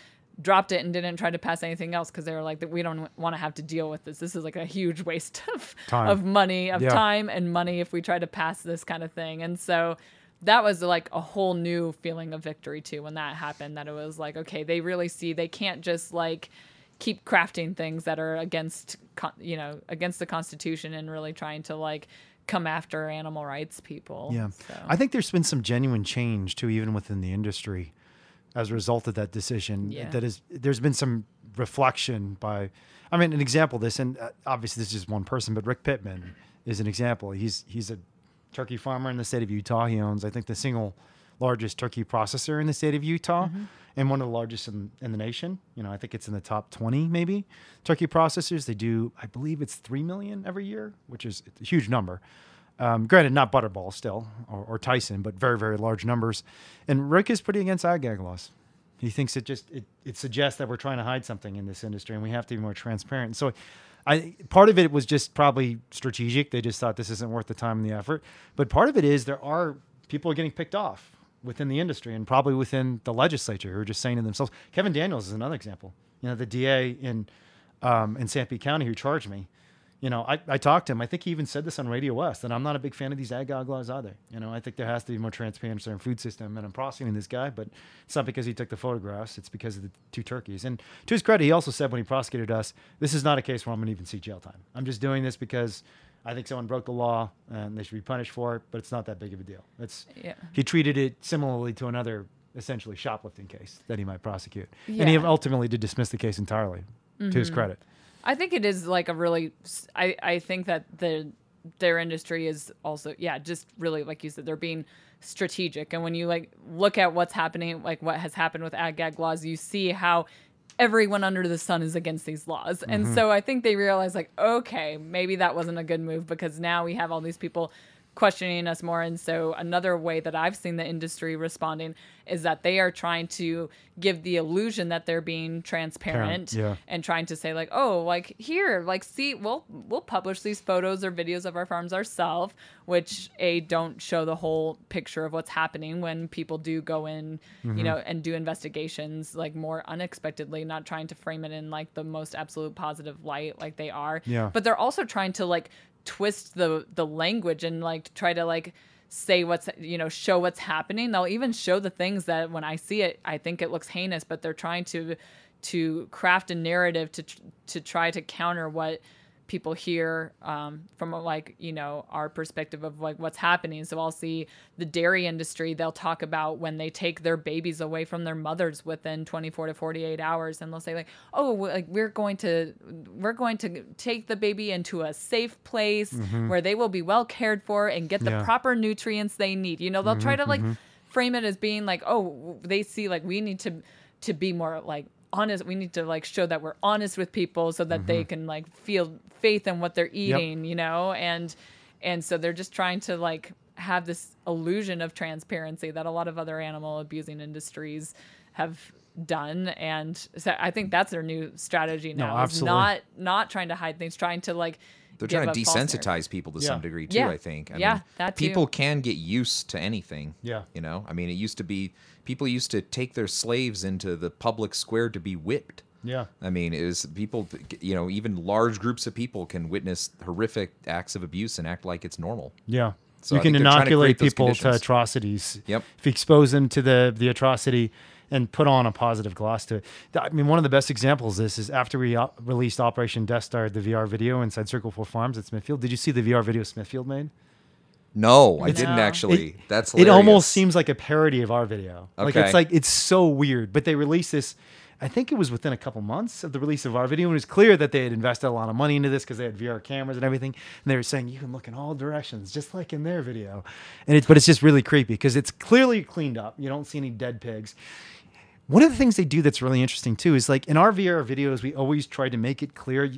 dropped it and didn't try to pass anything else because they were like, we don't want to have to deal with this. This is like a huge waste of, Time. of money, of Yeah. time and money if we try to pass this kind of thing. And so that was like a whole new feeling of victory too when that happened that it was like okay they really see they can't just like keep crafting things that are against you know against the constitution and really trying to like come after animal rights people Yeah. so. I think there's been some genuine change too, even within the industry as a result of that decision. Yeah. That is, there's been some reflection by, I mean, an example of this, and uh, obviously this is just one person, but Rick Pittman is an example. He's, he's a turkey farmer in the state of Utah. He owns, I think, the single largest turkey processor in the state of Utah Mm-hmm. and one of the largest in, in the nation. You know, I think it's in the top 20 maybe turkey processors. They do, I believe it's 3 million every year, which is a huge number. Um, granted, not Butterball still or, or Tyson, but very, very large numbers. And Rick is pretty against ag gag laws. He thinks it just it, it suggests that we're trying to hide something in this industry, and we have to be more transparent. So, I part of it was just probably strategic. They just thought this isn't worth the time and the effort. But part of it is there are people are getting picked off within the industry and probably within the legislature who are just saying to themselves. Kevin Daniels is another example. You know, the DA in um, in Sanpete County who charged me. You know, I, I talked to him. I think he even said this on Radio West, and I'm not a big fan of these ag laws either. You know, I think there has to be more transparency in our food system, and I'm prosecuting this guy, but it's not because he took the photographs. It's because of the two turkeys. And to his credit, he also said when he prosecuted us, this is not a case where I'm going to even see jail time. I'm just doing this because I think someone broke the law and they should be punished for it, but it's not that big of a deal. It's Yeah. he treated it similarly to another essentially shoplifting case that he might prosecute, and he Mm-hmm. ultimately did dismiss the case entirely. To his credit, I think it is like a really. I I think that the their industry is also yeah just really like you said they're being strategic and when you like look at what's happening like what has happened with ag gag laws you see how everyone under the sun is against these laws and mm-hmm. so i think they realize like okay maybe that wasn't a good move because now we have all these people questioning us more and so another way that i've seen the industry responding is that they are trying to give the illusion that they're being transparent yeah. and trying to say like oh like here like see we'll we'll publish these photos or videos of our farms ourselves which a don't show the whole picture of what's happening when people do go in Mm-hmm. you know and do investigations like more unexpectedly not trying to frame it in like the most absolute positive light like they are Yeah. but they're also trying to like twist the the language and like try to like say what's you know show what's happening. They'll even show the things that when i see it i think it looks heinous but they're trying to to craft a narrative to to try to counter what people hear um, from like you know our perspective of like what's happening. So i'll see the dairy industry they'll talk about when they take their babies away from their mothers within 24 to 48 hours and they'll say like oh like we're going to we're going to take the baby into a safe place mm-hmm. where they will be well cared for and get the Yeah. proper nutrients they need. You know they'll try mm-hmm, to like mm-hmm. frame it as being like oh they see like we need to to be more like honest we need to like show that we're honest with people so that they mm-hmm. can like feel faith in what they're eating you know? And and so they're just trying to like have this illusion of transparency that a lot of other animal abusing industries have done. And so i think that's their new strategy now is absolutely. not not trying to hide things trying to like they're trying to a false narrative. desensitize people to Yeah. some degree too. Yeah. I think. I Yeah, mean, that too. people can get used to anything. Yeah. You know, I mean, it used to be people used to take their slaves into the public square to be whipped. Yeah. I mean, it was people, you know, even large groups of people can witness horrific acts of abuse and act like it's normal. Yeah. So you I can think to inoculate people to atrocities. Yep. If you expose them to the the atrocity and put on a positive gloss to it. I mean, one of the best examples of this is after we op- released Operation Death Star, the VR video inside Circle Four Farms at Smithfield. Did you see the VR video Smithfield made? No, I didn't No. actually. That's It almost seems like a parody of our video. Okay. Like it's like it's so weird. But they released this. I think it was within a couple months of the release of our video, and it was clear that they had invested a lot of money into this because they had VR cameras and everything. And they were saying you can look in all directions, just like in their video. And it's but it's just really creepy because it's clearly cleaned up. You don't see any dead pigs. One of the things they do that's really interesting too is like in our VR videos, we always try to make it clear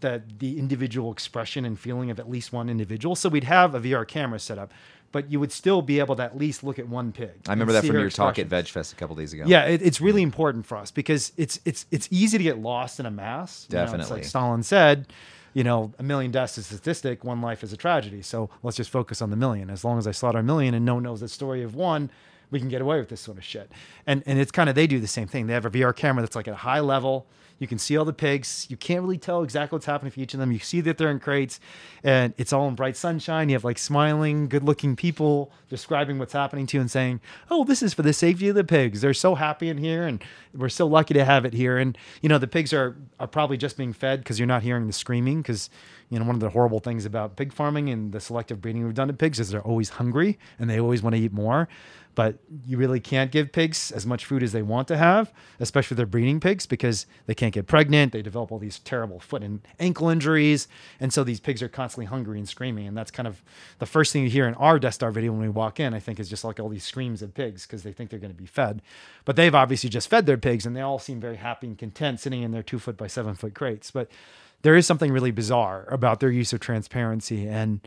that the individual expression and feeling of at least one individual. So we'd have a VR camera set up, but you would still be able to at least look at one pig. I remember that from your talk at. VegFest a couple days ago. Yeah, it, it's really important for us because it's it's it's easy to get lost in a mass. You know, it's Definitely. like Stalin said, you know, a million deaths is a statistic, one life is a tragedy. So let's just focus on the million. As long as I slaughter a million and no one knows the story of one, we can get away with this sort of shit. And and it's kind of they do the same thing. They have a VR camera that's like at a high level. You can see all the pigs. You can't really tell exactly what's happening for each of them. You see that they're in crates, and it's all in bright sunshine. You have like smiling, good-looking people describing what's happening to you and saying, "Oh, this is for the safety of the pigs. They're so happy in here, and we're so lucky to have it here." And you know, the pigs are are probably just being fed because you're not hearing the screaming. Because you know, one of the horrible things about pig farming and the selective breeding we've done to pigs is they're always hungry and they always want to eat more. But you really can't give pigs as much food as they want to have, especially their breeding pigs, because they can't get pregnant. They develop all these terrible foot and ankle injuries. And so these pigs are constantly hungry and screaming. And that's kind of the first thing you hear in our Death Star video when we walk in, I think, is just like all these screams of pigs because they think they're going to be fed. But they've obviously just fed their pigs and they all seem very happy and content sitting in their two foot by seven foot crates. But there is something really bizarre about their use of transparency. And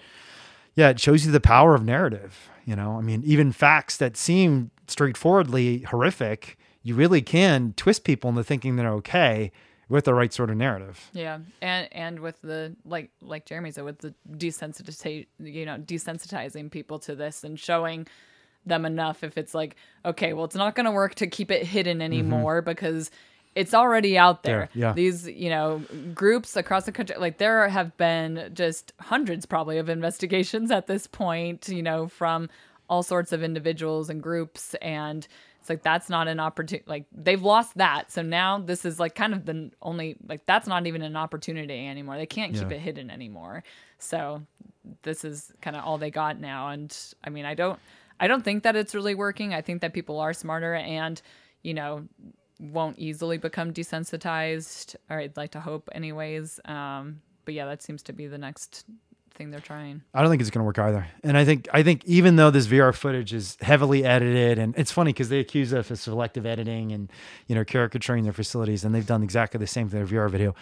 yeah, it shows you the power of narrative. You know, I mean, even facts that seem straightforwardly horrific, you really can twist people into thinking they're okay with the right sort of narrative. Yeah, and and with the like like Jeremy said, with the desensitize, you know, desensitizing people to this and showing them enough. If it's like, okay, well, it's not going to work to keep it hidden mm-hmm. anymore because it's already out there. There, yeah. These you know groups across the country, like there have been just hundreds probably of investigations at this point. You know, from all sorts of individuals and groups and it's like that's not an opportunity like they've lost that so now this is like kind of the only like that's not even an opportunity anymore they can't keep Yeah. it hidden anymore so this is kind of all they got now and i mean i don't i don't think that it's really working i think that people are smarter and you know won't easily become desensitized or i'd like to hope anyways um but yeah that seems to be the next thing they're trying I don't think it's going to work either. And I think I think even though this VR footage is heavily edited, and it's funny because they accuse us of selective editing and you know caricaturing their facilities, and they've done exactly the same with their VR video.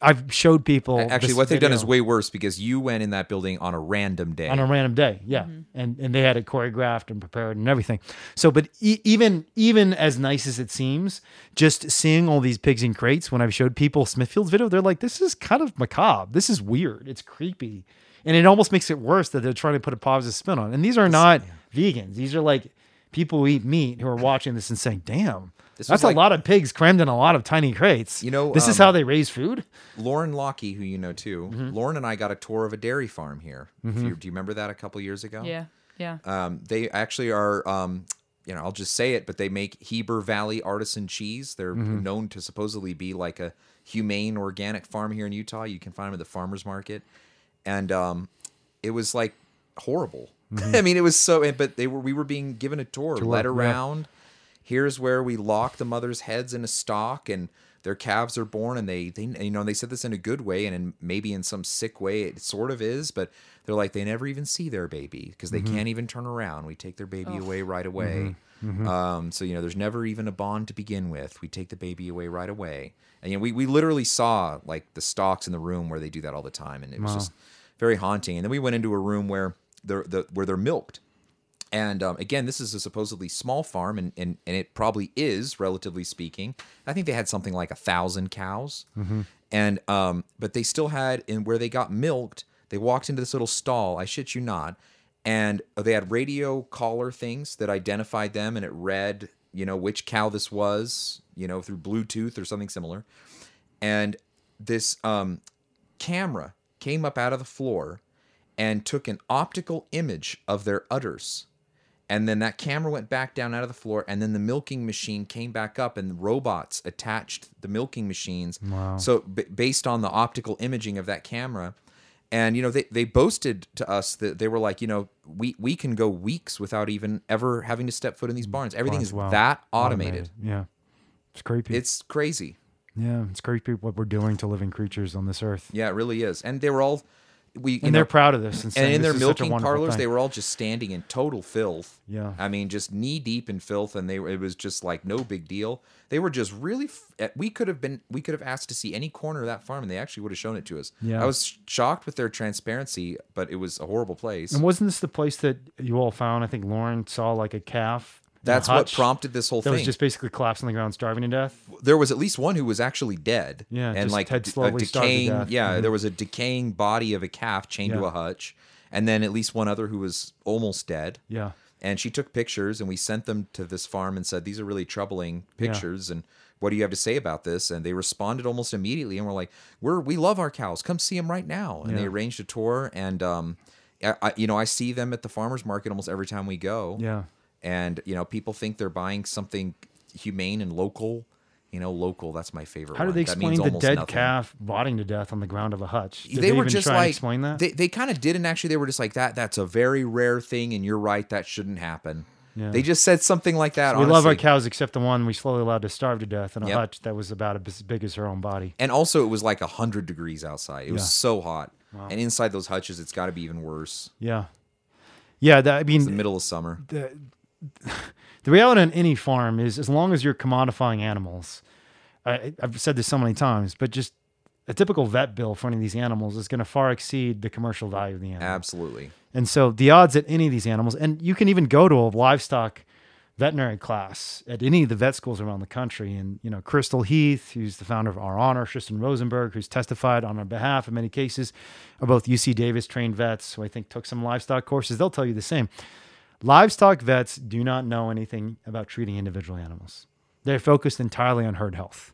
I've showed people Actually, what they've done is way worse because you went in that building on a random day. on a random day, yeah, mm-hmm. and and they had it choreographed and prepared and everything. So, but e- even even as nice as it seems, just seeing all these pigs in crates when I've showed people Smithfield's video, they're like, this is kind of macabre. This is weird. It's creepy, and it almost makes it worse that they're trying to put a positive spin on. And these are not vegans. These are like people who eat meat who are watching this and saying, "Damn." This That's was a lot of pigs crammed in a lot of tiny crates. You know, this is um, how they raise food. Lauren Lockie, who you know too, Mm-hmm. Lauren and I got a tour of a dairy farm here. If you, do you remember that a couple years ago? yeah yeah Um, they actually are, um, you know, I'll just say it, but they make Heber Valley artisan cheese. They're Mm-hmm. known to supposedly be like a humane organic farm here in Utah. You can find them at the farmers market, and um, it was like horrible. I mean, it was so. But they were we were being given a tour, led yeah. Around. Here's where we lock the mother's heads in a stock and. Their calves are born, and they, they, you know, they said this in a good way, and in, maybe in some sick way, it sort of is. But they're like, they never even see their baby because they mm-hmm. can't even turn around. We take their baby away right away. Mm-hmm. Mm-hmm. Um, so you know, there's never even a bond to begin with. We take the baby away right away, and you know, we we literally saw like the stalks in the room where they do that all the time, and it was just very haunting. And then we went into a room where they're the where they're milked. And um, again, this is a supposedly small farm, and, and, and it probably is, relatively speaking. I think they had something like a thousand cows, and um, but they still had in where they got milked. They walked into this little stall. I shit you not, and they had radio collar things that identified them, and it read, you know, which cow this was, you know, through Bluetooth or something similar, and this um, camera came up out of the floor and took an optical image of their udders. And then that camera went back down out of the floor, and then the milking machine came back up, and robots attached the milking machines. Wow. So, b- based on the optical imaging of that camera, and you know, they, they boasted to us that they were like, you know, we, we can go weeks without even ever having to step foot in these barns. Mm, Everything is Wow. that automated. Yeah. It's creepy. It's crazy. yeah, it's creepy what we're doing to living creatures on this earth. Yeah, it really is. And they were all, we, And know, they're proud of this. And, and in this their is such a milking parlors, thing. they were all just standing in total filth. Yeah. I mean, just knee deep in filth, and they were. It was just like no big deal. They were just really. f- eh, We could have been. We could have asked to see any corner of that farm, and they actually would have shown it to us. Yeah. I was shocked with their transparency, but it was a horrible place. And wasn't this the place that you all found? I think Lauren saw like a calf. That's what prompted this whole thing. That thing. was just basically collapsed on the ground, starving to death. there was at least one who was actually dead. Yeah, and just like had slowly a starved to decaying. death. Yeah, Mhm. there was a decaying body of a calf chained to Yeah. a hutch, and then at least one other who was almost dead. Yeah. and she took pictures and we sent them to this farm and said these are really troubling pictures and what do you have to say about this and they responded almost immediately and we're like we're we love our cows come see them right now and they Yeah. arranged a tour and um I, I- you know i see them at the farmers market almost every time we go Yeah. And you know people think they're buying something humane and local you know local that's my favorite How do they explain the dead nothing. calf rotting to death on the ground of a hutch? Did they, were even just try like explain that. they, they kind of didn't actually they were just like that that's a very rare thing and you're right that shouldn't happen Yeah. they just said something like that we love our cows except the one we slowly allowed to starve to death in a Yep. hutch that was about as big as her own body. And also, it was like 100 degrees outside. It was Yeah. so hot. And inside those hutches, it's got to be even worse. Yeah. Yeah, that, I It's the mean, middle of summer. the, the reality on any farm is as long as you're commodifying animals, I, I've said this so many times, but just a typical vet bill for any of these animals is going to far exceed the commercial value of the animal. Absolutely. And so the odds that any of these animals, and you can even go to a livestock veterinary class at any of the vet schools around the country. And, you know, Crystal Heath, who's the founder of Our Honor, Sherstin Rosenberg, who's testified on our behalf in many cases, are both UC Davis trained vets who I think took some livestock courses. They'll tell you the same. Livestock vets do not know anything about treating individual animals. They're focused entirely on herd health.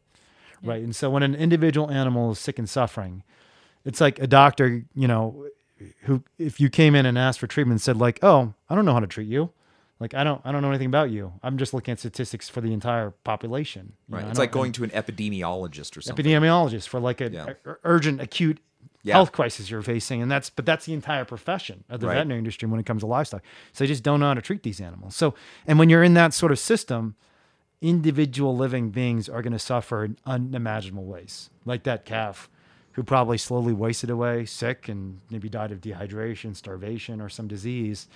Right. And so when an individual animal is sick and suffering, it's like a doctor, you know, who if you came in and asked for treatment said like, "Oh, I don't know how to treat you." Like I don't I don't know anything about you. I'm just looking at statistics for the entire population. you Right. know, it's like going to an epidemiologist or something. epidemiologist for like an Yeah. a- urgent acute Yeah. health crisis you're facing and that's but that's the entire profession of the Right. veterinary industry when it comes to livestock so they just don't know how to treat these animals so and when you're in that sort of system individual living beings are going to suffer in unimaginable ways like that calf who probably slowly wasted away sick and maybe died of dehydration starvation or some disease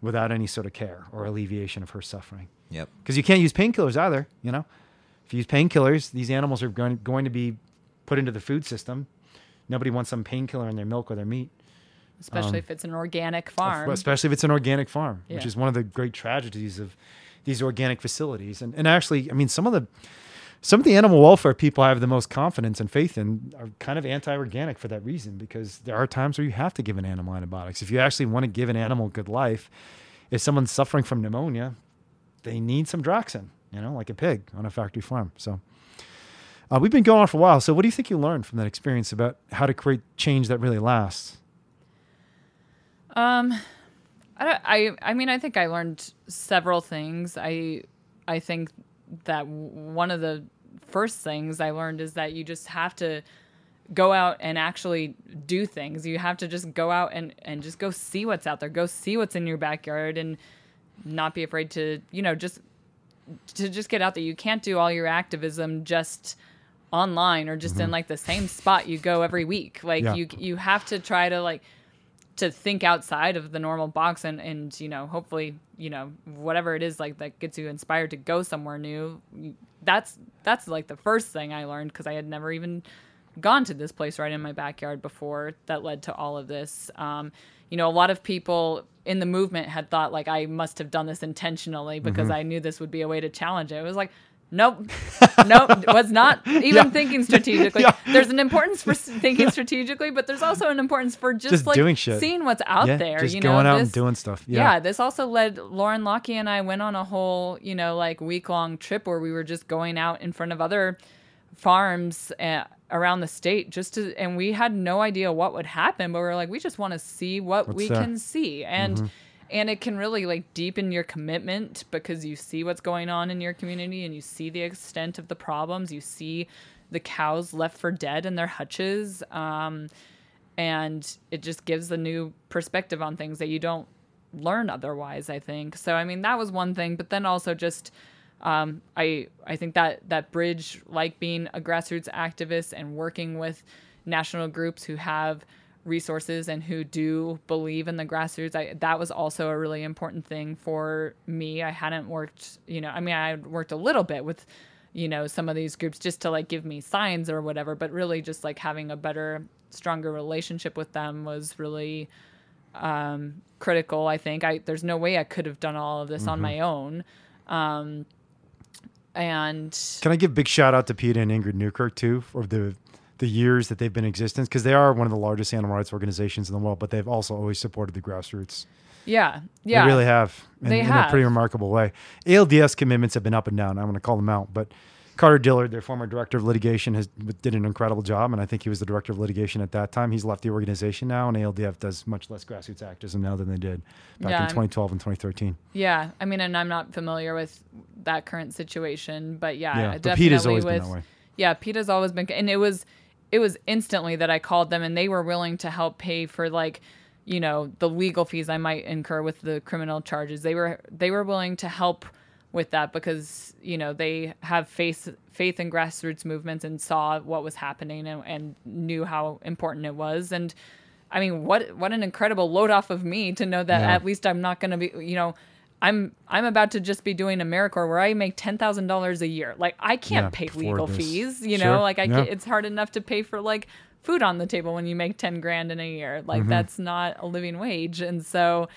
without any sort of care or alleviation of her suffering Yep. because you can't use painkillers either. You know, if you use painkillers, these animals are going going to be put into the food system. Nobody wants some painkiller in their milk or their meat, especially um, if it's an organic farm. especially if it's an organic farm, which is one of the great tragedies of these organic facilities. And and actually, I mean, some of the some of the animal welfare people I have the most confidence and faith in are kind of anti-organic for that reason because there are times where you have to give an animal antibiotics if you actually want to give an animal a good life. If someone's suffering from pneumonia, they need some Draxxin, you know, like a pig on a factory farm. So uh, we've been going on for a while. So what do you think you learned from that experience about how to create change that really lasts? Um, I, I I mean I think I learned several things. I I think that one of the first things I learned is that you just have to go out and actually do things. You have to just go out and and just go see what's out there. Go see what's in your backyard and not be afraid to, you know, just to just get out there. You can't do all your activism just online or just in like the same spot you go every week. Like Yeah. you you have to try to like to think outside of the normal box and and you know hopefully you know whatever it is like that gets you inspired to go somewhere new. That's that's like the first thing i learned because i had never even gone to this place right in my backyard before that led to all of this. Um, you know a lot of people in the movement had thought like i must have done this intentionally because i knew this would be a way to challenge it. It was like Nope. nope. Was not even Yeah. thinking strategically. Yeah. There's an importance for thinking strategically, but there's also an importance for just, Just like doing shit. seeing what's out yeah, there. just you know, going out this, and doing stuff. yeah. Yeah. this also led Lauren Lockie and I went on a whole, you know, like week long trip where we were just going out in front of other farms uh, around the state just to, and we had no idea what would happen, but we were like, we just want to see what What's we there? can see. And, and it can really like deepen your commitment because you see what's going on in your community and you see the extent of the problems. You see the cows left for dead in their hutches. Um, and it just gives a new perspective on things that you don't learn otherwise i think so i mean that was one thing but then also just um, i i think that that bridge like being a grassroots activist and working with national groups who have resources and who do believe in the grassroots I, that was also a really important thing for me. I hadn't worked you know i mean i worked a little bit with you know some of these groups just to like give me signs or whatever but really just like having a better stronger relationship with them was really um, critical i think. I there's no way i could have done all of this on my own. Um, and Can I give big shout out to PETA and Ingrid Newkirk too for the the years that they've been in existence because they are one of the largest animal rights organizations in the world, but they've also always supported the grassroots. yeah yeah They really have. In, They in a pretty remarkable way. ALDF's commitments have been up and down. I'm going to call them out, but Carter Dillard, their former director of litigation, has did an incredible job, and I think he was the director of litigation at that time. He's left the organization now, and ALDF does much less grassroots activism now than they did back Yeah. in 2012 and 2013. yeah i mean and i'm not familiar with that current situation but yeah, Yeah, definitely but Pete has always with been that way. yeah pete has always been and it was it was instantly that i called them and they were willing to help pay for like you know the legal fees i might incur with the criminal charges they were they were willing to help with that because you know they have faith faith in grassroots movements and saw what was happening and, and knew how important it was and i mean what what an incredible load off of me to know that Yeah. at least i'm not going to be you know i'm i'm about to just be doing americorps where i make $10000 a year. Like i can't Yeah, pay legal this. fees you Sure, know like i yeah. it's hard enough to pay for like food on the table when you make 10 grand in a year. Like Mm-hmm. that's not a living wage. And so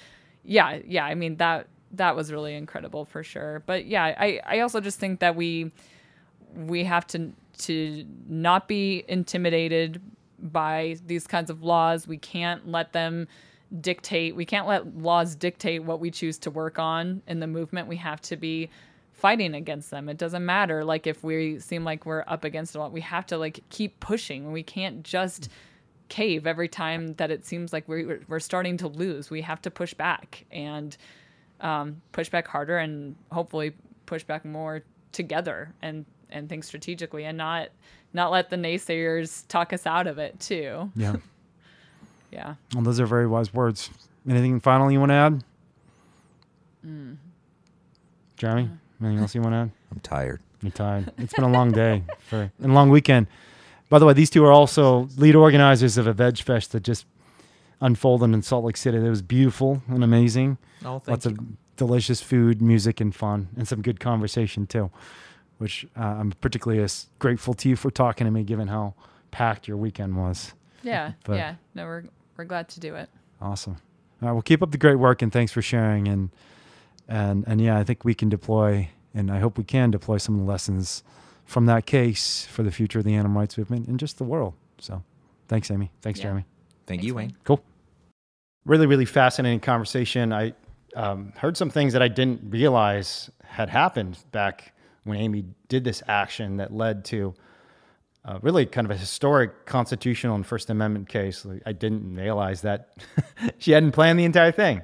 yeah yeah i mean that that was really incredible for sure. But yeah i i also just think that we we have to to not be intimidated by these kinds of laws. We can't let them dictate we can't let laws dictate what we choose to work on in the movement. We have to be fighting against them. It doesn't matter like if we seem like we're up against a lot we have to like keep pushing. We can't just cave every time that it seems like we're, we're starting to lose. We have to push back and um, push back harder and hopefully push back more together and and think strategically and not not let the naysayers talk us out of it too. Yeah. yeah Well, those are very wise words. Anything final you want to add? Jeremy, anything else you want to add? I'm tired. You're tired. It's been a long day for and a long weekend. By the way, these two are also lead organizers of a veg fest that just unfolded in Salt Lake City. It was beautiful and amazing. Oh, thank Lots you. of delicious food, music, and fun, and some good conversation too. Which uh, I'm particularly grateful to you for talking to me, given how packed your weekend was. yeah But- yeah no we're we're glad to do it Awesome. All right, well, keep up the great work, and thanks for sharing. And and and yeah, I think we can deploy, and I hope we can deploy some of the lessons from that case for the future of the animal rights movement and just the world. So, thanks, Amy. Thanks, Yeah. Jeremy. Thank Thanks, you, Wayne. Wayne. Cool. really, really fascinating conversation. I um, heard some things that I didn't realize had happened back when Amy did this action that led to uh, really kind of a historic constitutional and First Amendment case. I didn't realize that she hadn't planned the entire thing.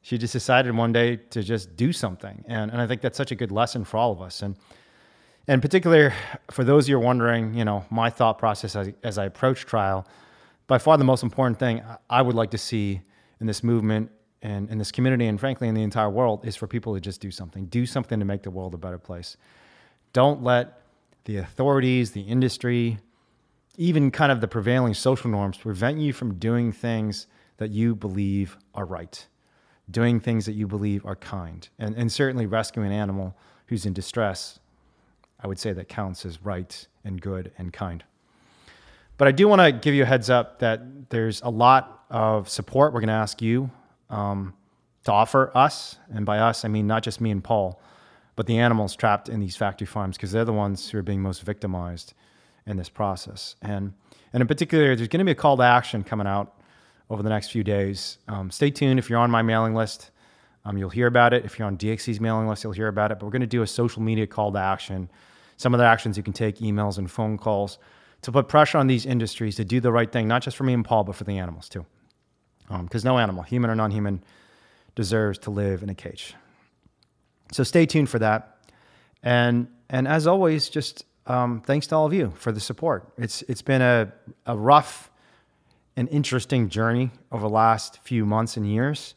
She just decided one day to just do something, and and I think that's such a good lesson for all of us. And in particular, for those of you who are wondering, you know, my thought process as, as I approach trial, by far the most important thing I would like to see in this movement and in this community, and frankly in the entire world, is for people to just do something. Do something to make the world a better place. Don't let the authorities, the industry, even kind of the prevailing social norms prevent you from doing things that you believe are right, doing things that you believe are kind, and, and certainly rescuing an animal who's in distress. I would say that counts as right and good and kind. But I do want to give you a heads up that there's a lot of support we're going to ask you um, to offer us. And by us, I mean not just me and Paul. But the animals trapped in these factory farms because they're the ones who are being most victimized in this process. And and in particular, there's going to be a call to action coming out over the next few days. Um, stay tuned if you're on my mailing list. Um, you'll hear about it. If you're on DxE's mailing list, you'll hear about it. But we're going to do a social media call to action. Some of the actions you can take, emails and phone calls, to put pressure on these industries to do the right thing, not just for me and Paul, but for the animals too. Because um, no animal, human or non human, deserves to live in a cage. So stay tuned for that. And, and as always, just um, thanks to all of you for the support. It's, it's been a, a rough and interesting journey over the last few months and years.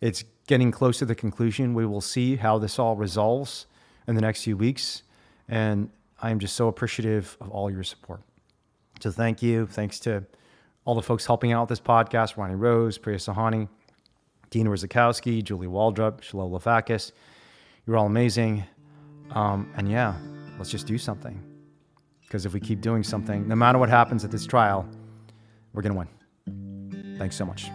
It's getting close to the conclusion. We will see how this all resolves in the next few weeks. And I am just so appreciative of all your support. So thank you. Thanks to all the folks helping out with this podcast Ronnie Rose, Priya Sawhney, Dina Rizikowski, Julie Waldrop, Shalom Lafakis. You're all amazing. Um, and yeah, let's just do something. Because if we keep doing something, no matter what happens at this trial, we're going to win. Thanks so much.